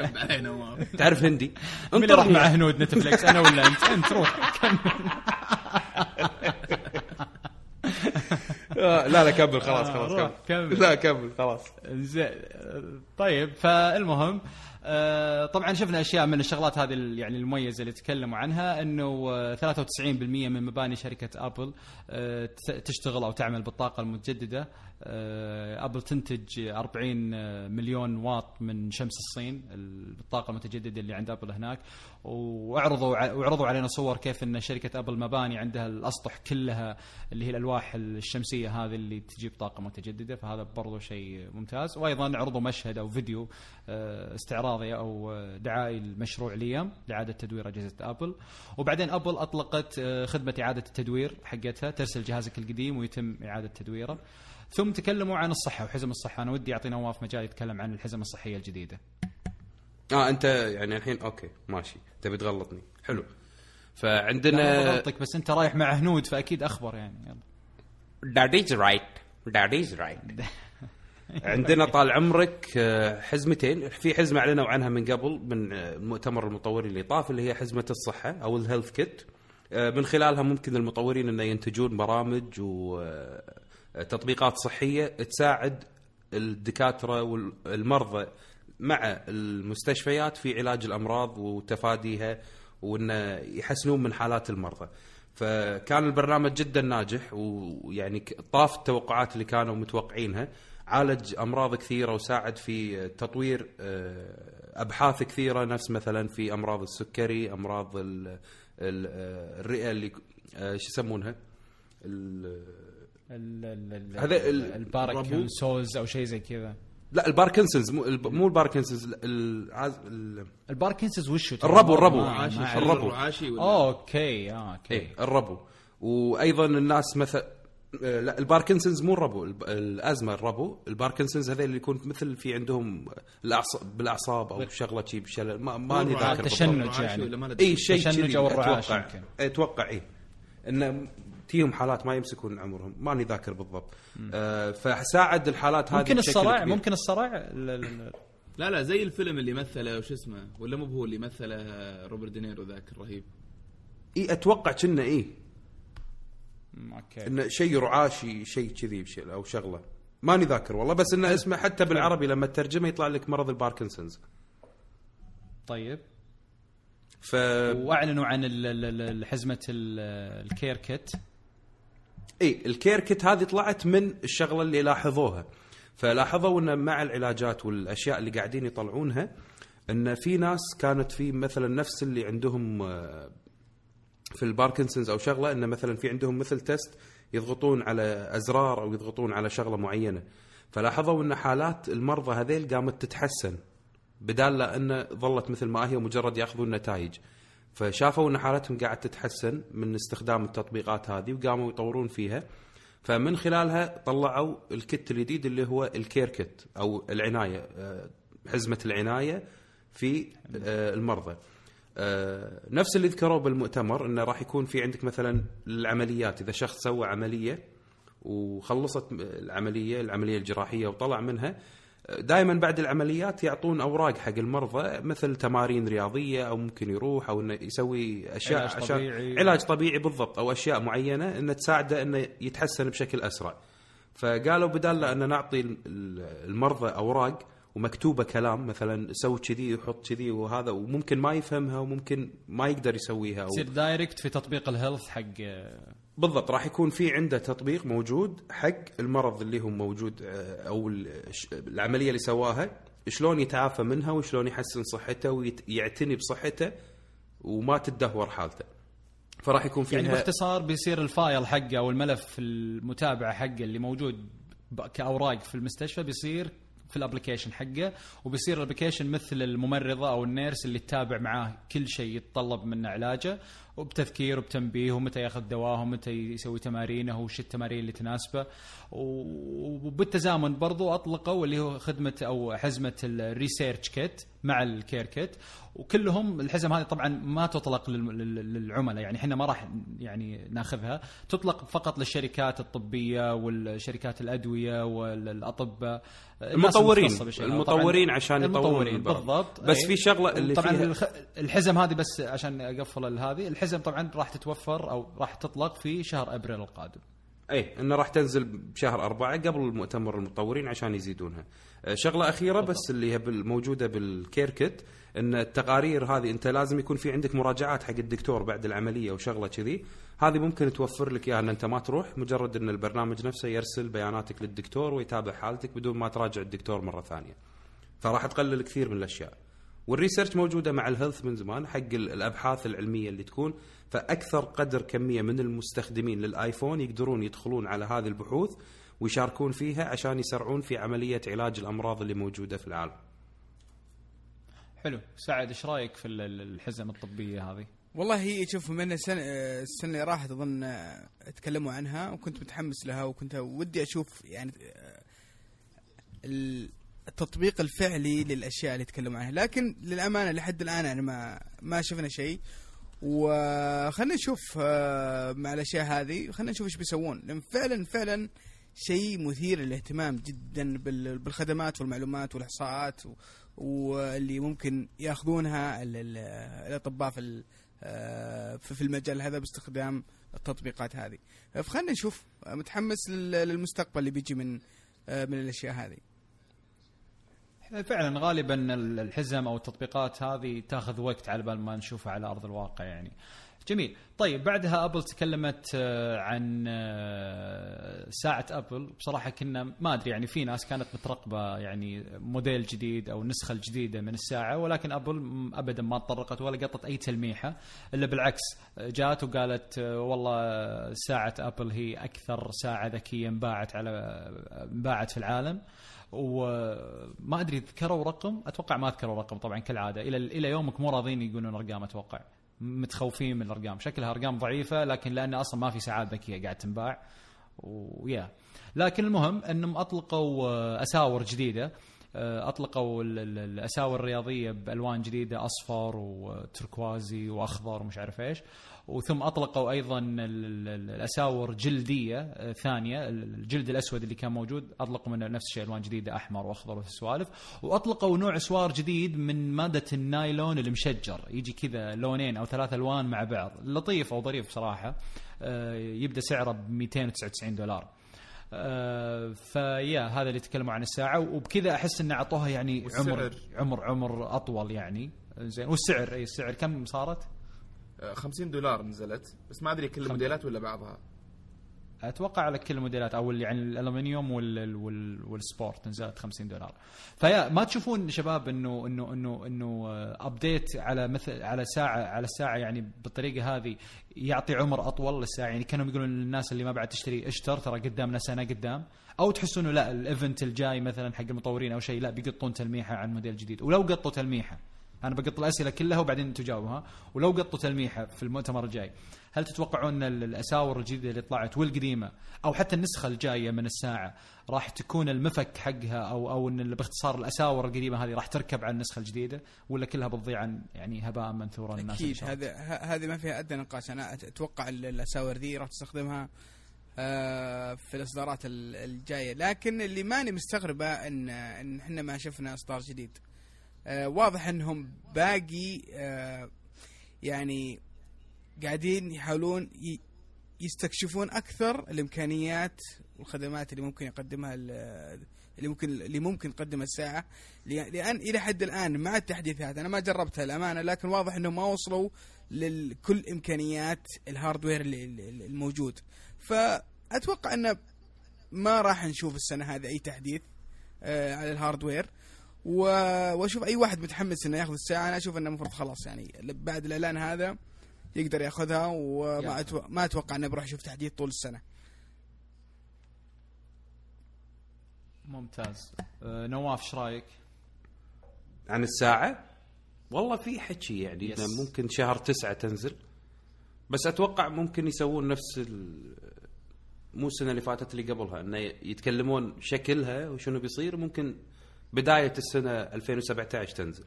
Speaker 2: *laughs* تعرف هندي؟
Speaker 1: راح
Speaker 2: انطرني.
Speaker 1: مع هنود نتفلكس أنا ولا أنت؟ أنت روح. *laughs*
Speaker 2: آه، لا لا كمل خلاص
Speaker 1: آه،
Speaker 2: خلاص
Speaker 1: روح،
Speaker 2: كمل.
Speaker 1: كمل.
Speaker 2: لا كمل خلاص.
Speaker 1: زين طيب فالمهم آه، طبعا شفنا أشياء من الشغلات هذه يعني المميزة اللي تكلموا عنها إنه آه، 93% من مباني شركة Apple آه، تشتغل أو تعمل بالطاقة المتجددة. آه، Apple تنتج 40 مليون واط من شمس الصين الطاقه المتجدده اللي عند Apple هناك. وأعرضوا ع- وعرضوا علينا صور كيف إن شركة Apple مباني عندها الأسطح كلها اللي هي الألواح الشمسية هذه اللي تجيب طاقه متجددة. فهذا برضو شيء ممتاز. وأيضا عرضوا مشهد أو فيديو آه، استعراض اعراضي أو دعائي لمشروع Liam لإعادة تدوير أجهزة Apple. وبعدين Apple أطلقت آه، خدمة إعادة التدوير حقتها ترسل جهازك القديم ويتم إعادة تدويره. ثم تكلموا عن الصحة وحزم الصحة. أنا ودي اعطي نواف مجال يتكلم عن الحزم الصحية الجديدة.
Speaker 2: آه أنت يعني الحين أوكي ماشي. تبي تغلطني؟ حلو. فعندنا
Speaker 1: بغلطك بس أنت رايح مع هنود فأكيد أخبر يعني. يلا.
Speaker 2: That is right. That is right. *laughs* عندنا طال عمرك آه، حزمتين. في حزمة أعلنوا عنها من قبل من آه، مؤتمر المطورين اللي طاف اللي هي حزمة الصحة أو ال HealthKit آه، من خلالها ممكن المطورين إنه ينتجون برامج وتطبيقات صحية تساعد الدكاترة والمرضى مع المستشفيات في علاج الأمراض وتفاديها وانه يحسنون من حالات المرضى. فكان البرنامج جدا ناجح ويعني طاف التوقعات اللي كانوا متوقعينها عالج أمراض كثيرة وساعد في تطوير آه، أبحاث كثيرة نفس مثلا في أمراض السكري أمراض آه، الرئة اللي آه، شو يسمونها هذا ال-
Speaker 1: الباركنسوز أو شيء زي كذا
Speaker 2: لا الباركنسونز مو الب- مو الباركنسونز ال- العاز- ال-
Speaker 1: الباركنسونز وشو؟
Speaker 2: الربو- الربو. الربو.
Speaker 3: رعاشي ولا
Speaker 1: أوكي آه أوكي
Speaker 2: إيه الربو وأيضا الناس مثل آه، لا الباركنسونز مو الربو الب- الأزمة الربو الباركنسونز هذول اللي يكون مثل في عندهم الأعصاب بالأعصاب أو شغلة شيء بشلل ما ماني ذاكر.
Speaker 1: تشنج يعني.
Speaker 2: اي شيء
Speaker 1: تشنج أو الرعاش.
Speaker 2: أتوقع اي إنه تيهم حالات ما يمسكون عمرهم ماني ذاكر بالضبط. آه فساعد الحالات هذه
Speaker 1: ممكن
Speaker 2: كبير.
Speaker 1: ممكن الصرع ال- ال-
Speaker 3: لا لا زي الفيلم اللي مثله وش اسمه؟ ولا مو هو اللي مثله روبرت دينيرو ذاك الرهيب.
Speaker 2: إي أتوقع كنا
Speaker 1: إي. أوكي.
Speaker 2: إنه شيء رعاشي شيء كذي أو شغلة. ماني ذاكر والله بس إنه اسمه حتى بالعربي لما تترجمه يطلع لك مرض الباركنسونز.
Speaker 1: طيب.
Speaker 2: ف
Speaker 1: وأعلنوا عن ال- ال- ال- حزمة ال- ال CareKit.
Speaker 2: إي ال CareKit هذه طلعت من الشغلة اللي لاحظوها. فلاحظوا إن مع العلاجات والأشياء اللي قاعدين يطلعونها إن في ناس كانت في مثلا نفس اللي عندهم آه، في الباركنسونز أو شغلة إن مثلا في عندهم مثل test يضغطون على أزرار أو يضغطون على شغلة معينة. فلاحظوا إن حالات المرضى هذيل قامت تتحسن بدال لا انه ظلت مثل ما هي مجرد يأخذون نتائج. فشافوا أن حالتهم قاعد تتحسن من استخدام التطبيقات هذه وقاموا يطورون فيها. فمن خلالها طلعوا الكت الجديد اللي هو الكير كت أو العناية آه، حزمة العناية في آه، المرضى. آه، نفس اللي ذكروه بالمؤتمر إنه راح يكون في عندك مثلا العمليات إذا شخص سوى عملية وخلصت العملية العملية الجراحية وطلع منها دائما بعد العمليات يعطون أوراق حق المرضى مثل تمارين رياضية أو ممكن يروح أو إنه يسوي أشياء
Speaker 1: علاج
Speaker 2: عشان
Speaker 1: طبيعي.
Speaker 2: علاج طبيعي بالضبط أو أشياء معينة إنه تساعده إنه يتحسن بشكل أسرع. فقالوا بدال لا إن نعطي ال- ال- المرضى أوراق ومكتوبة كلام مثلا سوي كذي وحط كذي وهذا وممكن ما يفهمها وممكن ما يقدر يسويها أو
Speaker 1: يصير direct في تطبيق ال Health حق
Speaker 2: بالضبط راح يكون في عنده تطبيق موجود حق المرض اللي هو موجود آه، أو العملية اللي سواها شلون يتعافى منها وشلون يحسن صحته ويعتني بصحته وما تدهور حالته. فراح يكون فيها
Speaker 1: يعني باختصار بيصير ال file حقه أو الملف المتابعة حقه اللي موجود كأوراق في المستشفى بيصير في ال application حقه وبيصير ال application مثل الممرضة أو ال nurse اللي تتابع معاه كل شيء يتطلب منه علاجه وبتذكير وبتنبيه ومتى ياخذ دواه ومتى يسوي تمارينه وش التمارين اللي تناسبه. وبالتزامن برضو اطلقوا اللي هو خدمة أو حزمة ال ResearchKit مع ال CareKit وكلهم الحزم هذه طبعا ما تطلق لل- لل- للعملاء يعني إحنا ما راح يعني ناخذها تطلق فقط للشركات الطبية والشركات الأدوية والأطباء
Speaker 2: المطورين. المطورين عشان يطورون
Speaker 1: المطورين. بالضبط
Speaker 2: بس
Speaker 1: أي.
Speaker 2: في شغلة اللي
Speaker 1: طبعا
Speaker 2: فيها
Speaker 1: الحزم هذه بس عشان أقفل هذه الحزم طبعا راح تتوفر أو راح تطلق في شهر أبريل القادم
Speaker 2: اي إنه راح تنزل بشهر أربعة قبل المؤتمر المطورين عشان يزيدونها. آه، شغلة أخيرة بس اللي هي موجودة بال CareKit إن التقارير هذه أنت لازم يكون في عندك مراجعات حق الدكتور بعد العملية وشغلة كذي، هذه ممكن توفر لك إياها إن أنت ما تروح مجرد إن البرنامج نفسه يرسل بياناتك للدكتور ويتابع حالتك بدون ما تراجع الدكتور مرة ثانية. فراح تقلل كثير من الأشياء. وال Research موجودة مع ال Health من زمان حق ال- الأبحاث العلمية اللي تكون فأكثر قدر كمية من المستخدمين للآيفون يقدرون يدخلون على هذه البحوث ويشاركون فيها عشان يسرعون في عملية علاج الأمراض اللي موجودة في العالم.
Speaker 1: حلو سعد إيش رأيك في ال- ال- الحزم الطبية هذه؟
Speaker 4: والله هي شوف من السنة السنة اللي راحت أظن آه، تكلموا عنها وكنت متحمس لها وكنت ودي أشوف يعني آه، ال- التطبيق الفعلي للأشياء اللي تكلموا عنها لكن للأمانة لحد الآن يعني ما ما شفنا شيء وخلنا نشوف آه، مع الأشياء هذه خلنا نشوف إيش بيسوون لأن فعلا فعلا شيء مثير للاهتمام جدا بال- بالخدمات والمعلومات والإحصاءات و- واللي ممكن ياخذونها ال- ال- الأطباء في آه، في المجال هذا باستخدام التطبيقات هذه فخلنا نشوف متحمس لل- للمستقبل اللي بيجي من آه، من الأشياء هذه
Speaker 1: فعلا غالبا ال- الحزم أو التطبيقات هذه تاخذ وقت على بال ما نشوفها على أرض الواقع يعني. جميل، طيب بعدها أبل تكلمت آه، عن آه، ساعة أبل، بصراحة كنا ما أدري يعني في ناس كانت مترقبة يعني موديل جديد أو النسخة الجديدة من الساعة ولكن أبل ابدا ما تطرقت ولا قطت أي تلميحة إلا بالعكس آه، جات وقالت والله ساعة أبل هي أكثر ساعة ذكية انباعت على انباعت في العالم. وما أدري ذكروا رقم؟ أتوقع ما ذكروا رقم طبعا كالعادة. إلى إلى يومك مو راضين يقولون أرقام أتوقع. متخوفين من الأرقام. شكلها أرقام ضعيفة لكن لأن أصلا ما في ساعات ذكية قاعد تنباع. ويا لكن المهم أنهم أطلقوا آه، أساور جديدة. آه، أطلقوا ال- ال- الأساور الرياضية بألوان جديدة أصفر وتركوازي وأخضر ومش عارف إيش. وثم أطلقوا أيضا ال- ال- ال- الأساور جلدية آه، ثانية الجلد الأسود اللي كان موجود أطلقوا منه نفس الشيء ألوان جديدة أحمر وأخضر والسوالف وأطلقوا نوع اسوار جديد من مادة النايلون المشجر. يجي كذا لونين أو ثلاث ألوان مع بعض. لطيف أو ظريف بصراحه آه، يبدأ سعره ب 299 دولار. آه، فيا هذا اللي تكلموا عن الساعة. وبكذا أحس إن أعطوها يعني عمر؟ عمر عمر أطول يعني. زين والسعر أي السعر كم صارت؟
Speaker 5: آه، 50 دولار نزلت بس ما أدري كل الموديلات ولا بعضها.
Speaker 1: أتوقع على كل الموديلات أو اللي يعني الألومنيوم وال وال وال Sport نزلت 50 دولار. فيا ما تشوفون شباب إنه إنه إنه إنه update على مثل على ساعة على الساعة يعني بالطريقة هذه يعطي عمر أطول للساعة؟ يعني كانوا يقولون للناس اللي ما بعد تشتري إشتر ترى قدامنا سنه قدام. أو تحسون إنه لا ال event الجاي مثلا حق المطورين أو شيء لا بيقطون تلميحة عن موديل جديد. ولو قطوا تلميحة أنا بقط الأسئلة كلها وبعدين تجاوبها. ولو قطوا تلميحة في المؤتمر الجاي هل تتوقعون إن الأساور الجديدة اللي طلعت والقديمة أو حتى النسخة الجاية من الساعة راح تكون المفك حقها أو أو إن باختصار الأساور القديمة هذه راح تركب على النسخة الجديدة ولا كلها بتضيع عن يعني هباء منثورا الناس
Speaker 4: أكيد.
Speaker 1: شرت؟
Speaker 4: هذا ه- هذه ما فيها أدنى نقاش. أنا أتوقع ال- الأساور ذي راح تستخدمها آه، في الإصدارات ال- الجاية. لكن اللي ماني مستغربة ان إن إحنا ما شفنا إصدار جديد. واضح إنهم باقي آه، يعني قاعدين يحاولون يستكشفون أكثر الإمكانيات والخدمات اللي ممكن يقدمها ال- اللي ممكن اللي ممكن تقدمها الساعة. لأن إلى حد الآن مع التحديثات أنا ما جربتها الامانه لكن واضح إنهم ما وصلوا لكل إمكانيات الهاردوير الموجود. فأتوقع انه ما راح نشوف السنة هذه أي تحديث آه، على ال hardware و- وأشوف أي واحد متحمس إنه ياخذ الساعة أنا أشوف إنه المفروض خلاص يعني بعد الإعلان هذا يقدر ياخذها وما. أتو... ما أتوقع انه بروح أشوف تحديث طول السنة
Speaker 1: ممتاز آه، نواف إيش رأيك؟
Speaker 2: عن الساعة والله في حكي يعني
Speaker 1: بس.
Speaker 2: إنه ممكن شهر تسعة تنزل بس أتوقع ممكن يسوون نفس ال... مو السنة اللي فاتت اللي قبلها إنه يتكلمون شكلها وشنو بيصير ممكن بداية السنة 2017 تنزل.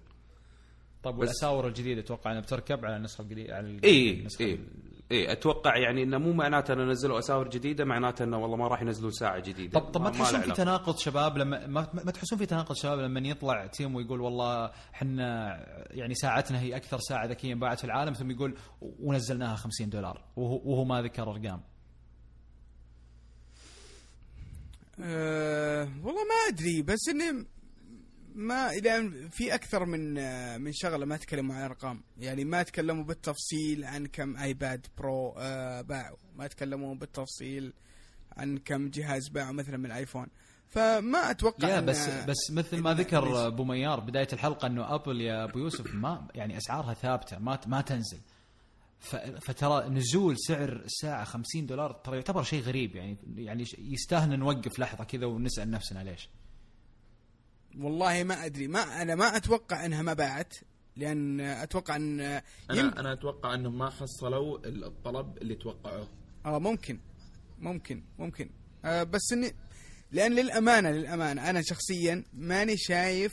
Speaker 1: طيب
Speaker 2: بس-
Speaker 1: والأساور الجديدة أتوقع إنها بتركب على النسخه الجديده على
Speaker 2: اي اي اي أتوقع يعني إنه مو معناته إنه نزلوا أساور جديدة معناته إنه والله ما راح ينزلون ساعة جديدة.
Speaker 1: طب طب ما
Speaker 2: له
Speaker 1: تحسون في. تناقض شباب لما ما, ما تحسون في تناقض شباب لما يطلع تيم ويقول والله إحنا يعني ساعتنا هي أكثر ساعة ذكية انباعت في العالم ثم يقول ونزلناها 50 دولار وهو, وهو ما ذكر أرقام؟
Speaker 4: أه والله ما أدري بس إني ما إلى في أكثر من آه، من شغلة ما تكلموا عن ارقام يعني ما تكلموا بالتفصيل عن كم iPad Pro آه، باعوا. ما تكلموا بالتفصيل عن كم جهاز باعوا مثلا من الآيفون. فما أتوقع
Speaker 1: يا بس بس مثل ما ذكر؟ أبو ميار بداية الحلقة إنه ابل يا أبو يوسف ما يعني أسعارها ثابتة ما ما تنزل. فترى نزول سعر الساعة 50 دولار ترى يعتبر شيء غريب. يعني يعني يستاهل نوقف لحظة كذا ونسأل نفسنا ليش.
Speaker 4: والله ما أدري. ما أنا ما أتوقع إنها ما باعت لأن أتوقع إن يم...
Speaker 5: أنا أنا أتوقع إنهم ما حصلوا الطلب اللي توقعوه.
Speaker 4: آه ممكن. ممكن. ممكن. آه بس اني لأن للأمانة للأمانة أنا شخصيا ماني شايف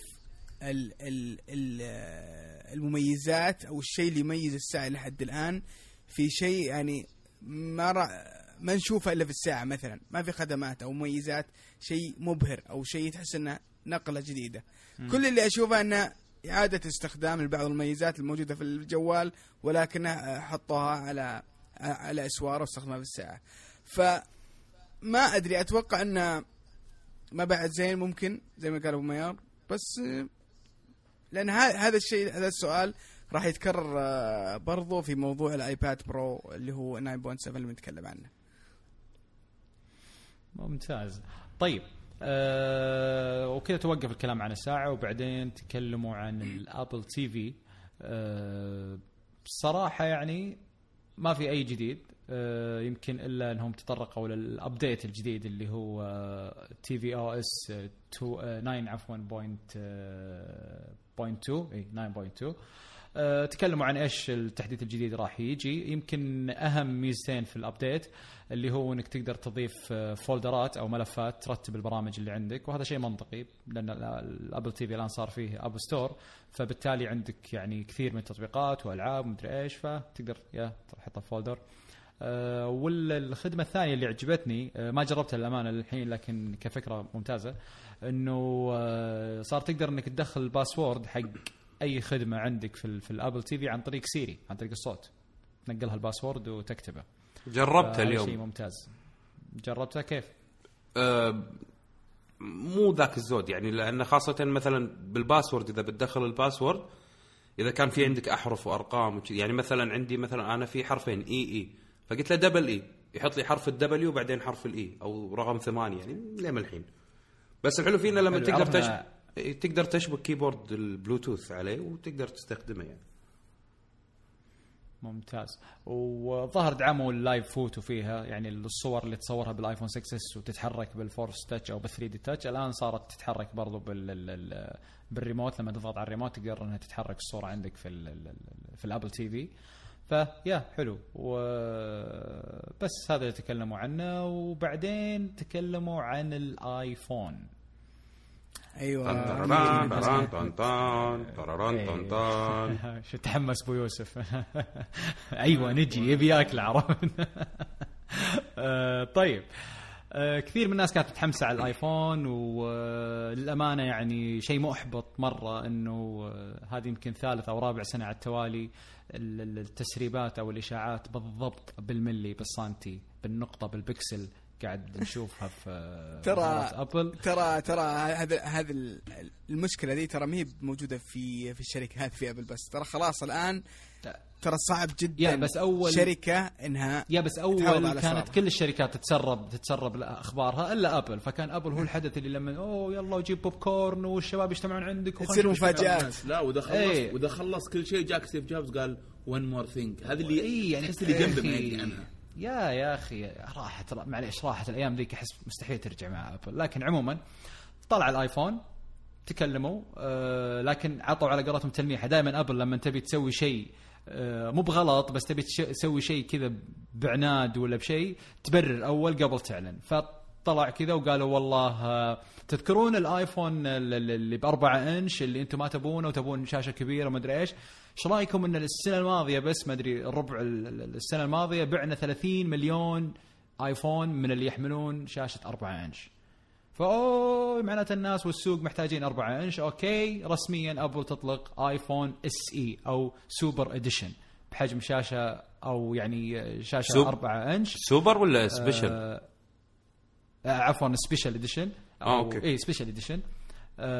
Speaker 4: ال ال ال آه، المميزات أو الشيء اللي يميز الساعة لحد الآن. في شيء يعني ما را ما نشوفه إلا في الساعة مثلا. ما في خدمات أو مميزات شيء مبهر أو شيء تحس إنه نقلة جديدة. كل اللي أشوفه انه إعادة استخدام لبعض المميزات الموجودة في الجوال ولكنها حطوها على على أسوار واستخدمها في الساعة. فما أدري أتوقع انه ما بعد زين ممكن زي ما قال أبو ميار. بس لأن هذا الشيء هذا السؤال راح يتكرر برضو في موضوع الآيباد برو اللي هو 9.7 اللي بنتكلم عنه.
Speaker 1: ممتاز. طيب آه وكذا توقف الكلام عن الساعة وبعدين تكلموا عن ال Apple TV. آه بصراحة يعني ما في أي جديد. آه يمكن إلا أنهم تطرقوا لل update الجديد اللي هو tvOS 9 عفوا point point 2 اي 9.2 آه، تكلموا عن إيش التحديث الجديد راح يجي. يمكن أهم ميزتين في ال update اللي هو إنك تقدر تضيف آه، folder ات أو ملفات ترتب البرامج اللي عندك وهذا شيء منطقي لأن ال- ال Apple TV الآن صار فيه App Store فبالتالي عندك يعني كثير من التطبيقات وألعاب ومدري إيش فتقدر يا تحطها في folder آه، والخدمة الثانية اللي عجبتني آه، ما جربتها للأمانة للحين لكن كفكرة ممتازة إنه آه، صار تقدر إنك تدخل ال password حق أي خدمة عندك في في ال Apple TV عن طريق Siri عن طريق الصوت. تنقلها ال password وتكتبه.
Speaker 2: جربتها
Speaker 1: فهذا شيء
Speaker 2: اليوم
Speaker 1: ممتاز. جربتها كيف؟
Speaker 2: آه، مو ذاك الزود يعني لأن خاصة مثلا بال password إذا بتدخل ال password إذا كان في عندك أحرف وأرقام وكذي يعني مثلا عندي مثلا أنا في حرفين E E فقلت له double E يحط لي حرف ال W وبعدين حرف ال E أو رقم ثمانية يعني لين الحين؟ بس الحلو فينا لما
Speaker 1: حلو،
Speaker 2: تقدر
Speaker 1: عرفنا-
Speaker 2: تش... إيه، تقدر تشبك keyboard ال Bluetooth عليه وتقدر تستخدمه يعني.
Speaker 1: ممتاز. وظهر دعموا ال Live Photo فيها يعني الصور اللي تصورها بالآيفون 6S وتتحرك بال Force Touch أو بال 3D Touch. الآن صارت تتحرك برضو بال ال- ال- بالريموت. لما تضغط على الريموت تقدر إنها تتحرك الصورة عندك في ال ال ال- في ال Apple TV. فيا حلو. وبس هذا اللي تكلموا عنه. وبعدين تكلموا عن الآيفون.
Speaker 4: أيوه.
Speaker 2: طرران طن طرران طن طن
Speaker 1: شو تحمس أبو يوسف؟ *laughs* أيوه نجي يبي ياكل عرفت؟ *laughs* آه، طيب. آه، كثير من الناس كانت متحمسه على الآيفون وللامانه يعني شيء محبط مرة إنه آه، هذه يمكن ثالث أو رابع سنة على التوالي ال- ال- التسريبات أو الإشاعات بالضبط بالملي بالسنتي بالنقطة بالبكسل قاعد نشوفها في *laughs*
Speaker 4: ترى
Speaker 1: أبل.
Speaker 4: ترى ترى هذا هذا ال- المشكلة دي ترى ما هي موجودة في في الشركات في أبل بس. ترى خلاص الآن ترى صعب جدا
Speaker 1: يا بس أول-
Speaker 4: شركة إنها
Speaker 1: يا بس
Speaker 4: أول
Speaker 1: كانت. كل الشركات تتسرب تتسرب اخبارها إلا أبل. فكان أبل هو الحدث اللي لما أوه يلا وجيب بوب كورن والشباب يجتمعون عندك
Speaker 4: تصير مفاجآت.
Speaker 5: لا وإذا خلص
Speaker 1: إيه.
Speaker 5: وإذا خلص كل شيء جاك ستيف جوبز قال one more thing هذه اللي
Speaker 1: اي يعني
Speaker 5: تحس اللي جنبه ما
Speaker 1: يا أخي،
Speaker 5: يدري عنها.
Speaker 1: يا يا أخي راحت معليش راحت الأيام ذيك أحس مستحيل ترجع مع ابل لكن عموما طلع الآيفون تكلموا آه لكن عطوا على قولتهم تلميحة. دائما ابل لما تبي تسوي شيء آه مو بغلط بس تبي تسوي شيء كذا بعناد ولا بشيء تبرر أول قبل تعلن. فطلع كذا وقالوا والله آه تذكرون الآيفون ال- ال- اللي بأربعة إنش اللي أنتم ما تبونه وتبون شاشة كبيرة ما ادري إيش؟ إيش رايكم إن السنة الماضية بس ما أدري ال- السنة الماضية بعنا 30 مليون آيفون من اللي يحملون شاشة 4 إنش. فأوه معناته الناس والسوق محتاجين 4 inch. okay رسميا ابل تطلق آيفون SE أو super edition بحجم شاشة أو يعني شاشة
Speaker 2: سوب-
Speaker 1: 4 inch.
Speaker 2: super ولا special؟
Speaker 1: آه آه، عفوا special edition.
Speaker 2: آه، أوكي.
Speaker 1: اي special edition.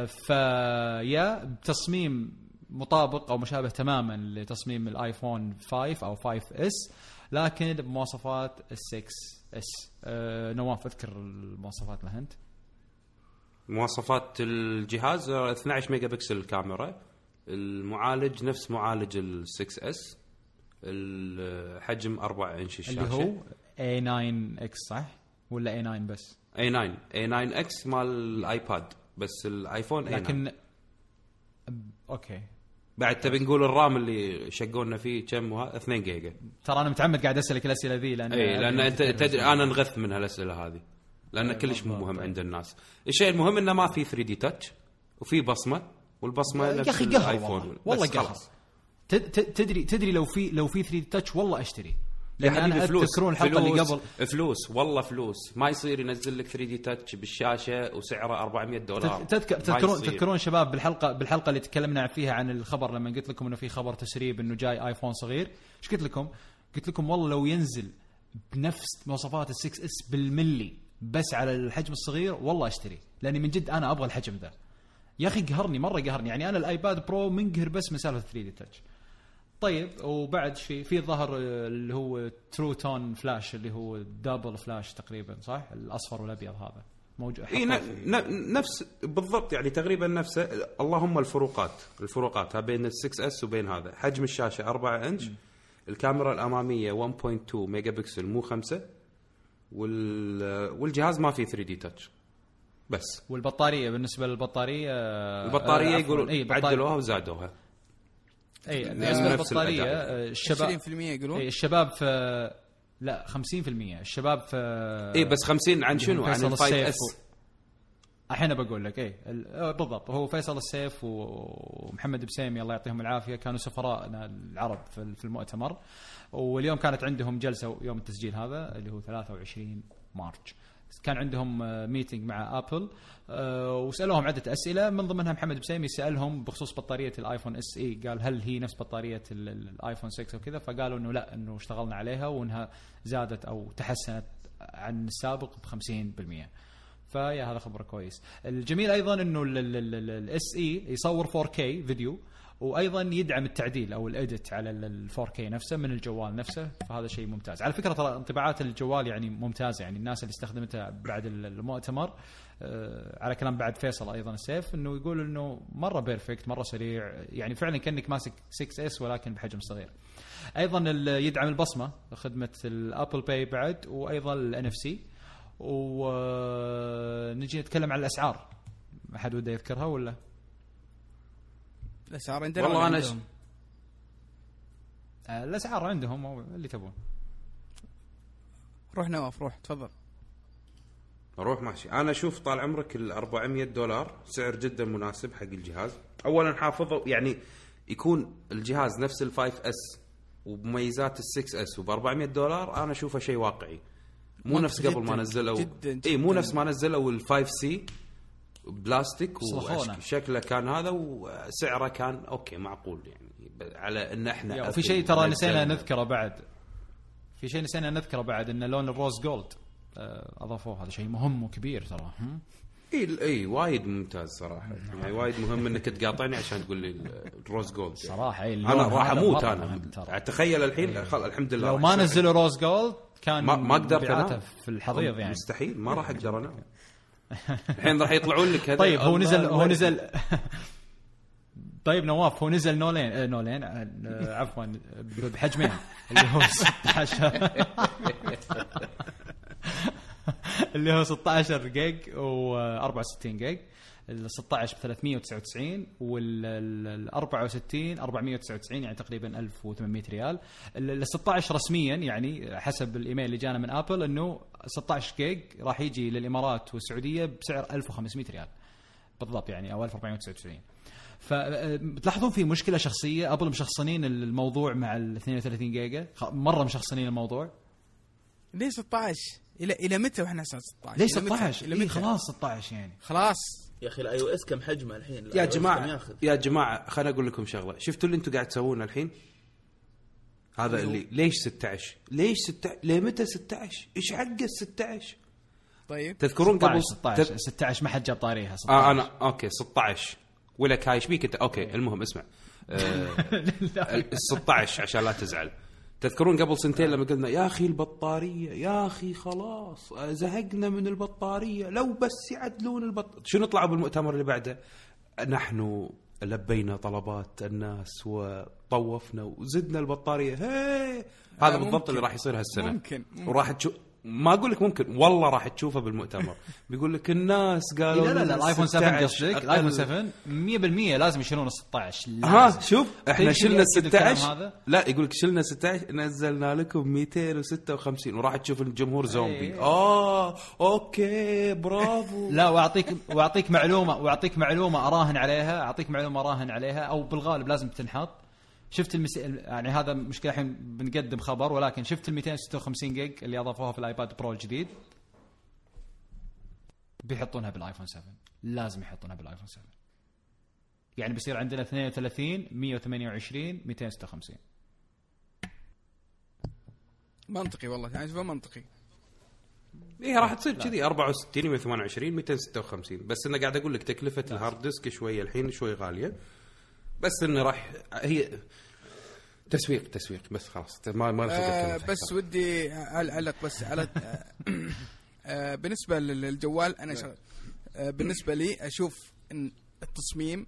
Speaker 1: فيا بتصميم مطابق أو مشابه تماما لتصميم الايفون 5 أو 5S لكن بمواصفات ال 6S آه نواف أذكر المواصفات لها أنت
Speaker 2: مواصفات الجهاز آه، 12 ميجا بكسل الكاميرا المعالج نفس معالج ال 6S الحجم 4 إنش الشاشة
Speaker 1: اللي هو A9 X صح؟ ولا A9 بس؟
Speaker 2: A9 A9X مال الايباد بس الايفون اي نعم.
Speaker 1: لكن okay
Speaker 2: بعد تبي نقول الرام اللي شقونا فيه كم وها 2 جيجا.
Speaker 1: ترى أنا متعمد قاعد أسألك الأسئلة ذي لأن
Speaker 2: اي لأن أنت تدري أنا نغث من هالأسئلة هذه لأن كلش مو مهم عند الناس. الشيء المهم إنه ما في 3D Touch وفي بصمة والبصمة
Speaker 1: يا أخي قهر والله والله قهر. تدري تدري لو في لو في 3 Touch والله أشتري.
Speaker 2: لأن
Speaker 1: أنا
Speaker 2: فلوس
Speaker 1: تذكرون الحلقة اللي قبل.
Speaker 2: فلوس والله فلوس. ما يصير ينزل لك 3D Touch بالشاشة وسعره 400 دولار.
Speaker 1: تذكر تذكرون. تذكرون شباب بالحلقة بالحلقة اللي تكلمنا فيها عن الخبر لما قلت لكم إنه في خبر تسريب إنه جاي آيفون صغير. إيش قلت لكم؟ قلت لكم والله لو ينزل بنفس مواصفات ال 6S بالملي بس على الحجم الصغير والله أشتري. لأني من جد أنا أبغى الحجم ذا. يا أخي قهرني مرة قهرني. يعني أنا الآيباد برو منقهر بس من سالفه 3D Touch طيب وبعد في في ظهر اللي هو True Tone flash اللي هو double flash تقريبا صح؟ الأصفر والأبيض هذا. موجود
Speaker 2: ن- نفس بالضبط يعني تقريبا نفسه اللهم الفروقات الفروقات بين ال 6S وبين هذا. حجم الشاشة 4 إنش. الكاميرا الأمامية 1.2 ميجا بكسل مو 5 وال والجهاز ما فيه 3D Touch بس.
Speaker 1: والبطارية بالنسبة للبطارية آه،
Speaker 2: البطارية
Speaker 1: آه،
Speaker 2: يقولون
Speaker 1: بطارية.
Speaker 2: عدلوها وزادوها. أي
Speaker 1: بالنسبة للبطاريه. آه، الشباب
Speaker 4: 20% يقولون؟
Speaker 1: اي الشباب في لا 50% الشباب في
Speaker 2: اي بس 50 عن شنو؟ عن
Speaker 1: فيصل
Speaker 2: ال 5
Speaker 1: السيف S. الحين بقول لك اي ال- آه، بالضبط هو فيصل السيف ومحمد بسيمي الله يعطيهم العافية كانوا سفراءنا العرب في في المؤتمر. واليوم كانت عندهم جلسة يوم التسجيل هذا اللي هو 23 March. كان عندهم meeting مع ابل آه، وسألوهم عدة أسئلة. من ضمنها محمد بسيمي سألهم بخصوص بطارية الآيفون SE قال هل هي نفس بطارية ال- ال- الآيفون 6 وكذا؟ فقالوا إنه لا إنه اشتغلنا عليها وإنها زادت أو تحسنت عن السابق ب 50% فيا هذا خبر كويس. الجميل أيضا إنه ال SE يصور 4K فيديو. وأيضا يدعم التعديل أو ال edit على ال 4K نفسه من الجوال نفسه فهذا شيء ممتاز. على فكرة ترى انطباعات الجوال يعني ممتازه يعني الناس اللي استخدمتها بعد ال- المؤتمر آه، على كلام بعد فيصل أيضا السيف إنه يقول إنه مرة perfect مرة سريع يعني فعلا كأنك ماسك 6S ولكن بحجم صغير. أيضا يدعم البصمة خدمة ال Apple Pay بعد وأيضا ال NFC ونجي نتكلم عن الأسعار. أحد وده يذكرها ولا؟
Speaker 4: الأسعار عندنا
Speaker 2: والله أنا
Speaker 4: عندهم؟
Speaker 1: آه، الأسعار عندهم أو اللي تبون.
Speaker 4: روح نواف روح تفضل.
Speaker 2: روح ماشي. أنا أشوف طال عمرك ال 400 دولار سعر جدا مناسب حق الجهاز. اولا حافظه يعني يكون الجهاز نفس ال 5S وبمميزات ال 6S وب 400 دولار أنا أشوفه شيء واقعي. مو نفس قبل ما نزلوا اي مو. نفس ما نزلوا ال 5C بلاستيك. وشكله كان هذا وسعره كان okay معقول يعني على إن
Speaker 1: إحنا وفي شيء ترى نسينا. نذكره بعد في شيء نسينا نذكره بعد إن لون ال rose gold آه، أضافوه هذا شيء مهم وكبير ترى؟
Speaker 2: إي إي وايد ممتاز صراحة يعني وايد مهم إنك تقاطعني عشان تقول لي ال- ال rose gold يعني.
Speaker 1: صراحة إي
Speaker 2: أنا راح
Speaker 1: أموت
Speaker 2: أنا
Speaker 1: مهم ترى.
Speaker 2: تخيل الحين خل الحمد لله
Speaker 1: لو ما. نزلوا rose gold كان
Speaker 2: ما أنام
Speaker 1: في الحضيض يعني
Speaker 2: مستحيل ما راح أقدر أنام الحين راح يطلعون لك هذا
Speaker 1: طيب هو نزل هو. نزل طيب نواف هو نزل نوعين آه نوعين آه عفوا بحجمين. *laughs* اللي هو 16 اللي هو 16 جيج و64 جيج. ال 16 ب 399 وال 64 499 يعني تقريبا 1800 ريال. ال 16 رسميا يعني حسب الإيميل اللي جانا من آبل إنه 16 جيج راح يجي للإمارات والسعودية بسعر 1500 ريال. بالضبط يعني أو 1499 فبتلاحظون في مشكلة شخصية أبل مشخصنين الموضوع مع ال 32 جيجا. مرة مشخصنين الموضوع.
Speaker 4: ليه 16 إلى إلى متى وإحنا 16
Speaker 1: ليه
Speaker 4: إلى متى؟
Speaker 1: 16
Speaker 4: إلى
Speaker 1: إيه خلاص 16 يعني.
Speaker 4: خلاص.
Speaker 3: يا أخي ال iOS كم حجمه الحين؟
Speaker 2: يا
Speaker 3: جماعة
Speaker 2: يا جماعة خليني أقول لكم شغلة. شفتوا اللي أنتم قاعد تسوونه الحين؟ هذا اللي ليش 16 ليش 16 ليه متى 16 إيش حق ال 16
Speaker 4: طيب.
Speaker 2: تذكرون قبل
Speaker 1: 16
Speaker 2: تذ-
Speaker 1: 16 ما حد جاب طاريها 16
Speaker 2: آه أنا okay 16 ولك هاي إيش بيك أنت؟ okay المهم اسمع. *laughs* آه ال 16 عشان لا تزعل. تذكرون قبل سنتين لما قلنا يا أخي البطارية يا أخي خلاص آه، زهقنا من البطارية لو بس يعدلون البط شنو طلعوا بالمؤتمر اللي بعده؟ نحن لبينا طلبات الناس وطوفنا وزدنا البطارية هي هذا
Speaker 4: ممكن.
Speaker 2: بالضبط اللي راح يصير هالسنة
Speaker 4: ممكن. ممكن.
Speaker 2: وراح تشوف ما أقول لك ممكن والله راح تشوفه بالمؤتمر *laughs* بيقول لك الناس قالوا
Speaker 1: لا لا لا الآيفون 7
Speaker 2: 16
Speaker 1: قصدك. الآيفون 7 100% لازم يشيلون ال 16
Speaker 2: ها. شوف
Speaker 1: إحنا
Speaker 2: شلنا
Speaker 1: يأكد الكلام
Speaker 2: 16
Speaker 1: هذا؟
Speaker 2: لا يقول لك شلنا 16 نزلنا لكم 256 وراح تشوف الجمهور زومبي
Speaker 1: إيه.
Speaker 2: آه أوكي برافو *laughs*
Speaker 1: لا وأعطيك وأعطيك معلومة وأعطيك معلومة أراهن عليها أعطيك معلومة أراهن عليها أو بالغالب لازم تنحط شفت المس... يعني هذا مشكلة الحين بنقدم خبر ولكن شفت ال 256 جيج اللي أضافوها في ال iPad Pro الجديد. بيحطونها بال iPhone 7 لازم يحطونها بال iPhone 7 يعني بيصير عندنا 32 128 256
Speaker 4: منطقي والله يعني شوف منطقي.
Speaker 2: إيه راح تصير كذي. 64 128 256 بس أنا قاعد أقول لك تكلفة ال hard disk شوية الحين شوي غالية. بس إنه راح هي تسويق تسويق بس خلاص ما ما
Speaker 4: آه بس. ودي أعلق بس على آه، بالنسبة للجوال أنا شغل آه بالنسبة لي أشوف إن التصميم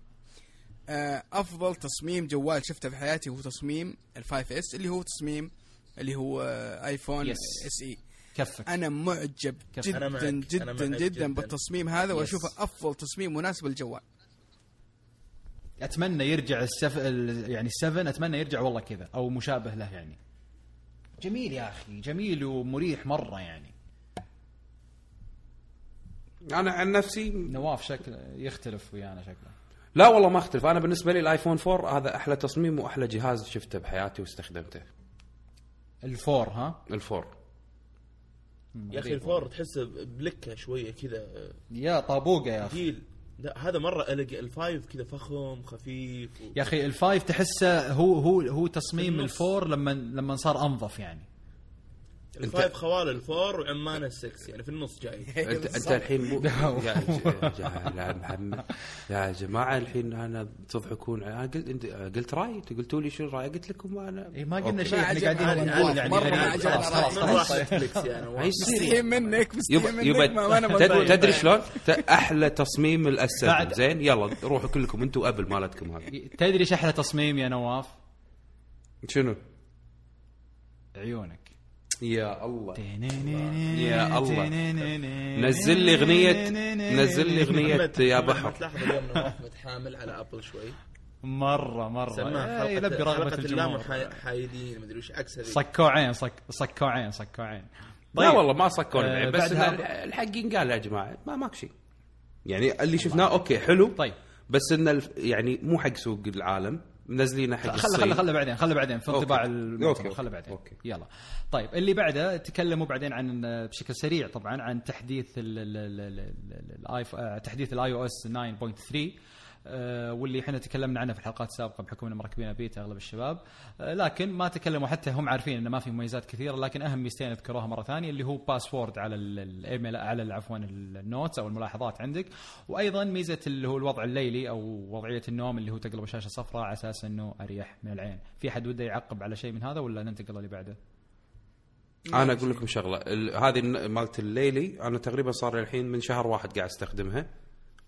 Speaker 4: آه أفضل تصميم جوال شفته في حياتي هو تصميم ال 5S اللي هو تصميم اللي هو آه iPhone SE.
Speaker 1: كيفك
Speaker 4: أنا معجب
Speaker 1: كيف؟
Speaker 4: جدا
Speaker 5: أنا معك.
Speaker 4: جدا
Speaker 5: أنا معك
Speaker 4: جدا
Speaker 5: جداً.
Speaker 4: بالتصميم هذا وأشوفه أفضل تصميم مناسب للجوال
Speaker 1: أتمنى يرجع ال sev... ال- يعني ال seven أتمنى يرجع والله كذا أو مشابه له يعني. جميل يا أخي جميل ومريح مرة يعني.
Speaker 2: أنا عن نفسي
Speaker 1: نواف شكل يختلف ويانا شكله.
Speaker 2: لا والله ما أختلف. أنا بالنسبة لي ال iPhone 4 هذا أحلى تصميم وأحلى جهاز شفته بحياتي واستخدمته.
Speaker 1: ال four ها؟
Speaker 2: ال four.
Speaker 5: يا أخي ال four تحسه بلكة شوية كذا.
Speaker 1: يا طابوقة يا أخي.
Speaker 5: ثقيل لا هذا مرة الق ال five كذا فخم خفيف و...
Speaker 1: يا أخي ال five تحسه هو هو هو تصميم.
Speaker 5: ال
Speaker 1: four لما لما صار أنظف يعني
Speaker 5: الفايف خوال الفور وعمان السكس يعني في النص جاي. *laughs*
Speaker 2: انت أنت الحين مو *laughs* يا, ج- يا محمد يا جماعة الحين أنا تضحكون. أنا قلت أنت قلت رايي أنتوا قلتوا لي شو رايي قلت لكم أنا
Speaker 1: إيه ما قلنا. شيء
Speaker 4: إحنا
Speaker 1: قاعدين نقول. يعني يعني خلاص *laughs*
Speaker 5: يعني.
Speaker 4: مستحيل منك مستحيل منك.
Speaker 2: تدري شلون؟ أحلى تصميم الاس 7
Speaker 1: بعد-
Speaker 2: زين يلا روحوا كلكم أنتوا ابل مالتكم هذه
Speaker 1: تدري إيش أحلى تصميم يا نواف؟
Speaker 2: شنو؟
Speaker 1: عيونك.
Speaker 2: يا الله
Speaker 1: يا
Speaker 2: الله. نزل لي اغنيه نزل لي اغنيه يا بحر
Speaker 5: تلاحظ اليوم نواف متحامل على ابل شوي
Speaker 1: مره مره
Speaker 5: سماها
Speaker 1: يلبي رغبه الجمهور
Speaker 5: حايدين مدري وش عكس هذه
Speaker 1: صكوعين صك صكوعين صكوعين
Speaker 2: لا والله ما صكون
Speaker 1: آه،
Speaker 2: بس الحق ينقال يا جماعة ما ماكو شيء يعني اللي شفناه أوكي حلو
Speaker 1: طيب
Speaker 2: بس انه يعني مو حق سوق العالم منزلينه حق
Speaker 1: خله خله خله بعدين خله بعدين في. انطباع المؤتمر. خله بعدين
Speaker 2: أوكي.
Speaker 1: يلا طيب اللي بعده تكلموا بعدين عن بشكل سريع طبعا عن تحديث ال- آه، تحديث ال iOS 9.3 آه، واللي إحنا تكلمنا عنه في الحلقات السابقة بحكم ان مركبين بيتا أغلب الشباب. آه، لكن ما تكلموا حتى هم عارفين انه ما في مميزات كثيرة لكن أهم ميزتين أذكروها مرة ثانية اللي هو password على ال- الايميل على عفوا ال notes أو الملاحظات عندك. وأيضا ميزة اللي هو الوضع الليلي أو وضعية النوم اللي هو تقلب الشاشة صفراء على أساس إنه أريح من العين. في أحد وده يعقب على شيء من هذا ولا ننتقل اللي بعده؟
Speaker 2: أنا أقول لكم شغلة. هذه مالت الليلي أنا تقريبا صار الحين من شهر واحد قاعد أستخدمها.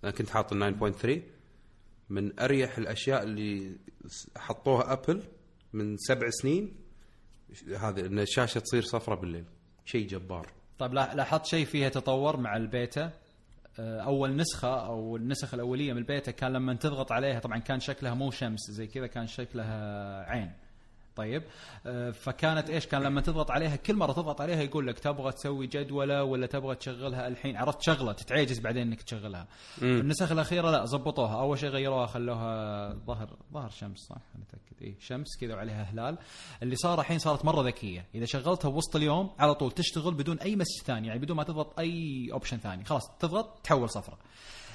Speaker 2: أنا كنت حاط ال 9.3 من أريح الأشياء اللي حطوها Apple من سبع سنين هذه إن الشاشة تصير صفرة بالليل شيء جبار.
Speaker 1: طيب لا- لاحظت شيء فيها تطور مع البيتا؟ آه، أول نسخة أو النسخ الأولية من البيتا كان لما تضغط عليها طبعا كان شكلها مو شمس زي كذا كان شكلها عين. طيب. آه، فكانت إيش؟ كان لما تضغط عليها كل مرة تضغط عليها يقول لك تبغى تسوي جدولة ولا تبغى تشغلها الحين؟ عرفت شغلة تتعجز بعدين إنك تشغلها. النسخ الأخيرة لا زبطوها. أول شيء غيروها خلوها ظهر ظهر شمس صح؟ أنا اتاكد اي شمس كذا وعليها هلال. اللي صار الحين صارت مرة ذكية. إذا شغلتها بوسط اليوم على طول تشتغل بدون أي message ثاني يعني بدون ما تضغط أي option ثاني. خلاص تضغط تحول صفرة.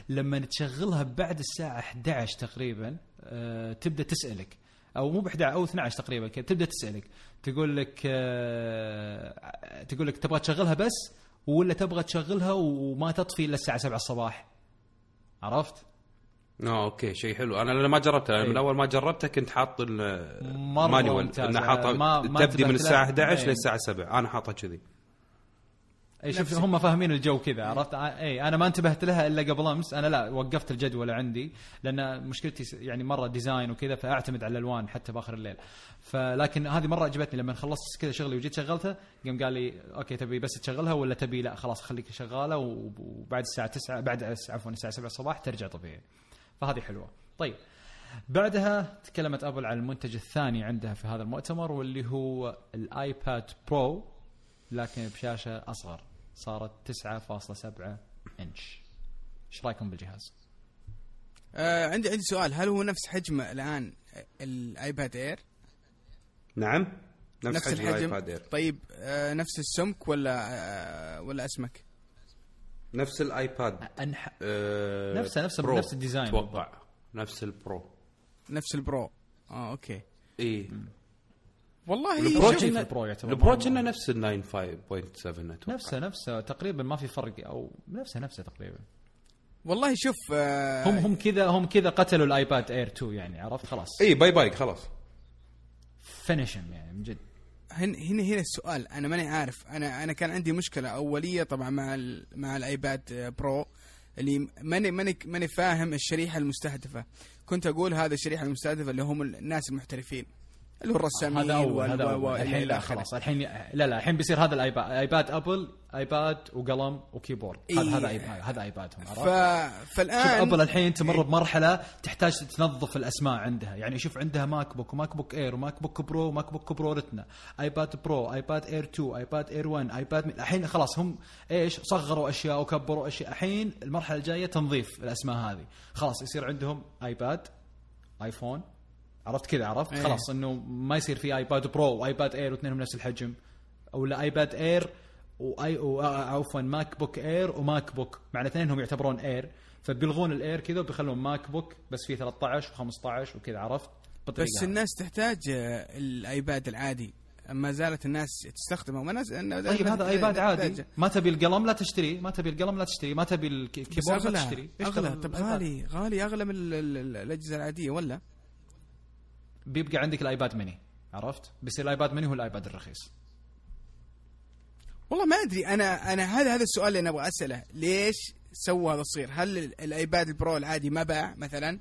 Speaker 1: لما تشغلها بعد الساعة 11 تقريبا آه تبدأ تسألك. أو مو ب 11 أو 12 تقريبا كذا تبدأ تسألك تقول لك آه تقول لك تبغى تشغلها بس ولا تبغى تشغلها وما تطفي إلا الساعة 7 الصباح عرفت؟
Speaker 2: آه أوكي شيء حلو أنا ما جربته من
Speaker 1: إيه.
Speaker 2: أول ما جربته كنت حاط ال-
Speaker 1: مرة
Speaker 2: manual
Speaker 1: ممتاز.
Speaker 2: إنه حاطه تبدي من الساعة
Speaker 1: له.
Speaker 2: 11
Speaker 1: إيه.
Speaker 2: للساعة 7 أنا حاطه كذي
Speaker 1: أي شوف هم فاهمين الجو كذا عرفت؟ إي أنا ما انتبهت لها إلا قبل أمس أنا لا وقفت الجدول عندي لأن مشكلتي يعني مرة design وكذا فأعتمد على الألوان حتى بآخر الليل. فلكن هذه مرة عجبتني لما خلصت كذا شغلي وجيت شغلتها قام قال لي أوكي تبي بس تشغلها ولا تبي؟ لا خلاص خليك شغالة وبعد الساعة 9 بعد عفوا الساعة 7 الصباح ترجع طبيعي. فهذه حلوة. طيب بعدها تكلمت Apple عن المنتج الثاني عندها في هذا المؤتمر واللي هو ال iPad Pro لكن بشاشة أصغر. صارت 9.7 إنش. إيش رأيكم بالجهاز؟
Speaker 4: آه عندي عندي سؤال. هل هو نفس حجم الآن ال iPad Air
Speaker 2: نعم. نفس,
Speaker 4: نفس
Speaker 2: حجم
Speaker 4: الحجم.
Speaker 2: ال iPad Air
Speaker 4: طيب آه نفس السمك ولا آه ولا أسمك؟
Speaker 2: نفس ال iPad.
Speaker 1: أنح...
Speaker 2: آه
Speaker 1: نفسه- نفسه-
Speaker 2: Pro.
Speaker 1: نفس ال
Speaker 2: design. أتوقع نفس ال Pro
Speaker 4: نفس ال Pro آه okay.
Speaker 2: اي
Speaker 4: والله
Speaker 2: ال Pro
Speaker 4: شوف-
Speaker 2: كنا-
Speaker 1: ال Pro يعتبر
Speaker 2: ال Pro
Speaker 1: مرة-
Speaker 2: كنا نفس ال 95.7 أتوقع
Speaker 1: نفسه نفسه. تقريبا ما في فرق أو نفسه نفسه تقريبا.
Speaker 4: والله شوف آه
Speaker 1: هم هم كذا هم كذا قتلوا ال iPad Air 2 يعني عرفت؟ خلاص.
Speaker 2: إي bye bye خلاص.
Speaker 1: finished يعني من جد.
Speaker 4: هنا هنا هنا السؤال. أنا ماني عارف. أنا أنا كان عندي مشكلة أولية طبعا مع ال مع ال iPad آه، Pro اللي ماني ماني ماني فاهم الشريحة المستهدفة. كنت أقول هذا الشريحة المستهدفة اللي هم الناس المحترفين. اللي هو الرسامين
Speaker 1: هذا أول.
Speaker 4: أول.
Speaker 1: الحين لا. خلاص. الحين لا لا الحين بيصير هذا ال iPad. iPad Apple iPad وقلم و keyboard. هذا
Speaker 4: إيه.
Speaker 1: هذا iPad هذا iPad هم
Speaker 4: ف...
Speaker 1: عرفت؟ شوف
Speaker 4: فالان
Speaker 1: Apple الحين تمر بمرحلة تحتاج تنظف الأسماء عندها. يعني شوف عندها MacBook و MacBook Air و MacBook Pro و MacBook Pro Retina iPad Pro iPad Air 2 iPad Air 1 iPad الحين خلاص هم إيش؟ صغروا أشياء وكبروا أشياء. الحين المرحلة الجاية تنظيف الأسماء هذه. خلاص يصير عندهم iPad iPhone عرفت كذا عرفت؟
Speaker 4: إيه.
Speaker 1: خلاص إنه ما يصير في iPad Pro و iPad Air واثنينهم نفس الحجم. أو لا iPad Air واي عفوا MacBook Air و MacBook مع الاثنين يعتبرون Air فبيلغون ال Air كذا وبيخلون MacBook بس فيه 13 و15 وكذا عرفت؟
Speaker 4: بس
Speaker 1: هذه.
Speaker 4: الناس تحتاج آه، ال iPad العادي. ما زالت الناس تستخدمه. ما ناس
Speaker 1: طيب هذا iPad عادي. ما تبي القلم لا تشتريه ما تبي القلم لا تشتريه ما تبي
Speaker 4: ال
Speaker 1: keyboard لا
Speaker 4: أغلى
Speaker 1: تشتريه أغلى.
Speaker 4: طب. غالي غالي أغلى من ال- ال- ال- الأجهزة العادية ولا؟
Speaker 1: بيبقى عندك ال iPad mini عرفت بيصير ال iPad mini هو ال iPad الرخيص
Speaker 4: والله ما أدري أنا أنا هذا هذا السؤال اللي أنا أبغى أسأله ليش سووا هذا الصير؟ هل ال- ال iPad ال Pro العادي ما باع مثلا؟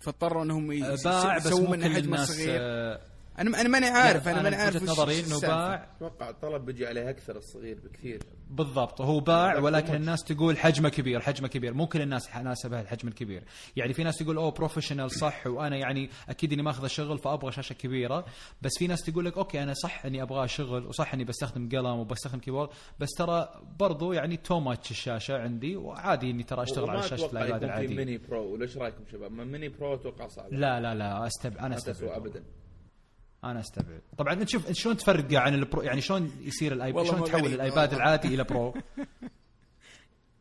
Speaker 4: فاضطروا إنهم
Speaker 1: باع بس
Speaker 4: يسووا
Speaker 1: مو
Speaker 4: منه
Speaker 1: كل
Speaker 4: حجم
Speaker 1: الناس
Speaker 4: صغير
Speaker 1: آه،
Speaker 4: أنا أنا ماني عارف
Speaker 1: لا،
Speaker 4: أنا ماني عارف
Speaker 1: نظري
Speaker 4: إنه.
Speaker 1: باع.
Speaker 5: أتوقع الطلب بيجي عليه أكثر الصغير بكثير.
Speaker 1: بالضبط هو باع ولكن الناس تقول حجمه كبير حجمه كبير. مو كل الناس ناسبها الحجم الكبير. يعني في ناس تقول أوه professional صح وأنا يعني أكيد إني ماخذ الشغل فأبغى شاشة كبيرة. بس في ناس تقول لك okay أنا صح إني أبغى شغل وصح إني بستخدم قلم وبستخدم keyboard بس ترى برضو يعني too much الشاشة عندي وعادي إني ترى
Speaker 5: أشتغل
Speaker 1: على شاشة
Speaker 5: ال iPad
Speaker 1: العادي
Speaker 5: mini Pro ولا إيش رأيكم شباب؟ mini Pro أتوقع صعب.
Speaker 1: لا لا لا استبعد
Speaker 5: أنا
Speaker 1: أستبعد.
Speaker 5: ابدا.
Speaker 1: أنا أستبعد. طبعا أنت شوف شلون تفرقه عن ال Pro يعني شلون يصير ال
Speaker 4: iPad
Speaker 1: شلون تحول.
Speaker 4: ال
Speaker 1: iPad العادي إلى Pro؟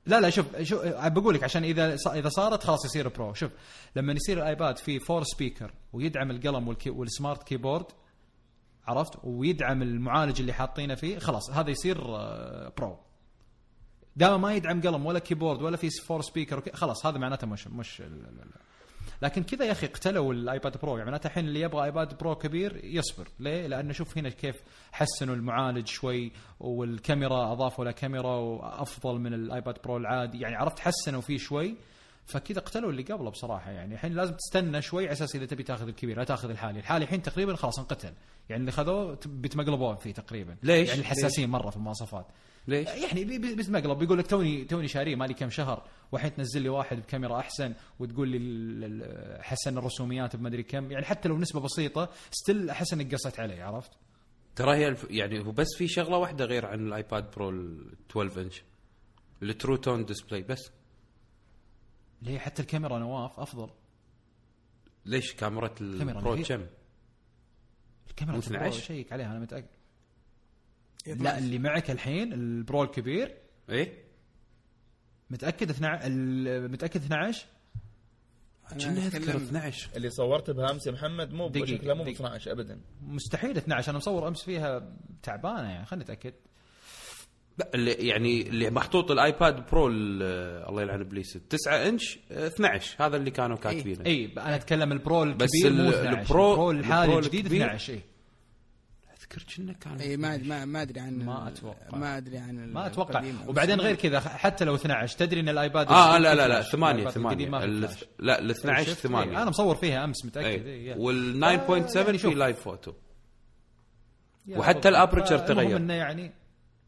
Speaker 1: لا لا شوف شو بقول لك عشان إذا إذا صارت خلاص يصير Pro. شوف لما يصير ال iPad فيه four speaker ويدعم القلم والكي وال Smart Keyboard عرفت؟ ويدعم المعالج اللي حاطينه فيه خلاص هذا يصير آه، Pro. دام ما يدعم قلم ولا keyboard ولا في four speaker خلاص هذا معناته مش مش لكن كذا يا أخي قتلوا ال iPad Pro. يعني معناته الحين اللي يبغى iPad Pro كبير يصبر. ليه؟ لأنه شوف هنا كيف حسنوا المعالج شوي والكاميرا أضافوا له كاميرا وأفضل من ال iPad Pro العادي. يعني عرفت حسنوا فيه شوي فكذا قتلوا اللي قبله بصراحة. يعني الحين لازم تستنى شوي على أساس إذا تبي تاخذ الكبير لا تاخذ الحالي، الحالي الحين تقريبا خلاص انقتل. يعني اللي خذوه بيتمقلبون فيه تقريبا.
Speaker 2: ليش؟
Speaker 1: يعني الحساسين مرة في المواصفات.
Speaker 2: ليش؟
Speaker 1: يعني بي- بي- بيتمقلب بيقول لك توني توني شاريه مالي كم شهر والحين تنزل لي واحد بكاميرا أحسن وتقول لي حسن الرسوميات بمدري كم يعني حتى لو نسبة بسيطة still احس انك قصيت علي عرفت؟
Speaker 2: ترى هي الف... يعني هو بس في شغلة واحدة غير عن ال iPad Pro ال 12 انش ال True Tone display بس
Speaker 1: ليه حتى الكاميرا نواف أفضل
Speaker 2: ليش كاميرا ال
Speaker 1: Pro.
Speaker 2: كم؟
Speaker 1: الكاميرا
Speaker 2: مو
Speaker 1: ال Pro
Speaker 2: 12
Speaker 1: شيك عليها أنا متأكد لا
Speaker 4: 12.
Speaker 1: اللي معك الحين ال Pro الكبير.
Speaker 2: إيه؟
Speaker 1: متأكد 12 ال- متأكد 12
Speaker 4: أنا
Speaker 2: كنا اذكر
Speaker 4: أتكلم-
Speaker 2: 12
Speaker 5: اللي صورت بها امس يا محمد مو
Speaker 1: دقيقة،
Speaker 5: شكله مو ب
Speaker 1: دقيقة.
Speaker 5: 12 ابدا.
Speaker 1: مستحيل 12 أنا مصور أمس فيها تعبانة يعني خلينا نتاكد
Speaker 2: لا اللي يعني اللي محطوط الآيباد برو ال- الله يلعن إبليس 9 إنش آه، 12 هذا اللي كانوا كاتبينه.
Speaker 1: اي أنا أتكلم البرو الكبير
Speaker 2: بس
Speaker 1: مو
Speaker 2: ال-
Speaker 1: 12
Speaker 2: البرو-
Speaker 1: البرو الحالي الجديد
Speaker 2: الكبير-
Speaker 1: 12 اي
Speaker 2: اذكر كنا كان
Speaker 4: اي ما ما ما أدري عن
Speaker 1: ما أتوقع.
Speaker 4: ما أدري عن
Speaker 1: ما
Speaker 4: أتوقع.
Speaker 1: وبعدين غير كذا حتى لو 12 تدري إن
Speaker 2: الآيباد
Speaker 1: آه
Speaker 2: لا لا لا
Speaker 1: فلاش.
Speaker 2: 8
Speaker 1: الآيباد
Speaker 2: 8
Speaker 1: القديم ما فيه
Speaker 2: ال-
Speaker 1: فلاش.
Speaker 2: لا ال 12
Speaker 1: شفت؟
Speaker 2: 8
Speaker 1: أنا مصور فيها أمس متأكد
Speaker 2: اي
Speaker 1: إيه.
Speaker 2: وال
Speaker 1: آه،
Speaker 2: 9.7
Speaker 1: يعني
Speaker 2: في. Live
Speaker 1: Photo
Speaker 2: وحتى
Speaker 1: فالمهم
Speaker 2: تغير.
Speaker 1: إنه يعني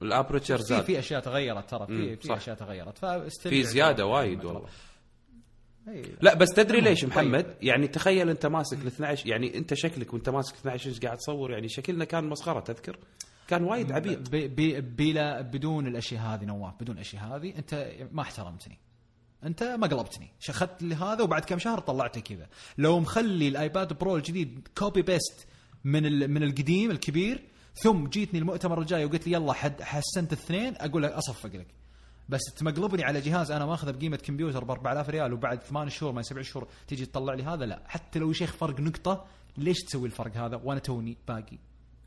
Speaker 2: ال aperture
Speaker 1: في
Speaker 2: زاد
Speaker 1: في أشياء تغيرت ترى في في. أشياء تغيرت
Speaker 2: في زيادة وايد والله
Speaker 1: إيه.
Speaker 2: لا بس تدري ليش
Speaker 1: طيب.
Speaker 2: محمد؟ يعني تخيل أنت ماسك ال 12 يعني أنت شكلك وأنت ماسك 12 انش قاعد تصور؟ يعني شكلنا كان مسخرة تذكر؟ كان وايد عبيط.
Speaker 1: ب- ب- بلا بدون الأشياء هذه نواف بدون الأشياء هذه أنت ما احترمتني. أنت ما قلبتني. اخذت لي هذا وبعد كم شهر طلعته كذا. لو مخلي ال iPad Pro الجديد copy paste من من القديم الكبير ثم جيتني المؤتمر الجاي وقلت لي يلا حد حسنت الاثنين أقول لك أصفق لك. بس تمقلبني على جهاز أنا ماخذه بقيمة كمبيوتر ب 4000 ريال وبعد ثمان شهور ما سبع شهور تيجي تطلع لي هذا لا. حتى لو شيخ فرق نقطة ليش تسوي الفرق هذا؟ وأنا توني باقي.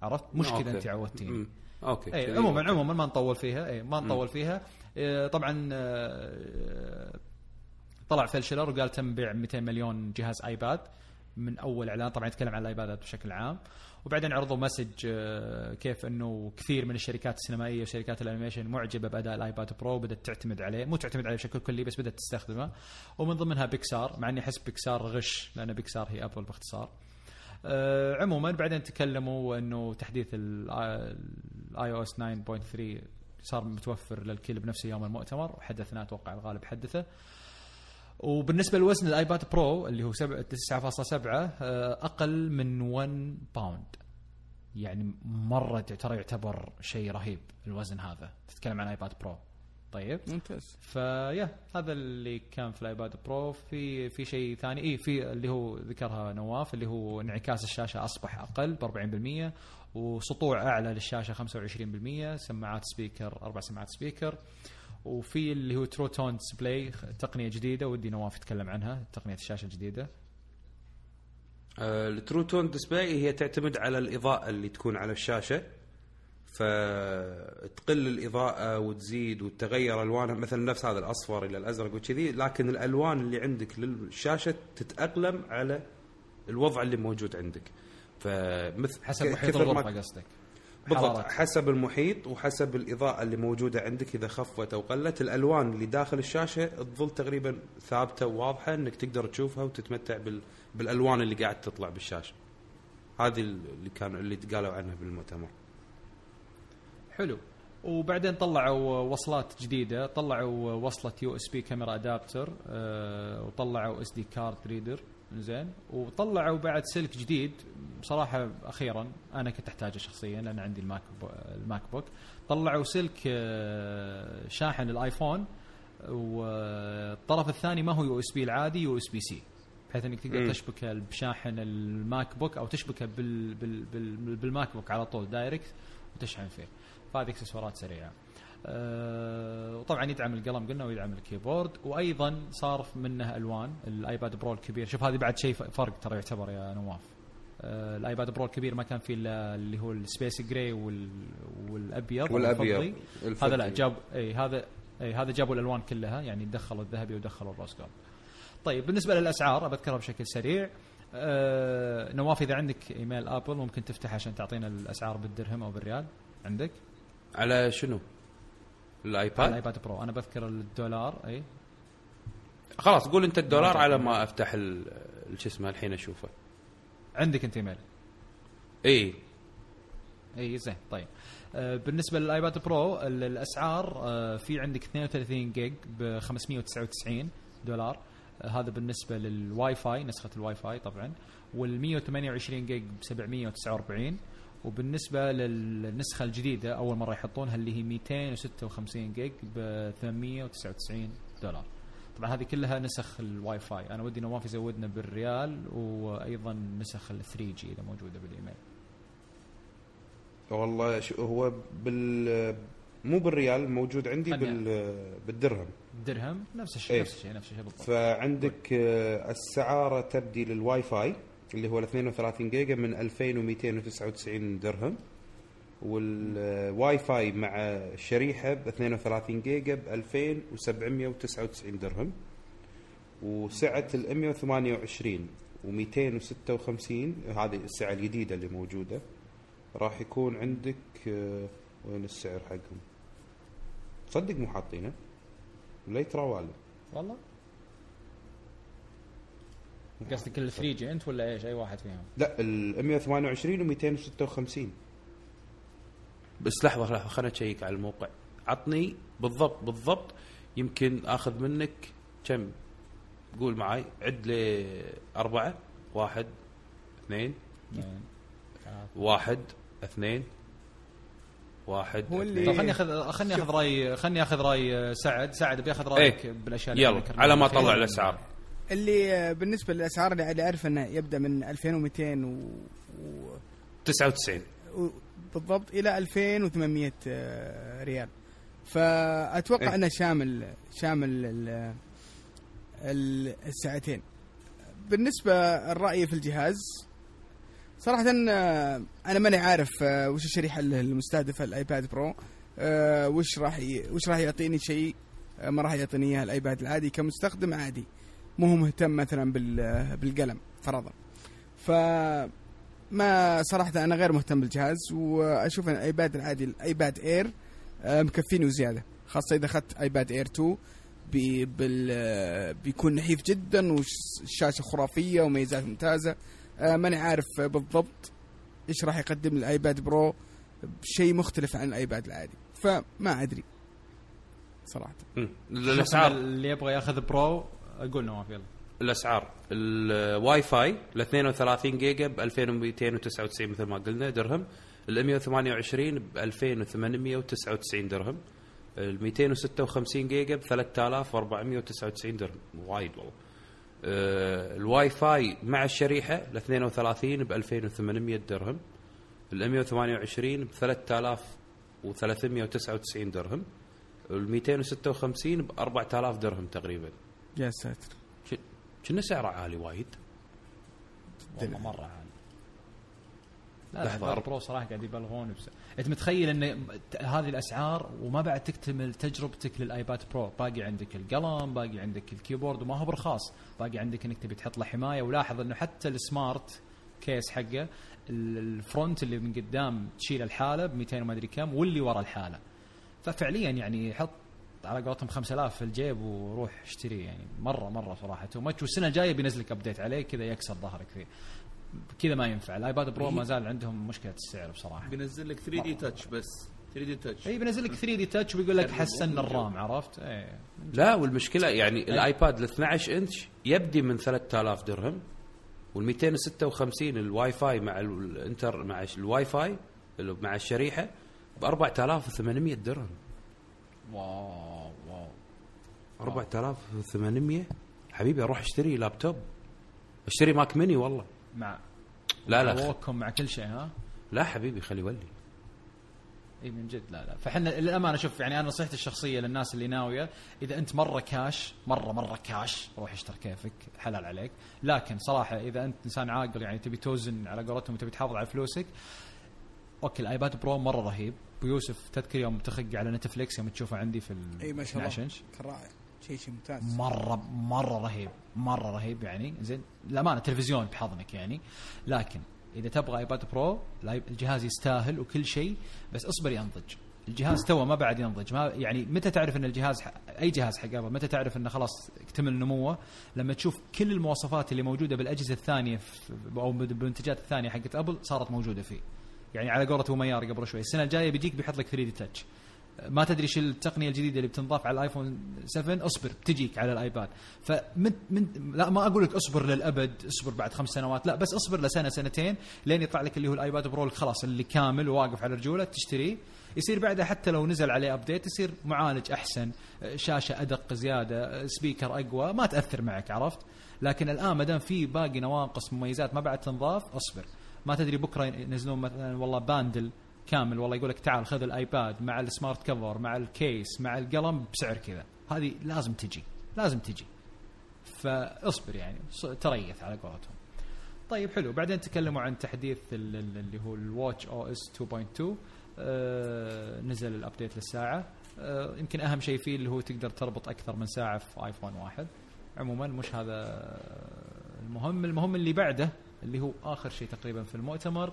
Speaker 1: عرفت؟ مش كذا
Speaker 2: okay.
Speaker 1: أنت عودتيني.
Speaker 2: okay.
Speaker 1: اي. عموما عموما ما نطول فيها. اي ما نطول فيها. إيه، طبعا آه، طلع Phil Schiller وقال تم بيع 200 مليون جهاز iPad من أول إعلان. طبعا يتكلم عن الآيبادات بشكل عام. وبعدين عرضوا message آه، كيف إنه كثير من الشركات السينمائية وشركات ال animation معجبة بأداء ال iPad Pro بدأت تعتمد عليه. مو تعتمد عليه بشكل كلي بس بدأت تستخدمه. ومن ضمنها بيكسار مع إني أحس بيكسار غش لأن بيكسار هي Apple باختصار. آه، عموما بعدين تكلموا إنه تحديث ال iOS 9.3 صار متوفر للكل بنفس يوم المؤتمر وحدثنا أتوقع الغالب حدثه. وبالنسبة لوزن ال iPad Pro اللي هو سبعة- 9.7 آه، أقل من 1 pound يعني مرة ترى يعتبر شيء رهيب الوزن هذا. تتكلم عن iPad Pro. طيب.
Speaker 4: ممتاز.
Speaker 1: فيا هذا اللي كان في ال iPad Pro. في في شيء ثاني. اي في اللي هو ذكرها نواف اللي هو انعكاس الشاشة أصبح أقل ب 40% وسطوع أعلى للشاشة 25% سماعات speaker أربع سماعات speaker. وفي اللي هو True Tone display تقنية جديدة ودي نواف يتكلم عنها تقنية الشاشة الجديدة.
Speaker 2: آه، ال True Tone display هي تعتمد على الإضاءة اللي تكون على الشاشة. فتقل الإضاءة وتزيد وتتغير ألوانها. مثلا نفس هذا الأصفر إلى الأزرق وكذي لكن الألوان اللي عندك للشاشة تتأقلم على الوضع اللي موجود عندك. فمثل
Speaker 1: حسب محيط الغرفه قصدك.
Speaker 2: بالضبط. حسب المحيط وحسب الإضاءة اللي موجودة عندك إذا خفت أو قلت الألوان اللي داخل الشاشة تظل تقريبا ثابتة وواضحة إنك تقدر تشوفها وتتمتع بال... بالألوان اللي قاعد تطلع بالشاشة. هذه اللي كانوا اللي قالوا عنها بالمؤتمر.
Speaker 1: حلو. وبعدين طلعوا وصلات جديدة. طلعوا وصلة USB camera adapter أه وطلعوا SD card reader. زين. وطلعوا بعد سلك جديد. بصراحه أخيرا أنا كنت أحتاجه شخصيا لأن عندي ال MacBoo ال MacBook طلعوا سلك آه، شاحن ال iPhone. والطرف الثاني ما هو يو إس بي العادي يو إس بي سي. بحيث إنك تقدر. تشبكه بشاحن ال MacBook أو تشبكه بال بال بال بال MacBook على طول direct وتشحن فيه. فهذه إكسسوارات سريعة. أه وطبعا يدعم القلم قلنا ويدعم ال keyboard. وأيضا صار منه ألوان ال iPad Pro الكبير. شوف هذه بعد شيء فرق ترى يعتبر يا نواف. أه ال iPad Pro الكبير ما كان فيه إلا اللي هو ال Space Gray وال
Speaker 2: والأبيض.
Speaker 1: الفضي. هذا لا جاب إي هذا إي هذا جابوا الألوان كلها يعني دخلوا الذهبي ودخلوا ال Rose Gold طيب بالنسبة للأسعار بذكرها بشكل سريع. أه نواف إذا عندك email Apple ممكن تفتح عشان تعطينا الأسعار بالدرهم أو بالريال. عندك؟
Speaker 2: على شنو؟ ال
Speaker 1: iPad؟ ال iPad Pro. أنا بذكر الدولار إي.
Speaker 2: خلاص قول أنت الدولار على ما أفتح شو اسمه الحين أشوفه.
Speaker 1: عندك أنت إيميل؟
Speaker 2: إي.
Speaker 1: إي زين طيب. آه بالنسبة لل iPad Pro ال- الأسعار آه في عندك 32 جيج ب 599 دولار. آه هذا بالنسبة للواي فاي نسخة الواي فاي طبعا. وال 128 جيج ب 749 وبالنسبة للنسخة الجديدة أول مرة يحطونها اللي هي 256 جيج ب 899 دولار. طبعا هذه كلها نسخ الواي فاي. أنا ودي نواف يزودنا بالريال وأيضا نسخ ال 3G إذا موجودة بالإيميل.
Speaker 2: والله شو هو بال مو بالريال موجود عندي بال بالدرهم.
Speaker 1: درهم؟ نفس الشيء
Speaker 2: إيه.
Speaker 1: نفس الشيء نفس الشيء بالضبط.
Speaker 2: فعندك آه، الأسعار تبدي للواي فاي. اللي هو ال 32 جيجا من 2299 درهم. والواي فاي مع الشريحه ب 32 جيجا ب 2799 درهم. وسعة ال 128 و256 هذه السعة الجديدة اللي موجودة راح يكون عندك آه، وين السعر حقهم؟ تصدق مو حاطينه؟ ولا يترى والله
Speaker 6: والله. قصدك ال 3 جي انت ولا إيش؟ أي واحد فيهم؟
Speaker 2: لا ال 128 و 256 بس لحظة لحظة خليني أشيك على الموقع. عطني بالضبط بالضبط يمكن آخذ منك كم؟ قول معاي. عد لي أربعة واحد اثنين
Speaker 6: اثنين
Speaker 2: واحد اثنين واحد
Speaker 4: هو اللي-
Speaker 2: اثنين.
Speaker 1: طيب خلني أخذ خلني أخذ رأي خلني أخذ رأي سعد. سعد بياخذ رأيك
Speaker 2: إيه.
Speaker 1: بالأشياء اللي
Speaker 2: يلا. على ما طلع الأسعار.
Speaker 4: اللي بالنسبة للأسعار اللي أعرف إنه يبدأ من 2200 و... و...
Speaker 2: 99
Speaker 4: و... بالضبط إلى 2800 آه، ريال. فأتوقع
Speaker 2: إيه.
Speaker 4: إنه شامل شامل ال... ال... السعتين. بالنسبة الرأي في الجهاز صراحة آه، أنا ماني عارف آه، وش الشريحة المستهدفة ال iPad Pro وش راح ي... وش راح يعطيني شيء ما راح يعطيني اياه ال iPad العادي. كمستخدم عادي. مو هو مهتم مثلا بال... بالقلم فرضا. ف ما صراحة أنا غير مهتم بالجهاز وأشوف أن ال iPad العادي ال iPad Air آه، مكفيني وزيادة. خاصة إذا أخذت iPad Air 2 بي بال بيكون نحيف جدا والشاشة خرافية وميزات ممتازة. آه، ماني عارف بالضبط إيش راح يقدم لي ال iPad Pro شيء مختلف عن ال iPad العادي. فما أدري صراحة.
Speaker 1: الاسعار اللي يبغى ياخذ Pro أقول نواف يلا.
Speaker 2: الأسعار. الواي فاي ل 32 جيجا ب 2299 مثل ما قلنا درهم. ال 128 ب 2899 درهم. ال 256 جيجا ب 3499 درهم. وايد والله. آه، الواي فاي مع الشريحة ل 32 ب 2800 درهم. ال 128 ب 3399 درهم. ال 256 ب 4000 درهم تقريبا.
Speaker 4: يا ساتر.
Speaker 2: كنا سعره عالي وايد.
Speaker 1: والله مرة عالي. لا. لا pro صراحة قاعد يبالغون بس أنت متخيل إن هذه الأسعار وما بعد تكتمل تجربتك للآيباد pro؟ باقي عندك القلم باقي عندك الكيبورد وما هو برخاص باقي عندك إنك تبي تحط له حماية. ولاحظ إنه حتى ال smart case حقه ال- ال front اللي من قدام تشيل الحالة ب 200 وما أدري كم واللي ورا الحالة. ففعليا يعني حط على قولتهم 5000 في الجيب وروح اشتري يعني مره مرة صراحة. too much والسنة الجاية بينزل لك update عليه كذا يكسر ظهرك فيه. كذا ما ينفع. الايباد pro ما زال عندهم مشكلة السعر بصراحة.
Speaker 5: بينزل لك 3D touch بس. 3D touch
Speaker 1: إي بينزل لك 3D touch ويقول لك حسنا ال RAM عرفت؟ إيه
Speaker 2: لا والمشكلة يعني الايباد ال 12 انش يبدي من 3000 درهم وال 256 الواي فاي مع ال- الانتر مع الواي فاي اللي مع الشريحة ب 4800 درهم.
Speaker 1: واو.
Speaker 2: 4800 حبيبي أروح أشتري لابتوب. أشتري ماك ميني والله.
Speaker 1: مع
Speaker 2: لا لا
Speaker 1: مع
Speaker 2: خ-
Speaker 1: ووكم مع كل شيء ها؟
Speaker 2: لا حبيبي خلي يولي.
Speaker 1: إي من جد لا لا. فاحنا للأمانة شوف يعني أنا نصيحتي الشخصية للناس اللي ناوية إذا أنت مرة كاش مرة مرة كاش روح اشتر كيفك حلال عليك. لكن صراحة إذا أنت إنسان عاقل يعني تبي توزن على قولتهم وتبي تحافظ على فلوسك okay الآيباد pro مرة رهيب. بويوسف تذكر يوم تخق على نتفليكس يوم تشوفه عندي في
Speaker 4: إي ما شاء
Speaker 1: 12
Speaker 4: الله؟ كان رائع. شيء شيء ممتاز.
Speaker 1: مره مرة رهيب. مرة رهيب يعني. زين. الامانه تلفزيون بحضنك يعني. لكن إذا تبغى ايباد pro الجهاز يستاهل وكل شيء بس اصبر ينضج. الجهاز تو ما بعد ينضج. ما يعني متى تعرف إن الجهاز أي جهاز حق ابل متى تعرف إنه خلاص اكتمل نموه؟ لما تشوف كل المواصفات اللي موجودة بالأجهزة الثانية أو بالمنتجات الثانية حقت ابل صارت موجودة فيه. يعني على قولة ميار قبل شوي. السنة الجاية بيجيك بيحط لك 3D touch ما تدري إيش التقنية الجديدة اللي بتنضاف على الآيفون 7 اصبر بتجيك على الآيباد. فمن من لا ما أقول لك اصبر للأبد اصبر بعد خمس سنوات لا بس اصبر لسنة سنتين لين يطلع لك اللي هو الآيباد pro خلاص اللي كامل وواقف على رجوله تشتريه. يصير بعدها حتى لو نزل عليه update يصير معالج أحسن شاشة أدق زيادة speaker أقوى ما تأثر معك عرفت؟ لكن الآن ما دام في باقي نواقص مميزات ما بعد تنضاف اصبر. ما تدري بكرة ينزلون مثلا والله bundle كامل والله يقول لك تعال خذ الآيباد مع ال smart cover مع ال case مع القلم بسعر كذا. هذه لازم تجي لازم تجي. فاصبر يعني تريث على قولتهم. طيب حلو بعدين تكلموا عن تحديث ال- ال- اللي هو ال watchOS 2.2 آه نزل ال update للساعة. آه يمكن أهم شيء فيه اللي هو تقدر تربط أكثر من ساعة في آيفون واحد. عموما مش هذا المهم. المهم اللي بعده اللي هو آخر شيء تقريبا في المؤتمر.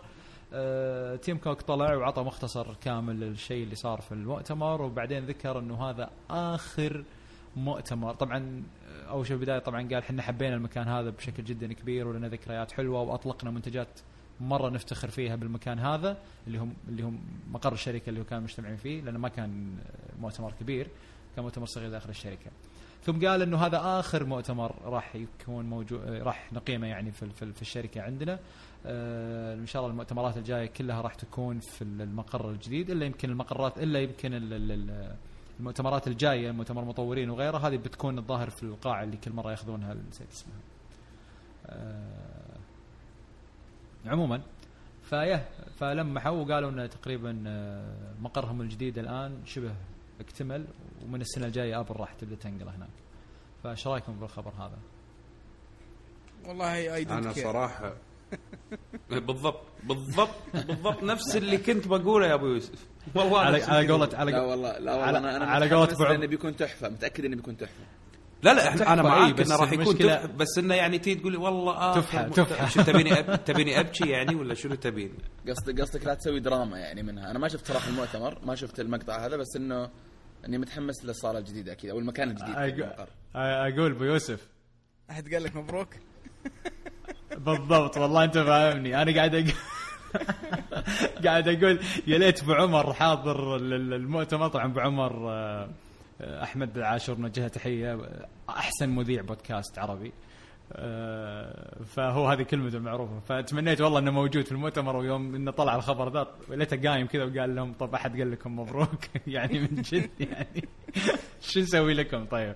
Speaker 1: آه، تيم كوك طلع وعطى مختصر كامل للشيء اللي صار في المؤتمر وبعدين ذكر إنه هذا آخر مؤتمر. طبعا آه، أول شيء بدايه طبعا قال إحنا حبينا المكان هذا بشكل جدا كبير ولنا ذكريات حلوة وأطلقنا منتجات مرة نفتخر فيها بالمكان هذا اللي هم اللي هم مقر الشركة اللي هو كان مجتمعين فيه لأنه ما كان آه، مؤتمر كبير كان مؤتمر صغير داخل الشركة. ثم قال إنه هذا آخر مؤتمر راح يكون موجود آه، راح نقيمه يعني في في, في الشركة عندنا. إن شاء الله المؤتمرات الجاية كلها راح تكون في المقر الجديد إلا يمكن المقرات إلا يمكن ال- ال- ال- المؤتمرات الجاية مؤتمر مطورين وغيره هذه بتكون الظاهر في القاعه اللي كل مرة ياخذونها نسيت اسمها آه، عموما فيه فلمحوا وقالوا إن تقريبا آه، مقرهم الجديد الآن شبه اكتمل ومن السنة الجاية أبل راح تبدأ تنقله هناك فإيش رأيكم بالخبر هذا؟
Speaker 4: والله اي
Speaker 2: أنا صراحة بالضبط بالضبط بالضبط نفس اللي كنت بقوله يا أبو يوسف والله
Speaker 1: على على قولة. على
Speaker 3: لا
Speaker 1: قولة
Speaker 3: والله لا والله
Speaker 1: على-
Speaker 3: أنا أنا
Speaker 1: على قولة
Speaker 3: لأنه بيكون تحفة متأكد إنه بيكون تحفة
Speaker 2: لا لا إحنا
Speaker 1: أنا
Speaker 2: معاك انه راح يكون تحفة بس إنه يعني تيجي تقول لي والله
Speaker 1: تفحة،
Speaker 2: مؤتمر.
Speaker 1: تفحة.
Speaker 2: شو تبيني أب... تبيني أبكي يعني ولا شنو تبين؟
Speaker 3: قصدك قصدك لا تسوي دراما يعني منها أنا ما شفت صراحة المؤتمر ما شفت المقطع هذا بس إنه إني متحمس للصالة الجديدة أكيد أو المكان الجديد.
Speaker 1: أقول أبو يوسف
Speaker 4: أحد قال لك مبروك *laughs*
Speaker 1: بالضبط والله أنت فاهمني. أنا قاعد أقول *laughs* قاعد أقول يا ليت أبو عمر حاضر ال- ال- المؤتمر طبعا أبو عمر آه، آه، أحمد العاشر نوجه تحية أحسن مذيع بودكاست عربي. آه، فهو هذه كلمته المعروفه فتمنيت والله إنه موجود في المؤتمر ويوم إنه طلع الخبر ذا ليته قايم كذا وقال لهم طب أحد قال لكم مبروك؟ *laughs* يعني من جد يعني شو نسوي لكم؟ طيب.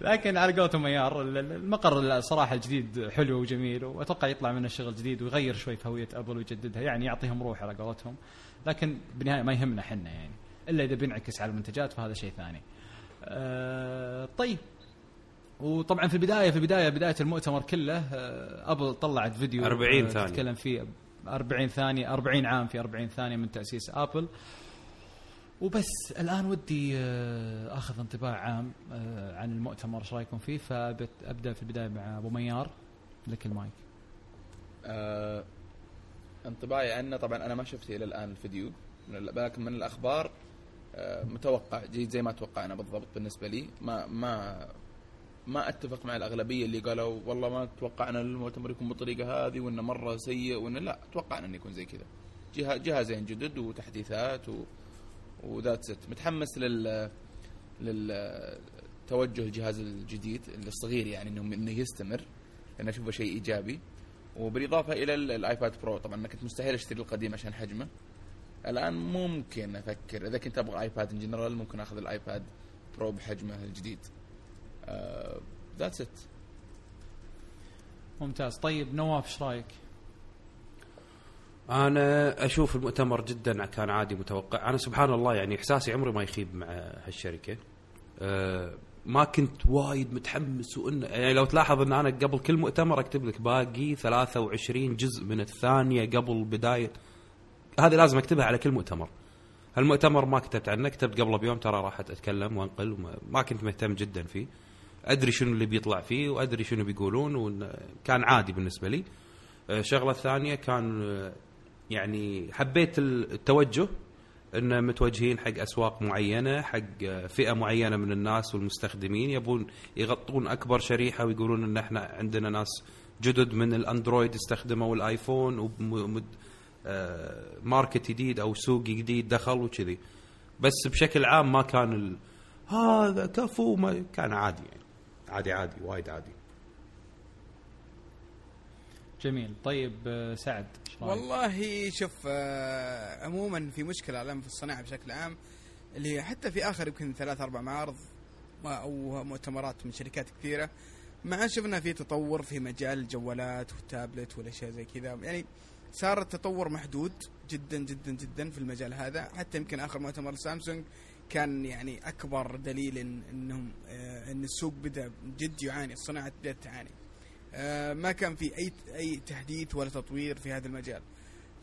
Speaker 1: لكن على قولتهم ميار ال- ال- المقر الصراحة الجديد حلو وجميل وأتوقع يطلع منه شغل جديد ويغير شوي في هوية أبل ويجددها يعني يعطيهم روح على قولتهم. لكن بالنهايه ما يهمنا حنا يعني إلا إذا بينعكس على المنتجات فهذا شيء ثاني. أه طيب. وطبعا في البدايه في البدايه بداية المؤتمر كله آه، أبل طلعت فيديو
Speaker 2: 40
Speaker 1: آه،
Speaker 2: ثانية.
Speaker 1: تتكلم فيه 40 ثانية 40 عام في 40 ثانية من تأسيس أبل. وبس الآن ودي آه، آخذ انطباع عام عن المؤتمر إيش رأيكم فيه؟ فابدا في البداية مع أبو ميار. لك المايك.
Speaker 3: آه انطباعي عنه طبعا أنا ما شفت إلى الآن الفيديو لكن من الأخبار آه متوقع جيد زي ما توقعنا بالضبط بالنسبة لي. ما ما ما أتفق مع الأغلبية اللي قالوا والله ما توقعنا المؤتمر يكون بالطريقة هذه وانه مرة سيء وانه لا توقعنا انه يكون زي كذا. جهة جهازين جدد وتحديثات و وذات ست متحمس لل لل توجه الجهاز الجديد الصغير يعني انه إنه يستمر لأن أشوفه شيء إيجابي. وبالإضافة إلى ال- الايباد pro طبعا أنا كنت مستحيل أشتري القديم عشان حجمه. الآن ممكن أفكر إذا كنت أبغى ايباد in general ممكن أخذ الايباد pro بحجمه الجديد. that's it
Speaker 1: ممتاز. طيب نواف إيش رأيك؟
Speaker 2: أنا أشوف المؤتمر جدا كان عادي متوقع. أنا سبحان الله يعني إحساسي عمري ما يخيب مع هالشركة. أه ما كنت وايد متحمس وان يعني لو تلاحظ إن أنا قبل كل مؤتمر أكتب لك باقي 23 جزء من الثانية قبل بداية. هذه لازم أكتبها على كل مؤتمر. هالمؤتمر ما كتبت عنه كتبت قبله بيوم ترى راح أتكلم وأنقل وما ما كنت مهتم جدا فيه. أدري شنو اللي بيطلع فيه وأدري شنو بيقولون وكان عادي بالنسبة لي آه، الشغلة الثانية كان آه، يعني حبيت التوجه إن متوجهين حق أسواق معينة حق آه، فئة معينة من الناس والمستخدمين يبون يغطون أكبر شريحة ويقولون إن إحنا عندنا ناس جدد من الأندرويد استخدموا الآيفون ومد آه، ماركت جديد أو سوق جديد دخل وكذي بس بشكل عام ما كان. هذا كفو ما كان عادي يعني عادي عادي وايد عادي.
Speaker 1: جميل. طيب آه، سعد؟
Speaker 4: والله شوف آه، عموما في مشكلة الآن في الصناعة بشكل عام اللي هي حتى في آخر يمكن ثلاث أربع معارض ما- أو مؤتمرات من شركات كثيرة ما شفنا في تطور في مجال الجوالات والتابلت والأشياء زي كذا. يعني صار التطور محدود جدا جدا جدا في المجال هذا. حتى يمكن آخر مؤتمر سامسونج كان يعني أكبر دليل إن إنهم آه، إن السوق بدأ جد يعاني الصناعه بدأت تعاني. آه، ما كان في أي أي تحديث ولا تطوير في هذا المجال.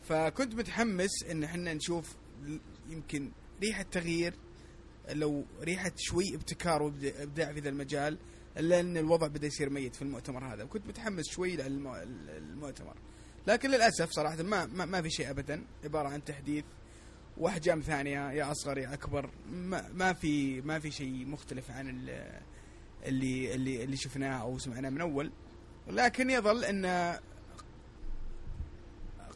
Speaker 4: فكنت متحمس إن إحنا نشوف يمكن ريحة تغيير لو ريحة شوي ابتكار وابداع في ذا المجال الا ان الوضع بدأ يصير ميت في المؤتمر هذا. وكنت متحمس شوي للمؤتمر. لكن للأسف صراحة ما ما, ما في شيء ابدا عبارة عن تحديث وأحجام ثانية يا أصغر يا أكبر. ما, ما في ما في شيء مختلف عن ال- اللي اللي اللي شفناه أو سمعناه من أول. لكن يظل إنه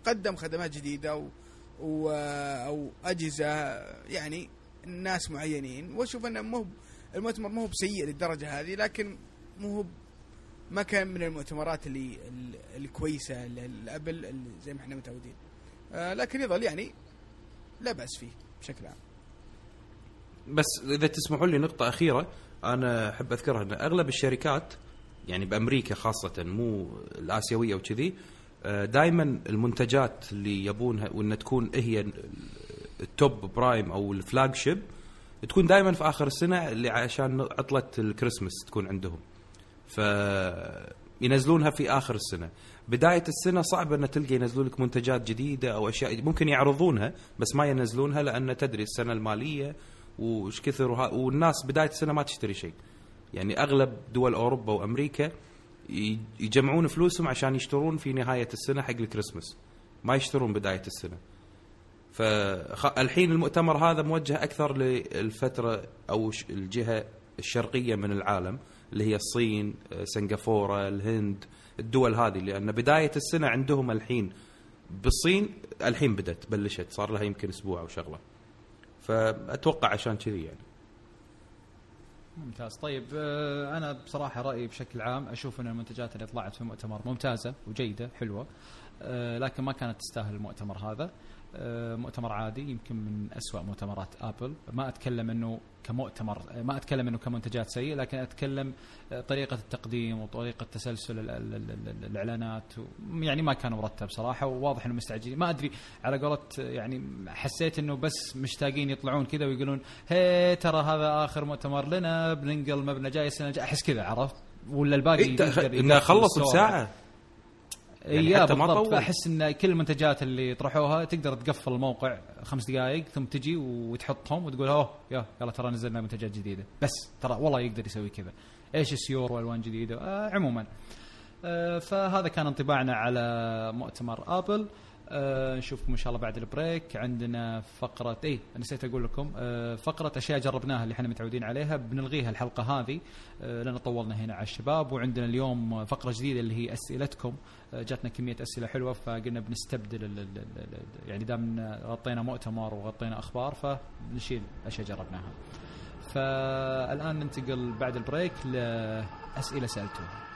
Speaker 4: قدم خدمات جديدة و, و أو أجهزة يعني ناس معينين. وأشوف إنه مو المؤتمر مو بسيء للدرجة هذه لكن مو ما كان من المؤتمرات اللي ال- الكويسة الأبل اللي زي ما إحنا متعودين. آه لكن يظل يعني لا بأس فيه بشكل عام.
Speaker 2: بس إذا تسمحوا لي نقطة أخيرة أنا أحب أذكرها إن أغلب الشركات يعني بأمريكا خاصة مو الآسيوية وكذي دائما المنتجات اللي يبونها وان تكون هي ال top prime أو ال flagship تكون دائما في آخر السنة اللي عشان عطلة الكريسماس تكون عندهم. ف ينزلونها في آخر السنة. بداية السنة صعب أن تلقى ينزلوا لك منتجات جديدة أو أشياء ممكن يعرضونها بس ما ينزلونها لأن تدري السنة المالية وش كثر والناس بداية السنة ما تشتري شيء. يعني أغلب دول أوروبا وأمريكا يجمعون فلوسهم عشان يشترون في نهاية السنة حق الكريسماس. ما يشترون بداية السنة. فالحين المؤتمر هذا موجه أكثر للفترة أو الجهة الشرقية من العالم اللي هي الصين آه، سنغافورة الهند الدول هذه لأن بداية السنة عندهم الحين بالصين الحين بدت بلشت صار لها يمكن أسبوع أو شغلة. فأتوقع عشان كذي يعني.
Speaker 1: ممتاز. طيب آه، أنا بصراحة رأيي بشكل عام أشوف أن المنتجات اللي طلعت في المؤتمر ممتازة وجيدة حلوة آه، لكن ما كانت تستاهل المؤتمر هذا. مؤتمر عادي يمكن من أسوأ مؤتمرات آبل. ما أتكلم إنه كمؤتمر آه، ما أتكلم إنه كمنتجات سيء لكن أتكلم آه، طريقة التقديم وطريقة تسلسل ال- ال- ال- ال- الإعلانات يعني ما كان مرتب صراحة وواضح إنه مستعجلين. ما أدري على قولة آه، يعني حسيت إنه بس مشتاقين يطلعون كذا ويقولون هي ترى هذا آخر مؤتمر لنا بننقل مبنى جاي السنة أحس كذا عرفت؟ ولا الباقي
Speaker 2: إيه خلص. بساعة. يعني حتى ما طول.
Speaker 1: فأحس إن كل المنتجات اللي طرحوها تقدر تقفل الموقع خمس دقائق ثم تجي وتحطهم وتقول أوه يا يلا ترى نزلنا منتجات جديدة. بس ترى والله يقدر يسوي كذا. إيش السيور والوان جديدة؟ آه عموما. آه فهذا كان انطباعنا على مؤتمر آبل. آه نشوفكم إن شاء الله بعد ال break. عندنا فقرة اي نسيت أقول لكم آه فقرة أشياء جربناها اللي إحنا متعودين عليها. بنلغيها الحلقة هذه آه لأن طولنا هنا على الشباب. وعندنا اليوم فقرة جديدة اللي هي أسئلتكم. آه جاتنا كمية أسئلة حلوة فقلنا بنستبدل ال ال ال يعني دام غطينا مؤتمر وغطينا أخبار فنشيل أشياء جربناها. فالآن ننتقل بعد البريك لأسئلة سألتوها.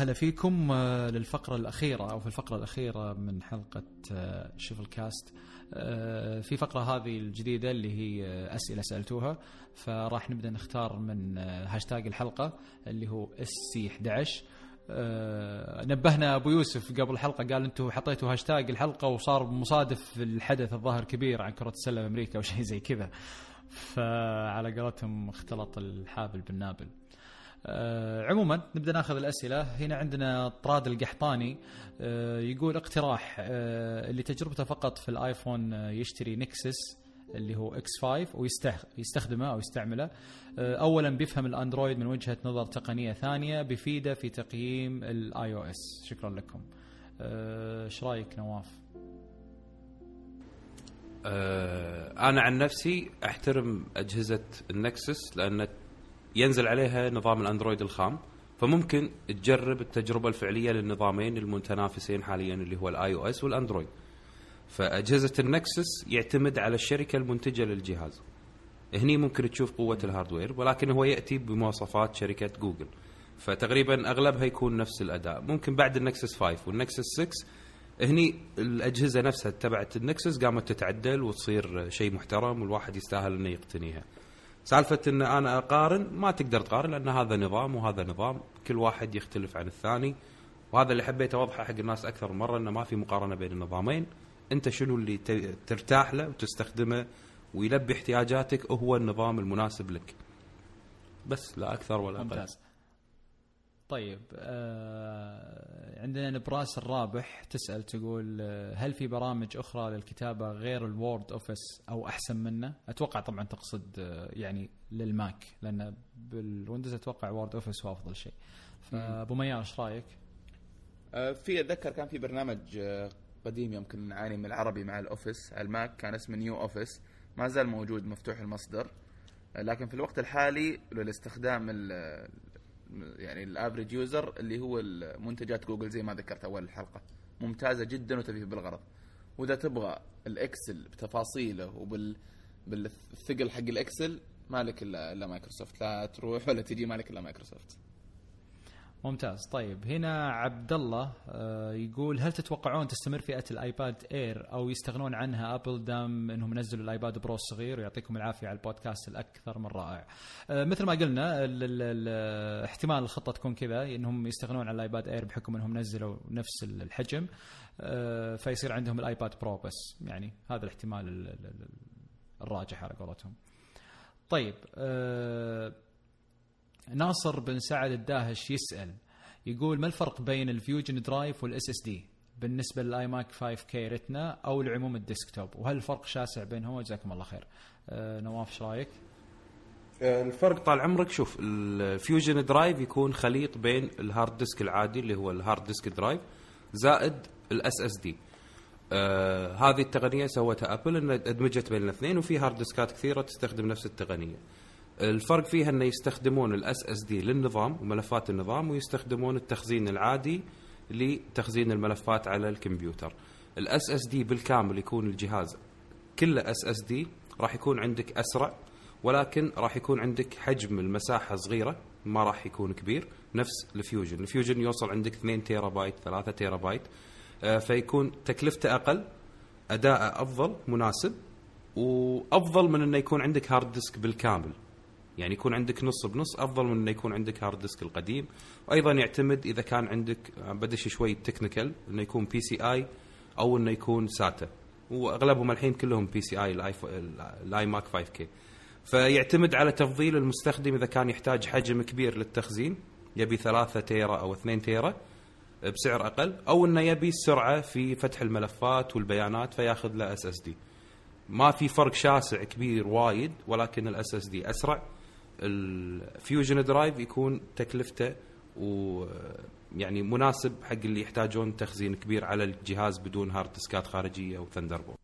Speaker 1: هلا فيكم آه، للفقرة الأخيرة أو في الفقرة الأخيرة من حلقة آه، شوف الكاست آه، في فقرة هذه الجديدة اللي هي أسئلة سألتوها فراح نبدأ نختار من هاشتاج الحلقة اللي هو SC 11 آه، نبهنا أبو يوسف قبل الحلقة قال أنتم حطيتوا هاشتاج الحلقة وصار مصادف لحدث الظاهر كبير عن كرة السلة بأمريكا أو شيء زي كذا. فعلى قولتهم اختلط الحابل بالنابل. آه عموما نبدأ ناخذ الأسئلة. هنا عندنا طراد القحطاني آه يقول اقتراح آه اللي تجربته فقط في الآيفون آه يشتري نكسس اللي هو 5X ويستخدمه أو يستعمله. آه اولا بيفهم الأندرويد من وجهة نظر تقنية ثانية بيفيده في تقييم ال iOS. شكرا لكم. آه، إيش رأيك نواف؟
Speaker 2: أنا عن نفسي أحترم أجهزة Nexus لأن ينزل عليها نظام الأندرويد الخام فممكن تجرب التجربة الفعلية للنظامين المتنافسين حاليا اللي هو ال iOS والأندرويد. فأجهزة Nexus يعتمد على الشركة المنتجة للجهاز. هني ممكن تشوف قوة ال hardware ولكن هو يأتي بمواصفات شركة جوجل. فتقريبا أغلبها يكون نفس الأداء. ممكن بعد ال Nexus 5 وال Nexus 6 هني الأجهزة نفسها تبعت ال Nexus قامت تتعدل وتصير شيء محترم والواحد يستاهل إنه يقتنيها. سالفة إن أنا أقارن ما تقدر تقارن لأن هذا نظام وهذا نظام كل واحد يختلف عن الثاني. وهذا اللي حبيت أوضحه حق الناس أكثر مرة انه ما في مقارنة بين النظامين. أنت شنو اللي ترتاح له وتستخدمه ويلبي احتياجاتك وهو النظام المناسب لك. بس لا أكثر ولا أقل.
Speaker 1: ممتاز. طيب آه عندنا نبراس الرابح تسأل تقول آه، هل في برامج أخرى للكتابة غير ال Word Office أو أحسن منه؟ أتوقع طبعا تقصد آه يعني للماك لأن بالويندوز أتوقع Word Office هو أفضل شيء. فأبو ميار إيش رأيك؟
Speaker 3: آه، في أتذكر كان في برنامج آه، قديم يمكن نعاني من العربي مع ال Office على الماك كان اسمه NeoOffice ما زال موجود مفتوح المصدر لكن في الوقت الحالي للاستخدام يعني ال average user اللي هو منتجات جوجل زي ما ذكرت أول الحلقة. ممتازة جدا وتفي بالغرض. وإذا تبغى ال Excel بتفاصيله وبال بالثقل حق ال Excel مالك إلا مايكروسوفت. لا تروح ولا تجي مالك إلا مايكروسوفت.
Speaker 1: ممتاز طيب هنا عبد الله آه، يقول هل تتوقعون تستمر فئة ال iPad Air أو يستغنون عنها Apple دام إنهم نزلوا ال iPad Pro الصغير ويعطيكم العافية على البودكاست الأكثر من رائع. آه، مثل ما قلنا ال- ال- ال- احتمال الخطة تكون كذا إنهم يستغنون عن ال iPad Air بحكم إنهم نزلوا نفس ال- الحجم آه، فيصير عندهم ال iPad Pro بس يعني هذا الاحتمال ال- ال- ال- الراجح على قولتهم. طيب ناصر بن سعد الداهش يسأل يقول ما الفرق بين ال Fusion Drive وال SSD بالنسبة لل iMac 5K Retina أو لعموم ال desktop؟ وهل الفرق شاسع بينهم؟ جزاكم الله خير. آه نواف إيش رأيك؟
Speaker 2: الفرق طال عمرك شوف ال Fusion Drive يكون خليط بين ال hard disk العادي اللي هو ال hard disk drive زائد ال SSD آه هذه التقنية سوتها Apple ان أدمجت بين الاثنين وفي hard disk ات كثيرة تستخدم نفس التقنية. الفرق فيها انه يستخدمون ال SSD للنظام وملفات النظام ويستخدمون التخزين العادي لتخزين الملفات على الكمبيوتر. ال SSD بالكامل يكون الجهاز كله SSD راح يكون عندك أسرع ولكن راح يكون عندك حجم المساحة صغيرة ما راح يكون كبير نفس ال Fusion. ال Fusion يوصل عندك 2 تيرا بايت 3 تيرا بايت آه، فيكون تكلفته أقل أداءه أفضل مناسب وأفضل من أنه يكون عندك hard disk بالكامل. يعني يكون عندك نص بنص أفضل من إنه يكون عندك hard disk القديم. وأيضا يعتمد إذا كان عندك آه، بدش شوي technical إنه يكون PCIe أو إنه يكون SATA وأغلبهم الحين كلهم PCIe ال iMac 5K فيعتمد على تفضيل المستخدم إذا كان يحتاج حجم كبير للتخزين. يبي 3 تيرا أو 2 تيرا بسعر أقل أو إنه يبي السرعه في فتح الملفات والبيانات فياخذ له SSD ما في فرق شاسع كبير وايد ولكن ال SSD أسرع. ال Fusion Drive يكون تكلفته و يعني مناسب حق اللي يحتاجون تخزين كبير على الجهاز بدون hard disk ات خارجية أو Thunderbolt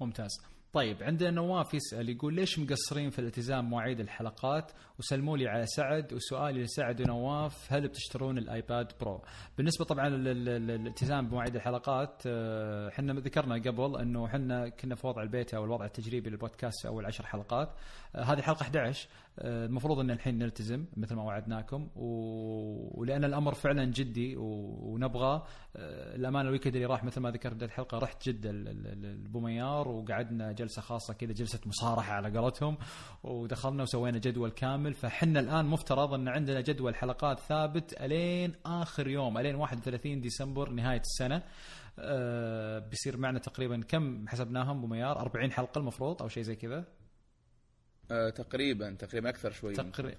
Speaker 1: ممتاز. طيب عندنا نواف يسأل يقول ليش مقصرين في الالتزام مواعيد الحلقات؟ وسلموا لي على سعد. وسؤالي لسعد ونواف هل بتشترون ال iPad Pro؟ بالنسبة طبعا لل- لل- للالتزام بمواعيد الحلقات آه، إحنا ذكرنا قبل إنه إحنا كنا في وضع البيتا أو الوضع التجريبي للبودكاست أول عشر حلقات. آه، هذه الحلقة 11 آه، المفروض إن الحين نلتزم مثل ما وعدناكم و... ولأن الأمر فعلا جدي و... ونبغى آه، الأمانة الويكند اللي راح مثل ما ذكرت بداية الحلقة رحت جدة ل- ل- ل- لبوميار وقعدنا جلسة خاصة كذا جلسة مصارحة على قولتهم ودخلنا وسوينا جدول كامل. فحنا الآن مفترض إن عندنا جدول حلقات ثابت ألين آخر يوم ألين 31 ديسمبر نهاية السنة. آه، بيصير معنا تقريبا كم حسبناهم؟ بوميار 40 حلقة المفروض أو شيء زي كذا.
Speaker 3: آه تقريبا تقريبا أكثر شوي
Speaker 1: تقريبا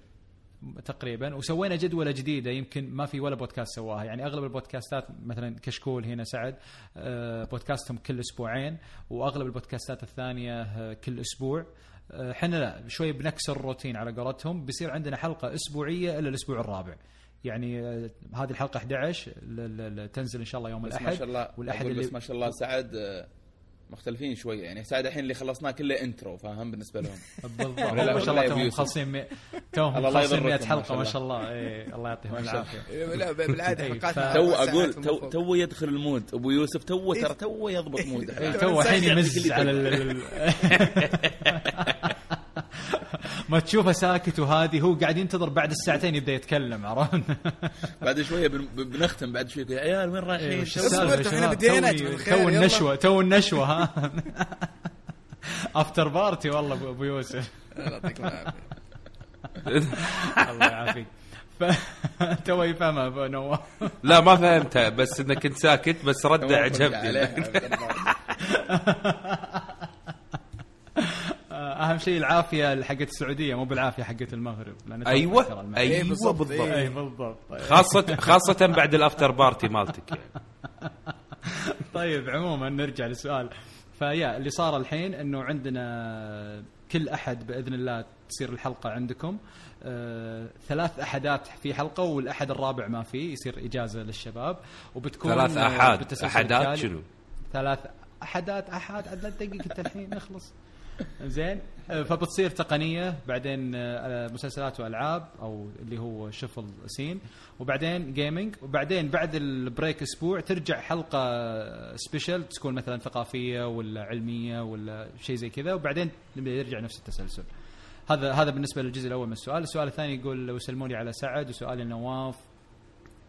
Speaker 1: تقريبا. وسوينا جدولة جديدة يمكن ما في ولا بودكاست سواها. يعني أغلب البودكاستات مثلا كشكول هنا سعد آه، بودكاستهم كل أسبوعين وأغلب البودكاستات الثانية آه، كل أسبوع. إحنا لا شوي بنكسر الروتين على قولتهم. بيصير عندنا حلقة أسبوعية إلا الأسبوع الرابع. يعني هذه الحلقة 11 ل- ل- ل- تنزل إن شاء الله يوم
Speaker 3: بس ما
Speaker 1: الأحد.
Speaker 3: شاء الله والأحد
Speaker 1: اللي
Speaker 3: بس ما شاء الله سعد مختلفين شوية يعني. ساعد الحين اللي خلصناه كله انترو فاهم؟ بالنسبة لهم. *laughs*
Speaker 1: بالضبط. *laughs* ما شاء الله توهم مي- توهم مخلصين 100
Speaker 3: يضركم، ما حلقة
Speaker 1: ما. شاء الله. الله يعطيهم العافية.
Speaker 4: لا بالعادة
Speaker 1: إيه،
Speaker 4: حلقاتنا
Speaker 3: تو
Speaker 4: أقول
Speaker 3: تو. تو يدخل المود. أبو يوسف تو ترى تو يضبط *laughs* مود.
Speaker 1: إيه، تو الحين يمز على *laughs* ما تشوفه ساكت وهادي هو قاعد ينتظر بعد الساعتين يبدأ يتكلم عرفت؟ *laughs*
Speaker 3: بعد شوية بن- بنختم بعد شوية يا عيال وين رايحين؟
Speaker 1: شباب؟
Speaker 4: بدينا،
Speaker 1: تو. النشوة تو النشوة ها *laughs* افتر بارتي والله ابو يوسف
Speaker 4: الله يعطيكم العافية
Speaker 1: الله يعافيك ف تو يفهمها أبو نواف
Speaker 2: لا ما فهمتها بس إنك كنت ساكت بس رد
Speaker 3: توافق
Speaker 2: عجبني.
Speaker 1: أهم شيء العافية حقت السعودية مو بالعافية حقت المغرب أيوه المغرب.
Speaker 4: إيه،
Speaker 2: أيوه
Speaker 4: بالضبط،
Speaker 2: بالضبط
Speaker 4: إيه.
Speaker 1: اي بالضبط طيب.
Speaker 2: خاصة خاصة بعد الأفتر بارتي مالتك يعني *laughs*
Speaker 1: طيب عموما نرجع للسؤال فيا اللي صار الحين إنه عندنا كل أحد بإذن الله تصير الحلقة عندكم آه، ثلاث أحدات في حلقة والأحد الرابع ما في يصير إجازة للشباب وبتكون
Speaker 2: ثلاث
Speaker 1: آه،
Speaker 2: احاد
Speaker 1: أحدات.
Speaker 2: شنو؟
Speaker 1: ثلاث أحدات أحد عدد دقيقة أنت الحين نخلص *laughs* زين. آه، فبتصير تقنية بعدين آه، مسلسلات وألعاب أو اللي هو شفل سين. وبعدين gaming وبعدين بعد ال break أسبوع ترجع حلقة special تكون مثلا ثقافية ولا علمية ولا شيء زي كذا. وبعدين يرجع نفس التسلسل. هذا هذا بالنسبة للجزء الأول من السؤال، السؤال الثاني يقول وسلموا لي على سعد. وسؤالي لنواف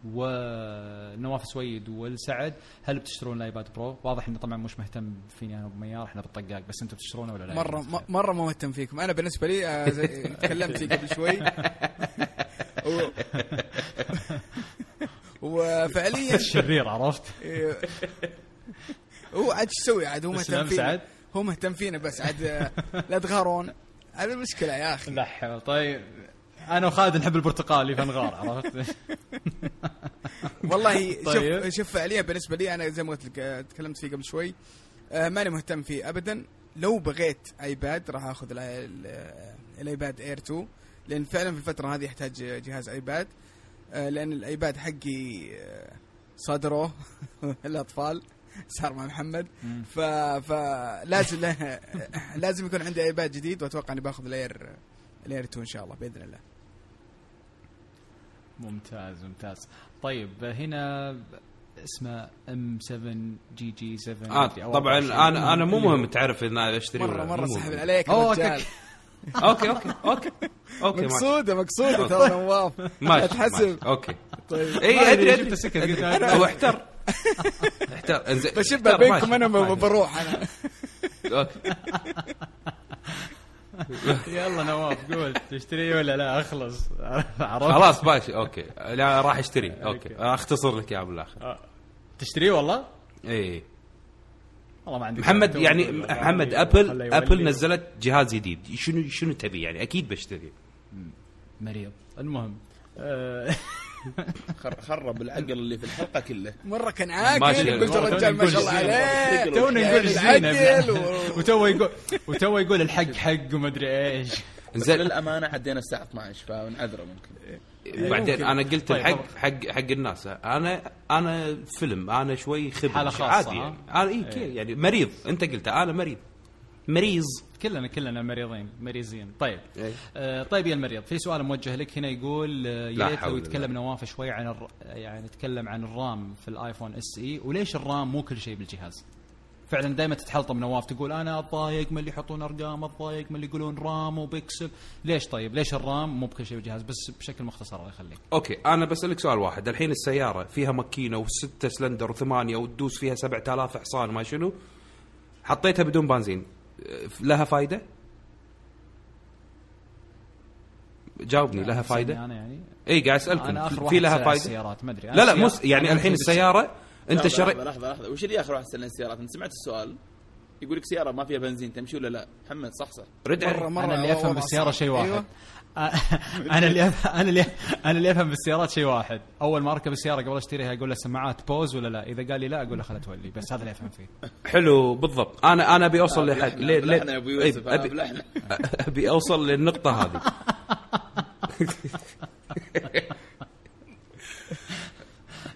Speaker 1: ونواف سويد والسعد هل بتشترون ال iPad Pro؟ واضح إنه طبعا مش مهتم فيني أنا وميار إحنا بالطقاق بس أنتم بتشترونه ولا لا؟
Speaker 4: مرة م- مرة ما مهتم فيكم أنا بالنسبة لي آه، *laughs* تكلمت فيه قبل شوي *laughs* و... *laughs* وفعليا
Speaker 1: الشرير عرفت؟
Speaker 4: هو عاد إيش يسوي عاد هو مهتم فينا. هو مهتم فينا بس عاد آه، لا تغارون هذا المشكلة يا أخي
Speaker 1: لا طيب أنا وخالد نحب البرتقالي فنغار عرفت؟ *laughs*
Speaker 4: والله
Speaker 1: طيب.
Speaker 4: شوف شوف فعليا بالنسبة لي أنا زي ما قلت لك آه، تكلمت فيه قبل شوي آه، ماني مهتم فيه ابدا لو بغيت iPad راح آخذ ال- ال- ال iPad Air 2 لأن فعلا في الفترة هذه يحتاج جهاز iPad آه، لأن ال iPad حقي آه، صدروه *laughs* الأطفال صار مع محمد ف فلازم له- *laughs* لازم يكون عندي iPad جديد وأتوقع إني باخذ ال Air ال Air 2 إن شاء الله بإذن الله
Speaker 1: ممتاز ممتاز طيب هنا اسمه ام 7 جي جي 7
Speaker 2: آه
Speaker 1: مدري، أو
Speaker 2: طبعا
Speaker 1: 24.
Speaker 2: أنا أنا مو مهم تعرف إن أنا أشتري
Speaker 4: مره
Speaker 2: مرة
Speaker 4: سحب. عليك رجال *laughs*
Speaker 2: أوكي أوكي أوكي أوكي.
Speaker 4: مقصودة مقصودة ترى نواف
Speaker 2: ماشي
Speaker 4: أتحسب
Speaker 2: ماشي. أوكي
Speaker 4: طيب
Speaker 2: اي
Speaker 1: أدري
Speaker 2: أدري.
Speaker 1: قلت
Speaker 2: هو احتر احتر إنزين
Speaker 4: بشبه بينكم.
Speaker 2: أنا.
Speaker 4: بروح أنا
Speaker 2: أوكي *laughs*
Speaker 1: يلا نواف قول تشتري ولا لا؟ أخلص. *laughs* عرفت؟
Speaker 2: خلاص ماشي أوكي. لا راح أشتري.
Speaker 1: أوكي.
Speaker 2: أختصر لك اياه بالآخر.
Speaker 1: تشتريه والله؟
Speaker 2: اي
Speaker 1: والله ما عندي
Speaker 2: محمد يعني محمد
Speaker 1: أبل.
Speaker 2: أبل نزلت جهاز جديد. شنو شنو تبي؟ يعني أكيد بشتري.
Speaker 1: مريض. المهم. آه، *laughs* *laughs*
Speaker 3: خرب العقل اللي في الحلقة كله
Speaker 4: مرة كان. عاقل قلت الرجال ما شاء الله. عليه
Speaker 1: تونا
Speaker 4: يعني
Speaker 1: نقول بلا-
Speaker 4: و-
Speaker 1: وتو يقول وتو يقول الحق حق ومدري إيش
Speaker 3: بس
Speaker 2: زين
Speaker 3: للأمانة عدينا الساعة 12 فنعذره ممكن
Speaker 2: بعدين
Speaker 1: ممكن.
Speaker 2: أنا قلت
Speaker 1: طيب،
Speaker 2: الحق
Speaker 1: طبعا.
Speaker 2: حق حق الناس أنا أنا فيلم أنا شوي خبر عادي؟ يعني أنا اي كي- يعني مريض أنت قلت أنا مريض مريض.
Speaker 1: كلنا كلنا مريضين مريضين. طيب.
Speaker 2: إيه.
Speaker 1: آه طيب يا المريض في سؤال موجه لك هنا يقول آه، يا ريت لو يتكلم. نواف شوي عن الر... يعني يتكلم عن ال RAM في ال iPhone SE وليش ال RAM مو كل شيء بالجهاز؟ فعلا دائما تتحلطم نواف تقول أنا أتضايق من اللي يحطون أرقام أتضايق من اللي يقولون RAM و pixel ليش طيب؟ ليش ال RAM مو بكل شيء بالجهاز؟ بس بشكل مختصر الله يخليك.
Speaker 2: okay أنا بسألك سؤال واحد. الحين السيارة فيها ماكينة وستة سلندر وثمانية وتدوس فيها 7000 حصان ما شنو حطيتها بدون بنزين. لها فايدة؟ جاوبني لها فايدة؟
Speaker 1: أنا يعني.
Speaker 2: إي قاعد أسألكم
Speaker 1: أنا آخر
Speaker 2: في
Speaker 1: واحد
Speaker 2: لها
Speaker 1: سأل على
Speaker 2: فايدة؟
Speaker 1: السيارات ما أدري.
Speaker 2: لا لا مو يعني الحين السياره أنت
Speaker 3: لحظة،
Speaker 2: شريت
Speaker 3: لحظة لحظة. لحظه وش اللي آخر واحد سالنا السيارات أنت سمعت السؤال؟ يقول لك سيارة ما فيها بنزين تمشي ولا لا؟ محمد صح صح.
Speaker 2: رجع
Speaker 4: مره مره
Speaker 1: أنا اللي أفهم
Speaker 4: بالسيارة.
Speaker 1: شيء واحد.
Speaker 4: أيوة. *laughs*
Speaker 1: أنا اللي أنا اللي أنا اللي أفهم بالسيارات شيء واحد. أول ما أركب السيارة قبل أشتريها أقول له سماعات بوز ولا لا؟ إذا قال لي لا أقول له خلها تولي بس هذا اللي أفهم فيه.
Speaker 2: حلو بالضبط.
Speaker 3: أنا أنا أبي
Speaker 2: أوصل
Speaker 3: أنا *laughs*
Speaker 2: أبي أوصل للنقطة هذه. *laughs*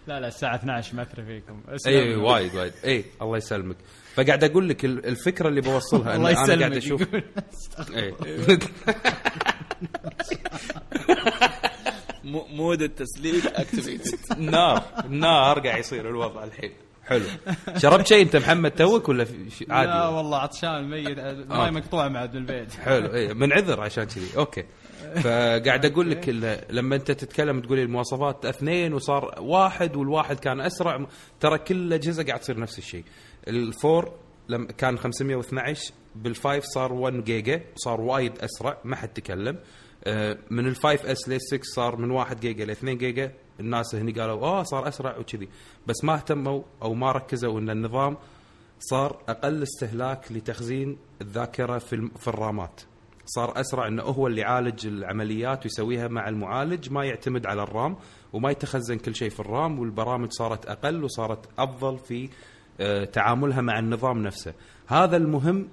Speaker 1: لا لا الساعة 12 ما ادري فيكم. أسلم.
Speaker 2: اي وايد وايد. اي الله يسلمك. فقاعد أقول لك ال- الفكرة اللي بوصلها ان أنا قاعد
Speaker 1: أشوف.
Speaker 2: إيه. *laughs*
Speaker 3: مو- مود التسليك اكتيفيتد
Speaker 2: نار نار قاعد يصير الوضع الحين. حلو. شربت شيء أنت محمد توك ولا في-
Speaker 1: لا
Speaker 2: عادي؟
Speaker 1: والله عطشان ميت.
Speaker 2: آه.
Speaker 1: ماي مقطوعه مع ابن البيت.
Speaker 2: حلو. اي من عذر عشان كذي. أوكي. فقاعد أقول لك لما أنت تتكلم تقول المواصفات اثنين وصار واحد والواحد كان أسرع ترى كل الأجهزة قاعد تصير نفس الشيء. ال four لما كان 512 بال five صار 1 جيجا صار وايد أسرع ما حد تكلم. آه، من ال five S لل 6 صار من 1 جيجا ل 2 جيجا. الناس هني قالوا آه صار أسرع وكذي. بس ما اهتموا أو ما ركزوا إن النظام صار أقل استهلاك لتخزين الذاكرة في في الرامات. صار أسرع إنه هو اللي يعالج العمليات ويسويها مع المعالج ما يعتمد على ال RAM وما يتخزن كل شيء في ال RAM والبرامج صارت أقل وصارت أفضل في تعاملها مع النظام نفسه. هذا المهم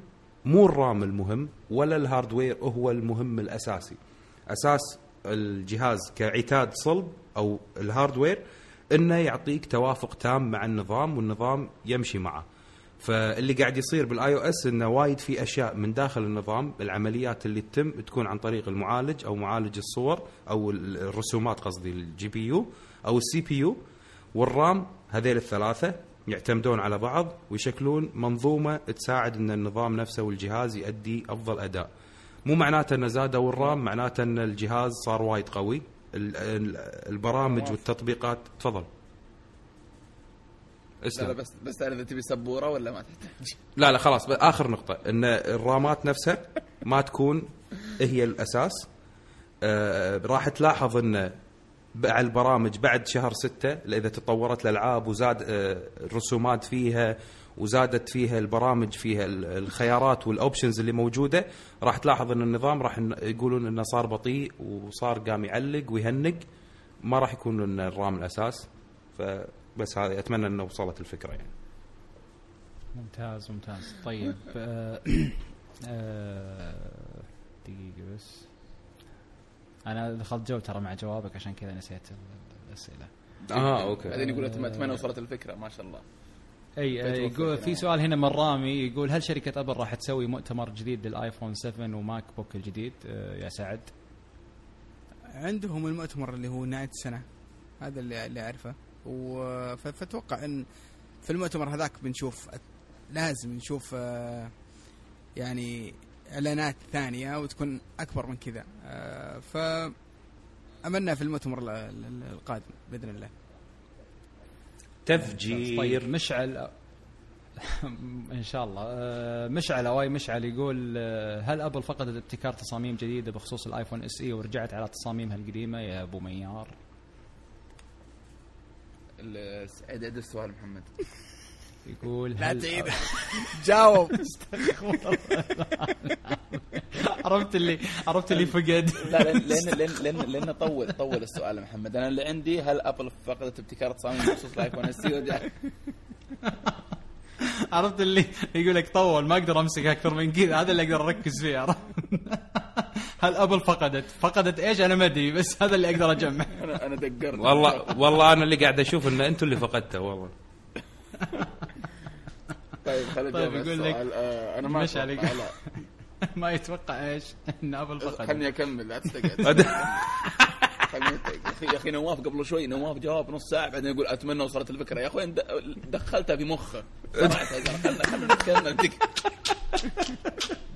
Speaker 2: مو ال RAM المهم ولا ال hardware هو المهم الأساسي. أساس الجهاز كعتاد صلب أو ال hardware إنه يعطيك توافق تام مع النظام والنظام يمشي معه. فاللي قاعد يصير بال iOS إنه وايد في أشياء من داخل النظام العمليات اللي تتم تكون عن طريق المعالج أو معالج الصور أو ال- الرسومات قصدي ال GPU أو ال CPU وال RAM هذيل الثلاثة يعتمدون على بعض ويشكلون منظومة تساعد إن النظام نفسه والجهاز يؤدي أفضل أداء. مو معناته إنه زادوا ال RAM معناته إن الجهاز صار وايد قوي. ال- ال- البرامج والتطبيقات تفضل.
Speaker 3: لا لا
Speaker 2: اسلم
Speaker 3: بس بس إذا تبي سبورة ولا ما تحتاج؟
Speaker 2: لا لا خلاص آخر نقطة. إن الرامات نفسها ما تكون هي الأساس. آه راح تلاحظ إن مع البرامج بعد شهر ستة إذا تطورت الألعاب وزاد آه الرسومات فيها وزادت فيها البرامج فيها ال- الخيارات والاوبشنز اللي موجودة راح تلاحظ إن النظام راح يقولون إنه صار بطيء وصار قام يعلق ويهنق ما راح يكون إن ال RAM الأساس. فبس هذا أتمنى إنه وصلت الفكرة يعني.
Speaker 1: ممتاز ممتاز. طيب آه، *clears throat* آه، دقيقة بس. أنا دخلت جو ترى مع جوابك عشان كذا نسيت ال- الأسئلة.
Speaker 2: آه okay.
Speaker 3: بعدين يقول اتمنى وصلت الفكرة ما شاء الله. أي
Speaker 1: يقول. في سؤال هنا من رامي يقول هل شركة Apple راح تسوي مؤتمر جديد لل iPhone 7 و MacBook الجديد؟ آه، يا سعد؟
Speaker 4: عندهم المؤتمر اللي هو نهاية السنة. هذا اللي اللي أعرفه. فأتوقع إن في المؤتمر هذاك بنشوف لازم نشوف آه، يعني إعلانات ثانية وتكون أكبر من كذا. آه، ف املنا في المؤتمر ال- ال- القادم بإذن الله.
Speaker 2: تفجير.
Speaker 1: طيب مشعل *laughs* إن شاء الله. آه، مشعل أواي مشعل يقول آه، هل Apple فقدت ابتكار تصاميم جديدة بخصوص ال iPhone SE ورجعت على تصاميمها القديمة يا أبو ميار؟
Speaker 3: عيد السؤال محمد. *laughs*
Speaker 1: يقول
Speaker 4: لا تعيد. *laughs* جاوب. *laughs*
Speaker 1: عرفت اللي عرفت اللي فقد.
Speaker 3: لا لأن لأن لأن لأن, طول طول السؤال يا محمد. أنا اللي عندي هل Apple فقدت ابتكار تصاميم بخصوص ال iPhone S ورجع
Speaker 1: عرفت اللي يقول لك طول ما أقدر أمسك أكثر من كذا. هذا اللي أقدر أركز فيه عرفت؟ *laughs* هل ابل فقدت؟ فقدت إيش؟ أنا ما أدري بس هذا اللي أقدر أجمع.
Speaker 3: أنا أنا دقرت.
Speaker 2: والله والله أنا اللي قاعد أشوف إن أنتم اللي فقدته والله.
Speaker 3: طيب خليني
Speaker 1: طيب، يقول لك
Speaker 3: آه، أنا ما
Speaker 1: مش عليك. *laughs* ما يتوقع إيش؟ ان ابل فقدت
Speaker 3: خلني أكمل لا تستقعد *laughs* يا أخي يا أخي نواف قبل شوي نواف جواب نص ساعة بعدين يقول أتمنى وصلت الفكرة. يا أخوي دخلتها في مخه خلنا خلنا نتكلم.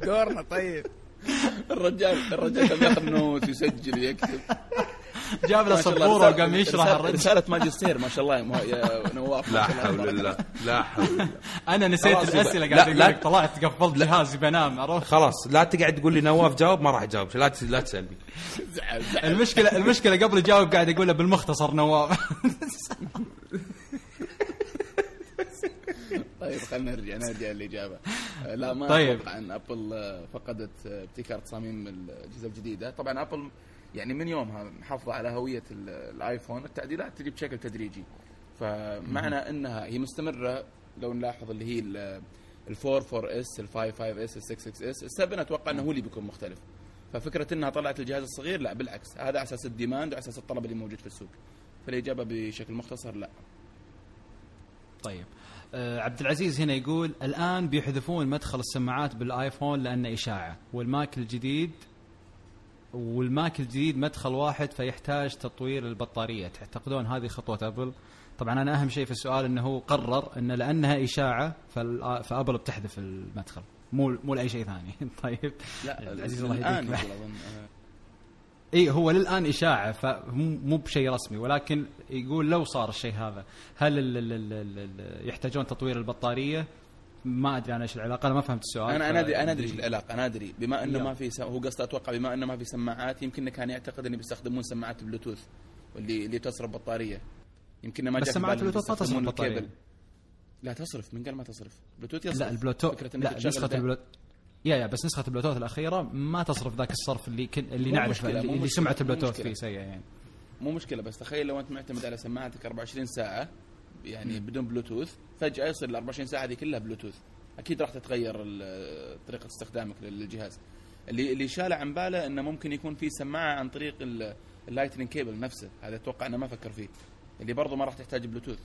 Speaker 3: *laughs*
Speaker 4: دورنا طيب.
Speaker 3: الرجال الرجال كان ياخذ نوت ويسجل ويكتب
Speaker 1: جاب له
Speaker 3: سبورة
Speaker 1: وقام يشرح
Speaker 3: رساله ماجستير ما شاء الله يا نواف
Speaker 2: لا. حول الله لا حول الله.
Speaker 1: أنا نسيت
Speaker 2: الأسئلة
Speaker 1: قاعد
Speaker 2: أقول
Speaker 1: لك طلعت قفلت جهازي بنام عرفت؟
Speaker 2: خلاص لا تقعد تقول لي نواف جاوب ما راح أجاوب لا لا
Speaker 3: تسألني.
Speaker 1: المشكلة المشكلة قبل يجاوب قاعد أقول له بالمختصر نواف.
Speaker 3: طيب خلينا نرجع نرجع للإجابة. آه، لا ما
Speaker 1: طيب.
Speaker 3: أتوقع أن أبل آه، فقدت آه، ابتكار تصاميم الأجهزة الجديدة. طبعا أبل يعني من يومها محافظه على هوية ال- الآيفون التعديلات تجي بشكل تدريجي. فمعنى إنها هي مستمرة لو نلاحظ اللي هي ال 4 4 S ال 5 5 S ال 6 6 S ال 7 أتوقع إنه هو اللي بيكون مختلف. ففكرة إنها طلعت الجهاز الصغير لا بالعكس. هذا على أساس ال demand وعلى أساس الطلب اللي موجود في السوق. فالإجابة بشكل مختصر لا.
Speaker 1: طيب. آه عبد العزيز هنا يقول الآن بيحذفون مدخل السماعات بالآيفون لأنه إشاعة والماك الجديد والماك الجديد مدخل واحد فيحتاج تطوير البطارية. تعتقدون هذه خطوة أبل؟ طبعا أنا أهم شيء في السؤال إنه هو قرر إن لأنها إشاعة فأبل بتحذف المدخل. مو مو لأي شيء ثاني. *laughs* طيب.
Speaker 3: لا
Speaker 1: العزيز الله يهديك.
Speaker 3: آه،
Speaker 1: إي هو للآن إشاعة فمو مو بشيء رسمي. ولكن يقول لو صار الشيء هذا هل ال ال ال ال ال يحتاجون تطوير البطارية؟ ما أدري أنا إيش العلاقة أنا ما فهمت السؤال
Speaker 3: أنا أنا ادري أنا أدري إيش العلاقة أنا أدري بما
Speaker 1: إنه.
Speaker 3: ما في سم... هو قصده أتوقع بما إنه ما في سماعات يمكن كان يعتقد إنه بيستخدمون سماعات بلوتوث واللي اللي تصرف بطارية يمكن ما
Speaker 1: بس
Speaker 3: جاء
Speaker 1: سماعات بلوتوث ما تصرف.
Speaker 3: الكيبل. لا تصرف من قال ما تصرف بلوتوث يصرف
Speaker 1: لا البلوتوث لا
Speaker 3: نسخة.
Speaker 1: البلوتوث يا يا بس نسخة البلوتوث الأخيرة ما تصرف ذاك الصرف اللي كن... اللي نعرفه اللي, اللي
Speaker 3: سمعة
Speaker 1: البلوتوث. فيه سيئة يعني
Speaker 3: مو مشكلة بس تخيل لو أنت معتمد على سماعتك 24 ساعة يعني بدون بلوتوث فجأة يصير ال 24 ساعة هذه كلها بلوتوث أكيد راح تتغير طريقة استخدامك للجهاز. اللي اللي شاله عن باله إنه ممكن يكون في سماعة عن طريق ال- ال Lightning cable نفسه. هذا أتوقع إنه ما فكر فيه. اللي برضه ما راح تحتاج بلوتوث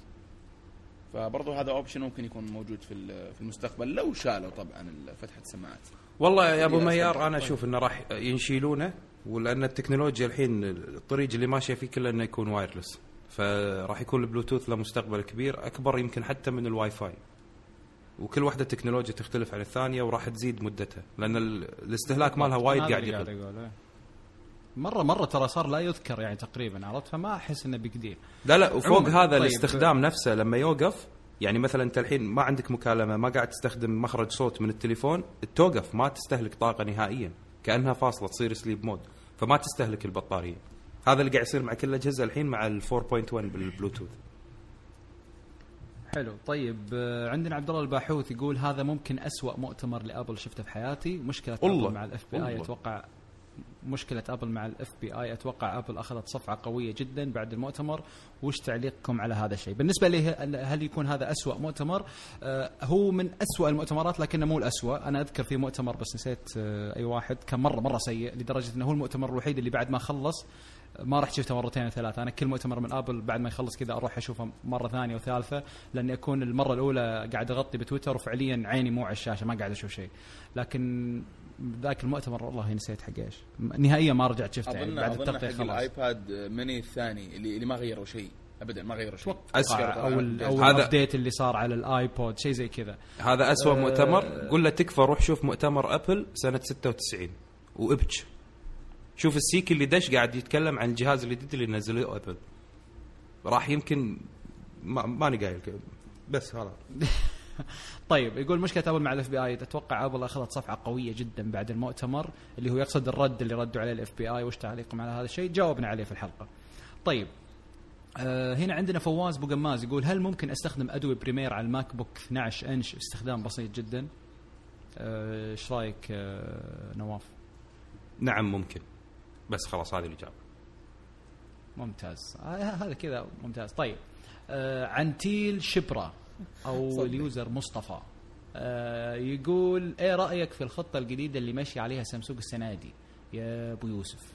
Speaker 3: فبرضه هذا option ممكن يكون موجود في في المستقبل لو شالوا طبعا فتحة السماعات.
Speaker 2: والله يا أبو
Speaker 3: يا
Speaker 2: ميار. أنا أشوف إنه راح ينشيلونه ولأن التكنولوجيا الحين الطريق اللي ماشيه فيه كله إنه يكون wireless فراح يكون البلوتوث له مستقبل كبير أكبر يمكن حتى من الواي فاي وكل واحدة تكنولوجيا تختلف عن الثانية وراح تزيد مدتها لأن ال- الاستهلاك مالها وايد قاعد يقل.
Speaker 1: إيه. مره مرة ترى صار لا يذكر يعني تقريبا عرفت؟ فما أحس إنه بقدير
Speaker 2: لا لا وفوق هذا
Speaker 1: طيب.
Speaker 2: الاستخدام نفسه لما يوقف يعني مثلا أنت الحين ما عندك مكالمة ما قاعد تستخدم مخرج صوت من التليفون توقف ما تستهلك طاقة نهائيا كأنها فاصلة تصير sleep mode فما تستهلك البطارية. هذا اللي قاعد يصير مع كل الأجهزة الحين مع ال 4.1 بالبلوتوث.
Speaker 1: حلو. طيب آه، عندنا عبد الله الباحوث يقول هذا ممكن أسوأ مؤتمر لابل شفته في حياتي.
Speaker 2: مشكلة.
Speaker 1: ابل مع ال
Speaker 2: FBI.
Speaker 1: أتوقع مشكلة ابل مع ال FBI أتوقع ابل أخذت صفعة قوية جدا بعد المؤتمر. وش تعليقكم على هذا الشيء؟ بالنسبة لي هل- هل يكون هذا أسوأ مؤتمر؟ آه هو من أسوأ المؤتمرات لكنه مو الأسوأ. أنا أذكر في مؤتمر بس نسيت آه أي واحد كان مره مرة سيء لدرجة إنه هو المؤتمر الوحيد اللي بعد ما خلص ما رحت شفته مرتين أو ثلاثة. أنا كل مؤتمر من أبل بعد ما يخلص كذا أروح أشوفه مرة ثانية وثالثه لأني أكون المرة الأولى قاعد أغطي بتويتر وفعليا عيني مو على الشاشة ما قاعد أشوف شيء. لكن ذاك المؤتمر والله نسيت حق إيش. نهائيا ما رجعت شفته يعني بعد
Speaker 3: التغطية
Speaker 1: خلاص.
Speaker 3: الآيباد ميني الثاني اللي, اللي ما غيروا شيء. ابدا ما غيروا شيء.
Speaker 1: أتوقع أو ال update اللي صار على الايبود شيء زي كذا.
Speaker 2: هذا أسوأ
Speaker 1: أه.
Speaker 2: مؤتمر قل له تكفى روح شوف مؤتمر أبل سنة 96 وإبج. شوف السيك اللي دش قاعد يتكلم عن الجهاز الجديد اللي نزله ابل راح يمكن ما ماني قايل. بس هذا *laughs*
Speaker 1: طيب يقول مشكلة أبل مع ال FBI أتوقع أبل أخذت صفعة قوية جدا بعد المؤتمر اللي هو يقصد الرد اللي ردوا عليه ال FBI وش تعليقكم على هذا الشيء؟ جاوبنا عليه في الحلقة. طيب آه هنا عندنا فواز بوقماز يقول هل ممكن أستخدم Adobe Premiere على الماك بوك 12 إنش؟ استخدام بسيط جدا. آه، إيش رأيك آه نواف؟
Speaker 2: نعم ممكن. بس خلاص هذه الاجابه
Speaker 1: ممتاز. آه هذا كذا ممتاز. طيب آه عنتيل شبرا أو
Speaker 3: صدق.
Speaker 1: اليوزر مصطفى آه يقول إيه رأيك في الخطة الجديدة اللي ماشي عليها سامسونج السنة دي؟ يا أبو يوسف.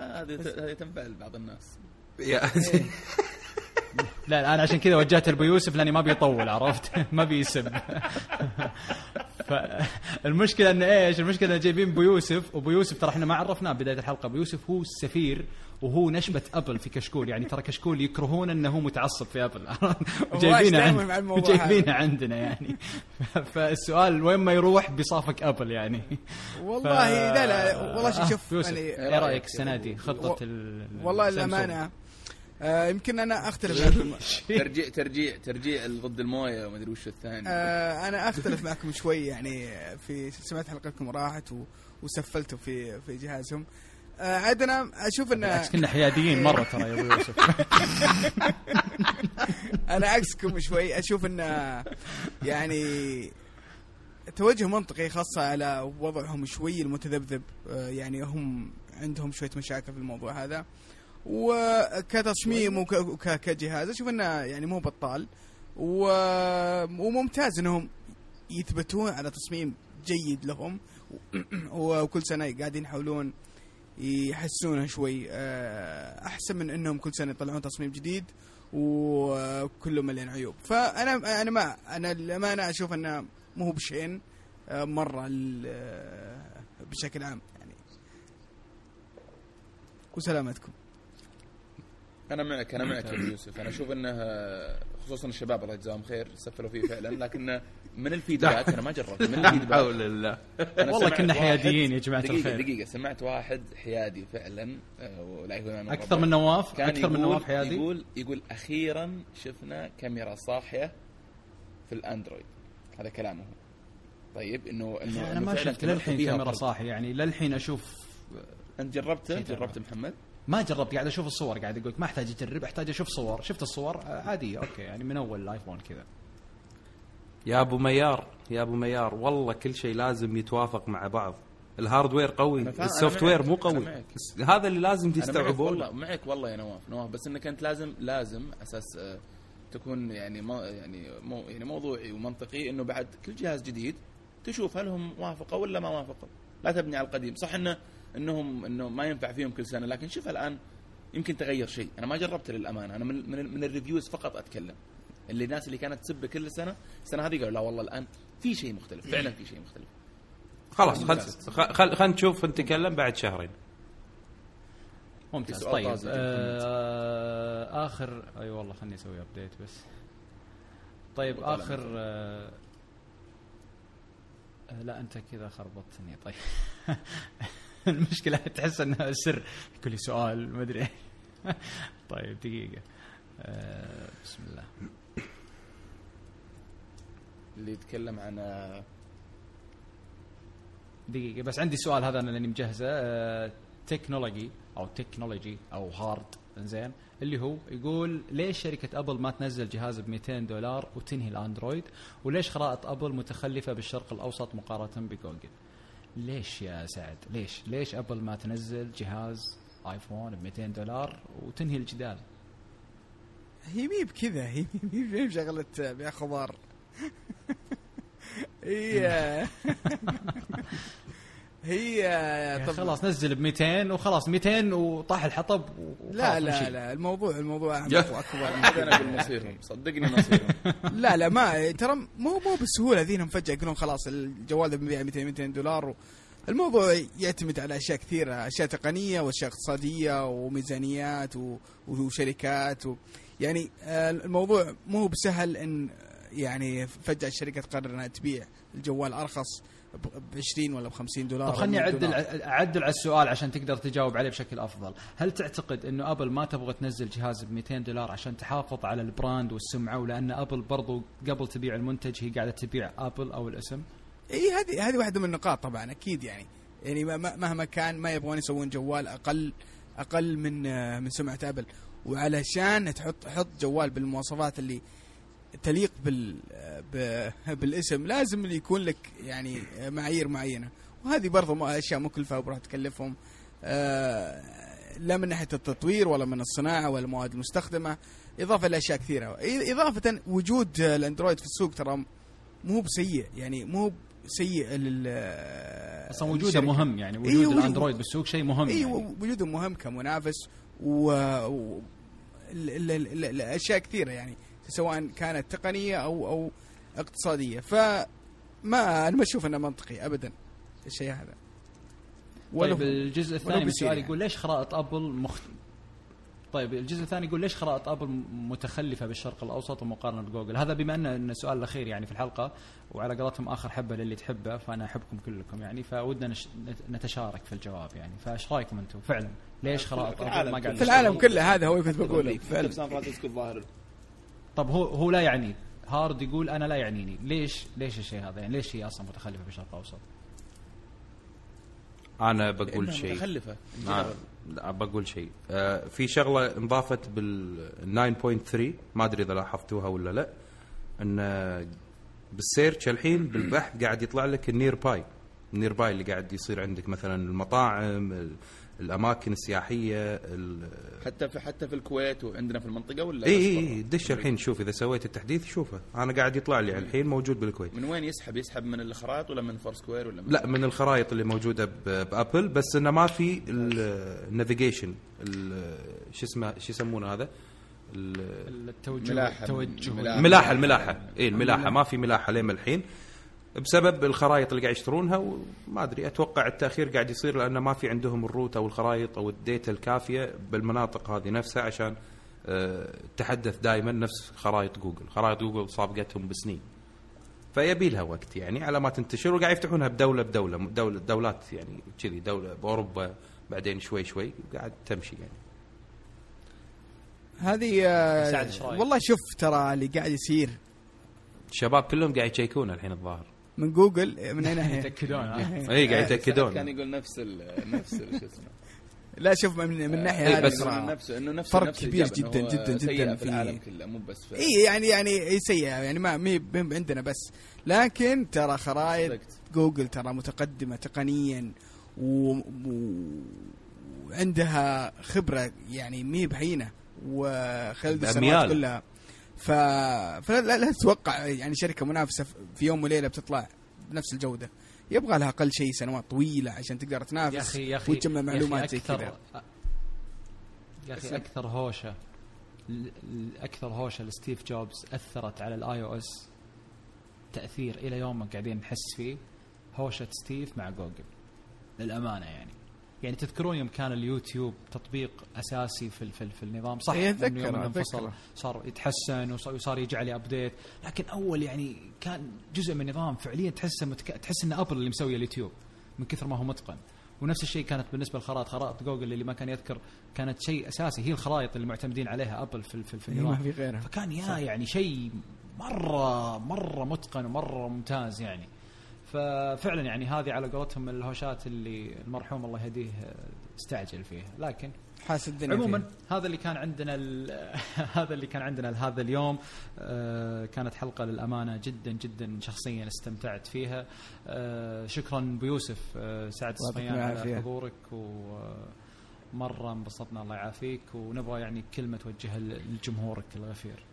Speaker 3: آه، هذه هذه تنفع لبعض الناس.
Speaker 2: يا
Speaker 1: لا لا، أنا عشان كذا وجهت لأبو يوسف لأني ما بيطول عرفت؟ *laughs* ما بيسب. فالمشكلة إن إيش؟ المشكلة جايبين أبو يوسف وابو يوسف ترى إحنا ما عرفناه بداية الحلقة أبو يوسف هو السفير وهو نشبة أبل في كشكول يعني ترى كشكول يكرهون إنه هو متعصب في أبل. *laughs* وجايبينه
Speaker 4: دايماً
Speaker 1: عند وجايبينه عندنا يعني. *laughs* فالسؤال وين ما يروح بيصافك أبل يعني.
Speaker 4: والله لا لا والله شوف- شوف
Speaker 1: يوسف
Speaker 4: يعني
Speaker 1: إيه رأيك السنة دي؟ خطة
Speaker 4: و-
Speaker 1: ال-
Speaker 4: والله؟ للأمانة آه يمكن أنا أختلف *laughs* معكم.
Speaker 3: ترجيع ترجيع ترجيع ضد الموية وما أدري وش الثاني.
Speaker 4: آه أنا أختلف معكم شوي يعني في سمعت حلقتكم راحت و- وسفلتوا في في جهازهم. آه عاد أنا أشوف ان
Speaker 1: بالعكس كنا حياديين مرة ترى يا أبو *laughs* يوسف.
Speaker 4: أنا عكسكم شوي أشوف إن يعني توجه منطقي خاصة على وضعهم شوي المتذبذب. آه، يعني هم عندهم شوية مشاكل في الموضوع هذا. وكتصميم وك- وك- كجهاز. أشوف إنه يعني مو بطال. و... وممتاز إنهم يثبتون على تصميم جيد لهم. وكل سنة قاعدين يحاولون يحسونها شوي. آه، أحسن من إنهم كل سنة يطلعون تصميم جديد وكله مليان عيوب. فأنا أنا ما أنا الامانه أشوف إنه مو بشين آه، مرة آه، بشكل عام يعني. وسلامتكم.
Speaker 3: أنا معك أنا معك يا يوسف. أنا أشوف إنه خصوصا الشباب الله يجزاهم خير سفلوا فيه فعلا لكن من الفيدباك؟ أنا ما جربت. من
Speaker 2: لا
Speaker 3: الفيدباك؟
Speaker 2: حول الله.
Speaker 1: والله كنا حياديين يا جماعة
Speaker 3: دقيقة
Speaker 1: الخير.
Speaker 3: دقيقة. سمعت واحد حيادي فعلا آه، أكثر.
Speaker 1: من نواف؟ أكثر من نواف حيادي؟
Speaker 3: يقول يقول أخيرا شفنا كاميرا صاحية في الأندرويد. هذا كلامه. طيب انه انه أنا
Speaker 1: ما شفت للحين كاميرا
Speaker 3: فرق.
Speaker 1: صاحي يعني للحين أشوف
Speaker 3: أنت جربته؟
Speaker 1: شيء جربت.
Speaker 3: جربت محمد؟
Speaker 1: ما جربت قاعد أشوف الصور قاعد أقول ما أحتاج أجرب أحتاج أشوف صور. شفت الصور؟ آه، عاديه أوكي يعني من أول الايفون كذا.
Speaker 2: يا أبو ميار يا أبو ميار والله كل شيء لازم يتوافق مع بعض.
Speaker 3: ال
Speaker 2: hardware
Speaker 3: قوي
Speaker 2: ال
Speaker 3: software
Speaker 2: مو قوي. هذا اللي لازم تستوعبونه.
Speaker 3: والله معك والله يا نواف نواف بس إنك أنت لازم لازم أساس آه، تكون يعني ما يعني مو يعني موضوعي ومنطقي إنه بعد كل جهاز جديد تشوف هل هم وافقوا ولا ما وافقوا. لا تبني على القديم. صح إنه انهم إنه ما ينفع فيهم كل سنة لكن شوف الآن يمكن تغير شيء. أنا ما جربت للأمانة. أنا من من, من ال reviews فقط أتكلم. اللي الناس اللي كانت تسب كل سنة السنة هذه قالوا لا والله الآن في شيء مختلف فعلا في شيء مختلف.
Speaker 2: خلاص خل خل خل نشوف نتكلم بعد شهرين.
Speaker 1: ممتاز طيب آه اخر أي والله خلني أسوي update بس. طيب
Speaker 3: آخر.
Speaker 1: آه آه، لا أنت كذا خربطتني. طيب. *laughs* *laughs* المشكلة تحس إنها سر. يقول لي سؤال ما أدري. *laughs* طيب دقيقة. آه بسم الله.
Speaker 3: اللي يتكلم عن آه،
Speaker 1: دقيقة بس عندي سؤال هذا أنا لأني مجهزه. آه، تكنولوجي أو تكنولوجي أو هارد زين اللي هو يقول ليش شركة أبل ما تنزل جهاز ب 200 دولار وتنهي الأندرويد؟ وليش خرائط أبل متخلفة بالشرق الأوسط مقارنة بجوجل؟ ليش يا سعد؟ ليش؟ ليش ابل ما تنزل جهاز ايفون ب 200 دولار وتنهي الجدال؟
Speaker 4: هي مي بكذا هي مي بشغله بيع خضار هي هي
Speaker 1: يا
Speaker 4: طب
Speaker 1: خلاص نزل ب 200 وخلاص 200 وطاح الحطب
Speaker 4: لا لا
Speaker 1: نشيل.
Speaker 4: لا الموضوع الموضوع اعمق
Speaker 2: يا.
Speaker 4: وأكبر. *laughs*
Speaker 3: أنا أقول مصيرهم صدقني مصيرهم *laughs*
Speaker 4: لا لا ما ترى مو مو بالسهولة ذينهم فجأة يقولون خلاص الجوال ده بنبيع 200 200 دولار و... الموضوع يعتمد على أشياء كثيرة أشياء تقنية وأشياء اقتصادية وميزانيات و... وشركات و... يعني آه، الموضوع مو بسهل إن يعني فجأة الشركة تقرر إنها تبيع الجوال أرخص ب 20 ولا ب 50 دولار
Speaker 1: طب
Speaker 4: 100
Speaker 1: اعدل. اعدل على السؤال عشان تقدر تجاوب عليه بشكل أفضل، هل تعتقد إنه أبل ما تبغى تنزل جهاز ب 200 دولار عشان تحافظ على ال brand والسمعة ولأن أبل برضو قبل تبيع المنتج هي قاعدة تبيع أبل أو الاسم؟
Speaker 4: إي هذه هذه واحدة من النقاط طبعا أكيد يعني يعني ما- ما- مهما كان ما يبغون يسوون جوال أقل أقل من آه، من سمعة أبل وعلشان تحط حط جوال بالمواصفات اللي تليق بال آه، بالاسم. لازم يكون لك يعني آه، معايير معينة. وهذه برضو ما- أشياء مكلفه وراح تكلفهم. آه، لا من ناحية التطوير ولا من الصناعة ولا المواد المستخدمة. إضافة لأشياء كثيرة. إضافة وجود آه، الأندرويد في السوق ترى مو بسيء. يعني مو سيء لل
Speaker 1: أصلا وجوده
Speaker 4: للشركة.
Speaker 1: مهم. يعني وجود
Speaker 4: إيه،
Speaker 1: الأندرويد بالسوق شيء مهم
Speaker 4: إي
Speaker 1: يعني.
Speaker 4: وجوده مهم كمنافس و, و... ال... ال... ال... ال... اشياء كثيرة يعني. سواء كانت تقنية أو أو اقتصادية. فما أنا ما أشوف أنه منطقي ابدا الشيء هذا.
Speaker 1: طيب الجزء الثاني من السؤال
Speaker 4: يعني.
Speaker 1: يقول ليش خرائط أبل مخت... طيب الجزء الثاني يقول ليش خرائط أبل متخلفة بالشرق الأوسط ومقارنة بجوجل؟ هذا بما ان إن السؤال الأخير يعني في الحلقة وعلى قولتهم آخر حبة للي تحبه فأنا أحبكم كلكم يعني فودنا نش... نتشارك في الجواب يعني. فإيش رأيكم أنتم؟ فعلا ليش خرائط
Speaker 3: في
Speaker 1: أبل
Speaker 3: العالم
Speaker 1: ما قاعد
Speaker 4: في العالم كله هذا هو اللي كنت بقوله
Speaker 3: في
Speaker 4: فعلا.
Speaker 3: سان فرانسيسكو الظاهر.
Speaker 1: طب هو هو لا يعني هارد يقول أنا لا يعنيني. ليش؟ ليش الشيء هذا؟ يعني ليش هي أصلا متخلفة بالشرق الأوسط؟
Speaker 2: أنا بقول شيء.
Speaker 3: متخلفة.
Speaker 2: آه لا بقول شيء. آه في شغلة انضافت بال 9.3 ما أدري إذا لاحظتوها ولا لا إن بال search الحين بالبحث قاعد يطلع لك ال nearby ال nearby اللي قاعد يصير عندك مثلا المطاعم ال- الأماكن السياحية ال-
Speaker 3: حتى في حتى في الكويت وعندنا في المنطقة ولا
Speaker 2: اي اي؟ اي دش الحين شوف إذا سويت التحديث شوفه. أنا قاعد يطلع لي الحين موجود بالكويت.
Speaker 3: من وين يسحب؟ يسحب من الخرائط ولا من Foursquare ولا من
Speaker 2: لا من الخرائط اللي موجودة ب- بأبل بس إنه ما في ال navigation شو اسمه شو يسمونه هذا؟ ال-
Speaker 1: التوجه
Speaker 3: ملاحة-
Speaker 1: التوجه.
Speaker 3: ملاحة.
Speaker 2: الملاحة. الملاحة. اي الملاحه ما في ملاحة لين الحين. بسبب الخرائط اللي قاعد يشترونها وما أدري أتوقع التأخير قاعد يصير لأنه ما في عندهم ال route أو الخرائط أو ال data الكافية بالمناطق هذه نفسها عشان آه، تحدث دائما نفس خرائط جوجل، خرائط جوجل سابقتهم بسنين. فيبي لها وقت يعني على ما تنتشر وقاعد يفتحونها بدولة بدولة دولة دولات يعني كذي دولة بأوروبا بعدين شوي شوي وقاعد تمشي يعني.
Speaker 4: هذه آه،؟ والله شوف ترى اللي قاعد يصير
Speaker 2: الشباب كلهم قاعد يشيكون الحين الظاهر.
Speaker 4: من جوجل من ناحيه
Speaker 1: يتأكدون ها؟
Speaker 2: اي قاعد
Speaker 3: كان
Speaker 2: يتأكدون.
Speaker 3: يقول نفس ال نفس ال- شو اسمه
Speaker 4: لا شوف من من الناحيه
Speaker 2: إيه،
Speaker 4: هذه
Speaker 2: بس-
Speaker 3: نفسه إنه نفس
Speaker 4: فرق كبير جداً جداً جداً
Speaker 3: في
Speaker 4: في-
Speaker 3: العالم كله مو بس في
Speaker 4: اي يعني يعني هي سيئة يعني ما مي عندنا بس لكن ترى خرائط. جوجل ترى متقدمة تقنيا و... و... وعندها خبرة يعني مي بهينة وخلال السنوات. كلها ف... فلا لا تتوقع يعني شركة منافسة في يوم وليلة بتطلع بنفس الجودة. يبغى لها أقل شيء سنوات طويلة عشان تقدر تنافس
Speaker 1: يا أخي يا أخي
Speaker 4: وتجمع معلومات زي كذا.
Speaker 1: يا أخي أكثر هوشة أكثر هوشة لستيف جوبز أثرت على ال iOS تأثير إلى يومك قاعدين نحس فيه هوشة ستيف مع جوجل. للأمانة يعني. يعني تذكرون يوم كان اليوتيوب تطبيق أساسي في في, في النظام؟ صح
Speaker 4: إيه،
Speaker 1: إنه يوم انفصل. صار يتحسن وصار يجي عليه update لكن أول يعني كان جزء من النظام فعليا تحسه متك... تحس ان أبل اللي مسوي اليوتيوب من كثر ما هو متقن. ونفس الشيء كانت بالنسبة للخرائط خرائط جوجل اللي ما كان يذكر كانت شيء أساسي. هي الخرائط اللي معتمدين عليها أبل في في, في
Speaker 4: إيه،
Speaker 1: النظام.
Speaker 4: ما في غيرها.
Speaker 1: فكان يا يعني شيء مرة مرة متقن ومرة ممتاز يعني. ففعلا يعني هذه على قولتهم من الهوشات اللي المرحوم الله يهديه استعجل فيها. لكن
Speaker 4: حاس الدنيا
Speaker 1: عموما
Speaker 4: فيها.
Speaker 1: هذا اللي كان عندنا *laughs* هذا اللي كان عندنا لهذا اليوم. آه، كانت حلقة للأمانة جدا جدا شخصيا استمتعت فيها. آه، شكرا بيوسف آه، سعد
Speaker 4: الله
Speaker 1: صفيان
Speaker 4: يعطيكم
Speaker 1: على. حضورك ومره انبسطنا الله يعافيك. ونبغى يعني كلمة توجهها لجمهورك الغفير.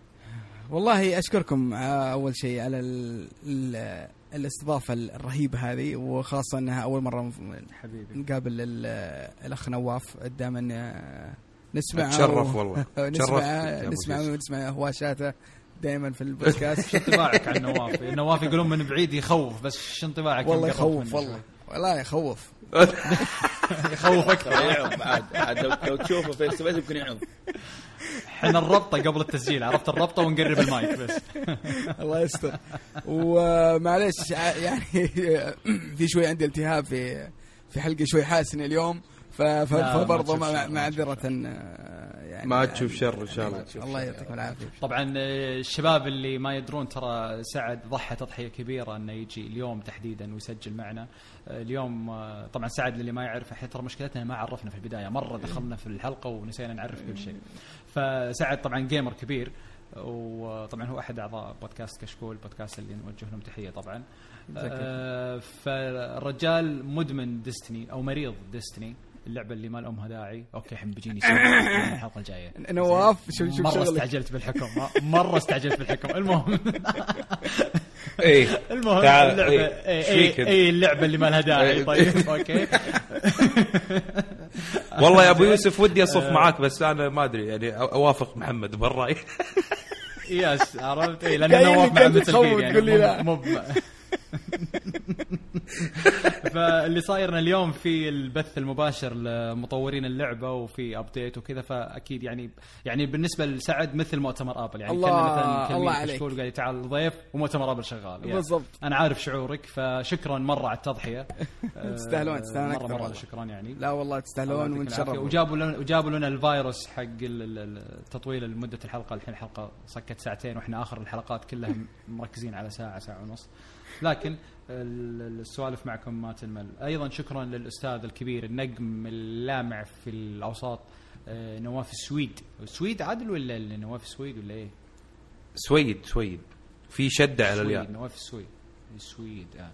Speaker 4: والله أشكركم آه، أول شيء على ال ال الاستضافة الرهيبة هذه وخاصة إنها أول مرة
Speaker 1: حبيبي.
Speaker 4: نقابل ال- الأخ نواف دائما آه، نسمع
Speaker 2: أتشرف والله. *laughs*
Speaker 4: نسمع نسمع
Speaker 2: يوسف.
Speaker 4: نسمع هواشاته دائما في *laughs* البودكاست.
Speaker 1: شو انطباعك عن نواف؟ نواف يقولون من بعيد يخوف بس شو انطباعك
Speaker 4: والله يخوف والله. والله يخوف. *laughs*
Speaker 1: يخوف أكثر.
Speaker 3: يعظ عاد عاد لو, تشوفه face to face يمكن يعظ
Speaker 1: إحنا الربطة قبل التسجيل عرفت الربطة ونقرب المايك بس. *laughs*
Speaker 4: الله يستر. ومعليش ع- يعني *laughs* في شوي عندي التهاب في في حلقي شوي حاسن اليوم فبرضه معذره آه، يعني
Speaker 2: ما تشوف شر إن شاء الله.
Speaker 4: الله يعطيكم العافية.
Speaker 1: طبعا آه، الشباب اللي ما يدرون ترى سعد ضحى تضحية كبيرة إنه يجي اليوم تحديدا ويسجل معنا. آه، اليوم طبعا سعد اللي ما يعرف إحنا ترى مشكلتنا ما عرفنا في البداية. مرة دخلنا في الحلقة ونسينا نعرف كل شيء. فسعد طبعا gamer كبير وطبعا هو أحد أعضاء بودكاست كشكول بودكاست اللي نوجه لهم تحية طبعا. آه، فالرجال مدمن Destiny أو مريض Destiny اللعبة اللي ما لامها داعي أوكي الحين بيجيني *coughs* الحلقة الجاية.
Speaker 4: نواف شوف شوف مرة
Speaker 1: استعجلت بالحكم. مرة استعجلت بالحكم. المهم. *laughs*
Speaker 2: إيه.
Speaker 1: المهم
Speaker 2: تعال،
Speaker 1: اللعبة.
Speaker 2: إيه،
Speaker 1: اي
Speaker 2: أنت؟
Speaker 1: أي اللعبة اللي ما لها داعي.
Speaker 2: إيه.
Speaker 1: طيب أوكي. *laughs* *laughs*
Speaker 2: والله يا أبو يوسف ودي أصف معاك بس أنا ما أدري يعني أوافق محمد بالرأي. *laughs*
Speaker 1: yes عرفت؟ اي
Speaker 4: لأن
Speaker 1: نواف مع جيل يعني مو- *laughs* فاللي صايرنا اليوم في البث المباشر لمطورين اللعبة وفي update وكذا فأكيد يعني يعني بالنسبة لسعد مثل مؤتمر آبل يعني
Speaker 4: الله-
Speaker 1: كنا مثلا
Speaker 4: الله عليك.
Speaker 1: كشكول قال لي تعال ضيف ومؤتمر آبل شغال يعني
Speaker 4: بالضبط.
Speaker 1: أنا عارف شعورك فشكرا مرة على التضحية *laughs*
Speaker 4: تستاهلون-
Speaker 1: آه،
Speaker 4: تستاهلون
Speaker 1: مره
Speaker 4: أكثر
Speaker 1: مرة
Speaker 4: والله.
Speaker 1: شكرا يعني
Speaker 4: لا والله
Speaker 1: الله
Speaker 4: تستاهلون. ونتشرف
Speaker 1: وجابوا لنا وجابوا لنا الفيروس حق ال- ال- ال- التطويل لمدة الحلقة الحين الحلقة سكت ساعتين وإحنا آخر الحلقات كلها مركزين على ساعه ساعة ونص لكن ال- السوالف معكم ما تنمل أيضا شكرا للأستاذ الكبير النجم اللامع في الأوساط آه، نواف السويد السويد عادل ولا نواف السويد ولا إيه؟
Speaker 2: سويد سويد في شده على الياء
Speaker 1: نواف السويد السويد آه.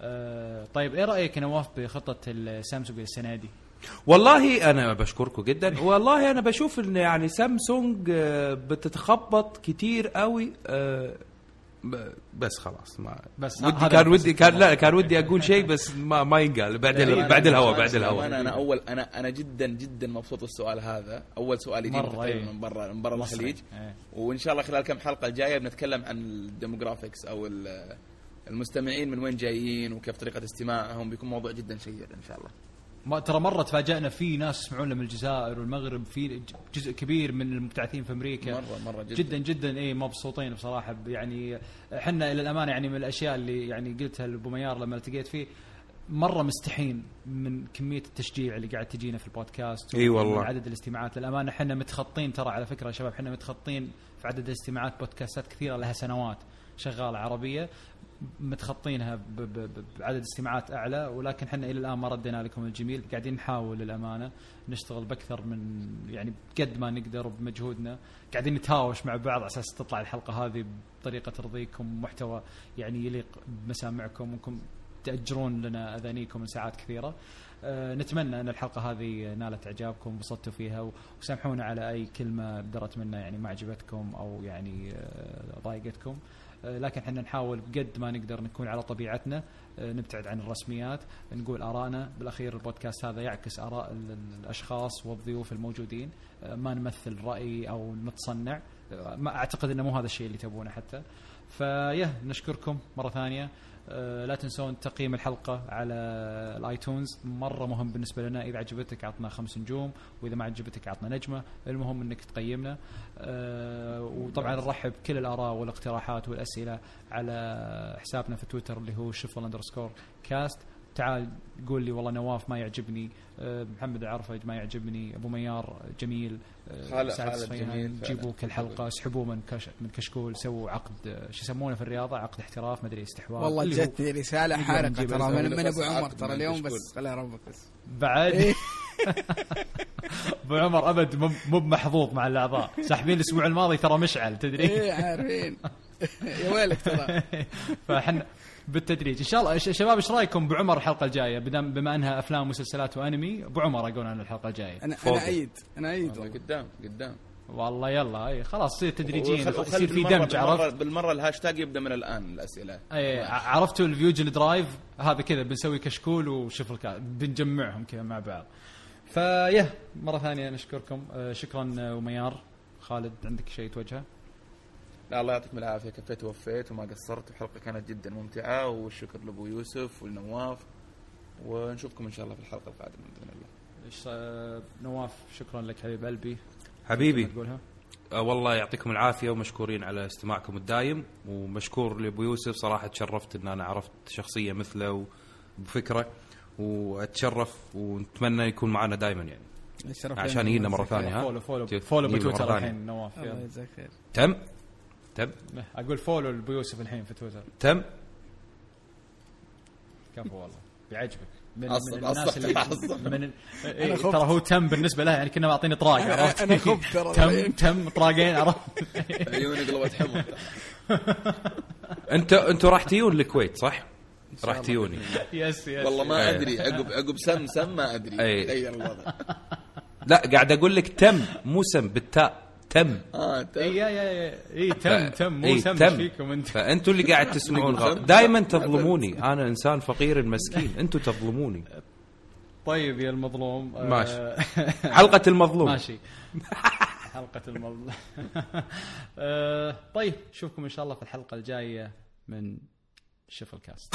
Speaker 1: آه طيب إيه رأيك نواف بخطة السامسونج السنة دي؟
Speaker 2: والله أنا بشكركم جدا والله أنا بشوف إن يعني سامسونج آه، بتتخبط كتير قوي آه، بس خلاص ما
Speaker 1: بس
Speaker 2: ودي كان ودي كان لا كان ودي أقول شيء بس ما ما ينقال بعد ال-
Speaker 3: أنا-
Speaker 2: بعد الهواء بعد الهواء
Speaker 3: أنا اول أنا أنا جدا جدا مبسوط بالسؤال هذا أول سؤال تقريبا
Speaker 1: إيه.
Speaker 3: من برا من برا. الخليج
Speaker 1: إيه.
Speaker 3: وإن شاء الله خلال كم حلقة الجاية بنتكلم عن ال demographics أو ال- المستمعين من وين جايين وكيف طريقة استماعهم بيكون موضوع جدا شيق إن شاء الله
Speaker 1: ما ترى مرة تفاجئنا في ناس يسمعون من الجزائر والمغرب في جزء كبير من المبتعثين في أمريكا.
Speaker 3: مره مرة جدا,
Speaker 1: جدا جدا. اي مبسوطين بصراحة. يعني إحنا إلى الأمانة يعني من الأشياء اللي يعني قلتها لأبو ميار لما التقيت فيه مرة مستحين من كمية التشجيع اللي قاعد تجينا في البودكاست
Speaker 2: إي والله.
Speaker 1: عدد الاستماعات. للأمانة إحنا متخطين ترى على فكرة يا شباب إحنا متخطين في عدد الاستماعات بودكاستات كثيرة لها سنوات شغالة عربية. متخطينها بعدد استماعات أعلى ولكن إحنا إلى الآن ما ردينا لكم الجميل. قاعدين نحاول للأمانة نشتغل بأكثر من يعني قد ما نقدر بمجهودنا قاعدين نتهاوش مع بعض على أساس تطلع الحلقة هذه بطريقة ترضيكم محتوى يعني يليق بمسامعكم وانكم تأجرون لنا أذانيكم من ساعات كثيرة. آه، نتمنى أن الحلقة هذه نالت إعجابكم انبسطتوا فيها وسامحونا على أي كلمة بدرت منا يعني ما عجبتكم أو يعني آه، ضايقتكم. آه، لكن إحنا نحاول بقد ما نقدر نكون على طبيعتنا آه، نبتعد عن الرسميات نقول ارائنا بالأخير البودكاست هذا يعكس آراء ال- ال- الأشخاص والضيوف الموجودين. آه، ما نمثل رأي أو نتصنع. آه، ما أعتقد إنه مو هذا الشيء اللي تبونه حتى. فيه نشكركم مرة ثانية. آه، لا تنسون تقييم الحلقة على ال iTunes. مرة مهم بالنسبة لنا. إذا عجبتك عطنا خمس نجوم وإذا ما عجبتك عطنا نجمة. المهم أنك تقيمنا. آه، وطبعا نرحب كل الآراء والاقتراحات والأسئلة على حسابنا في تويتر اللي هو شفل underscore كاست تعال قول لي والله نواف ما يعجبني آه، محمد العرفج ما يعجبني أبو ميار جميل آه،
Speaker 3: خالد-
Speaker 1: سعد الصفيان،
Speaker 3: جميل.
Speaker 1: جيبوا كل حلقة اسحبوه من كش من كشكول سووا عقد آه، شو يسمونه في الرياضة؟ عقد احتراف مدري استحواذ.
Speaker 4: والله جتني رسالة
Speaker 1: حارقة
Speaker 4: ترى من, من أبو عمر ترى اليوم. بس خليها ربك بس.
Speaker 1: بعد؟ *laughs* أبو عمر أبد مو- مو بمحظوظ مع الأعضاء. ساحبين الأسبوع الماضي ترى مشعل تدري؟
Speaker 4: إيه عارفين. *laughs* يا ويلك ترى. *laughs*
Speaker 1: فاحنا بالتدريج. إن شاء الله ش- شباب إيش رأيكم بعمر الحلقة الجاية؟ بدم بما أنها أفلام ومسلسلات وأنمي ابو عمر أقول أنا الحلقة الجاية.
Speaker 4: أنا
Speaker 2: فوق.
Speaker 4: أنا ايد أنا ايد والله
Speaker 3: قدام قدام.
Speaker 1: والله يلا إي خلاص يصير تدريجيا يصير في
Speaker 3: بالمرة-
Speaker 1: دمج عرفت؟
Speaker 3: بالمرة الهاشتاج يبدأ من الآن الأسئلة.
Speaker 1: إي ع- عرفتوا ال Fusion Drive؟ هذا كذا بنسوي كشكول كا بنجمعهم كذا مع بعض. فيه مرة ثانية نشكركم آه، شكرا آه، وميار. خالد عندك شيء توجهه؟
Speaker 3: لا الله يعطيكم العافية. كفيت ووفيت وما قصرت. الحلقة كانت جدا ممتعة والشكر لأبو يوسف والنواف. ونشوفكم إن شاء الله في الحلقة القادمة بإذن الله.
Speaker 1: إيش، آه، نواف شكرا لك. حبيب قلبي.
Speaker 2: حبيبي.
Speaker 1: تقولها؟
Speaker 2: آه، والله يعطيكم العافية ومشكورين على استماعكم الدايم. ومشكور لأبو يوسف. صراحة تشرفت إن أنا عرفت شخصية مثله وبفكرة وأتشرف ونتمنى يكون معنا دائما يعني.
Speaker 4: الشرف
Speaker 2: عشان
Speaker 4: لنا.
Speaker 2: يجينا مرة ثانية ها؟
Speaker 1: follow
Speaker 2: follow follow
Speaker 1: بتويتر
Speaker 2: ثانية.
Speaker 1: الحين نواف
Speaker 4: الله. يجزاك خير.
Speaker 2: تم؟ تم؟
Speaker 1: أقول follow لابو يوسف الحين في تويتر.
Speaker 2: تم؟
Speaker 1: كفو والله. بيعجبك. من,
Speaker 3: عصب-
Speaker 1: من الناس اللي. من إيه. ترى هو تم بالنسبة له يعني كنا معطيني طراق عرفت؟
Speaker 4: أنا خفت ترى.
Speaker 1: تم. تم طراقين عرفت؟
Speaker 3: عيوني قلبت حمر
Speaker 2: انت أنتوا راح تيون الكويت صح؟ راح تيوني.
Speaker 1: يس يس.
Speaker 3: والله ما
Speaker 2: إيه.
Speaker 3: أدري. عقب عقب سم سم ما أدري.
Speaker 2: إيه.
Speaker 3: تغير الوضع.
Speaker 2: لا قاعد أقول لك تم مو سم بالتاء. تم.
Speaker 3: آه
Speaker 1: اي
Speaker 3: تم
Speaker 1: يا يا اي تم
Speaker 2: ف-
Speaker 1: تم. مو
Speaker 2: إيه،
Speaker 1: سم
Speaker 2: تم.
Speaker 1: فيكم أنت.
Speaker 2: فأنتوا اللي قاعد تسمعون *laughs* غلط. دائما تظلموني. أنا إنسان فقير مسكين. أنتوا تظلموني.
Speaker 1: طيب يا المظلوم. آه،
Speaker 2: ماشي. *laughs* حلقة المظلوم.
Speaker 1: ماشي. حلقة المظلوم. *laughs* آه، طيب نشوفكم إن شاء الله في الحلقة الجاية من شفل كاست.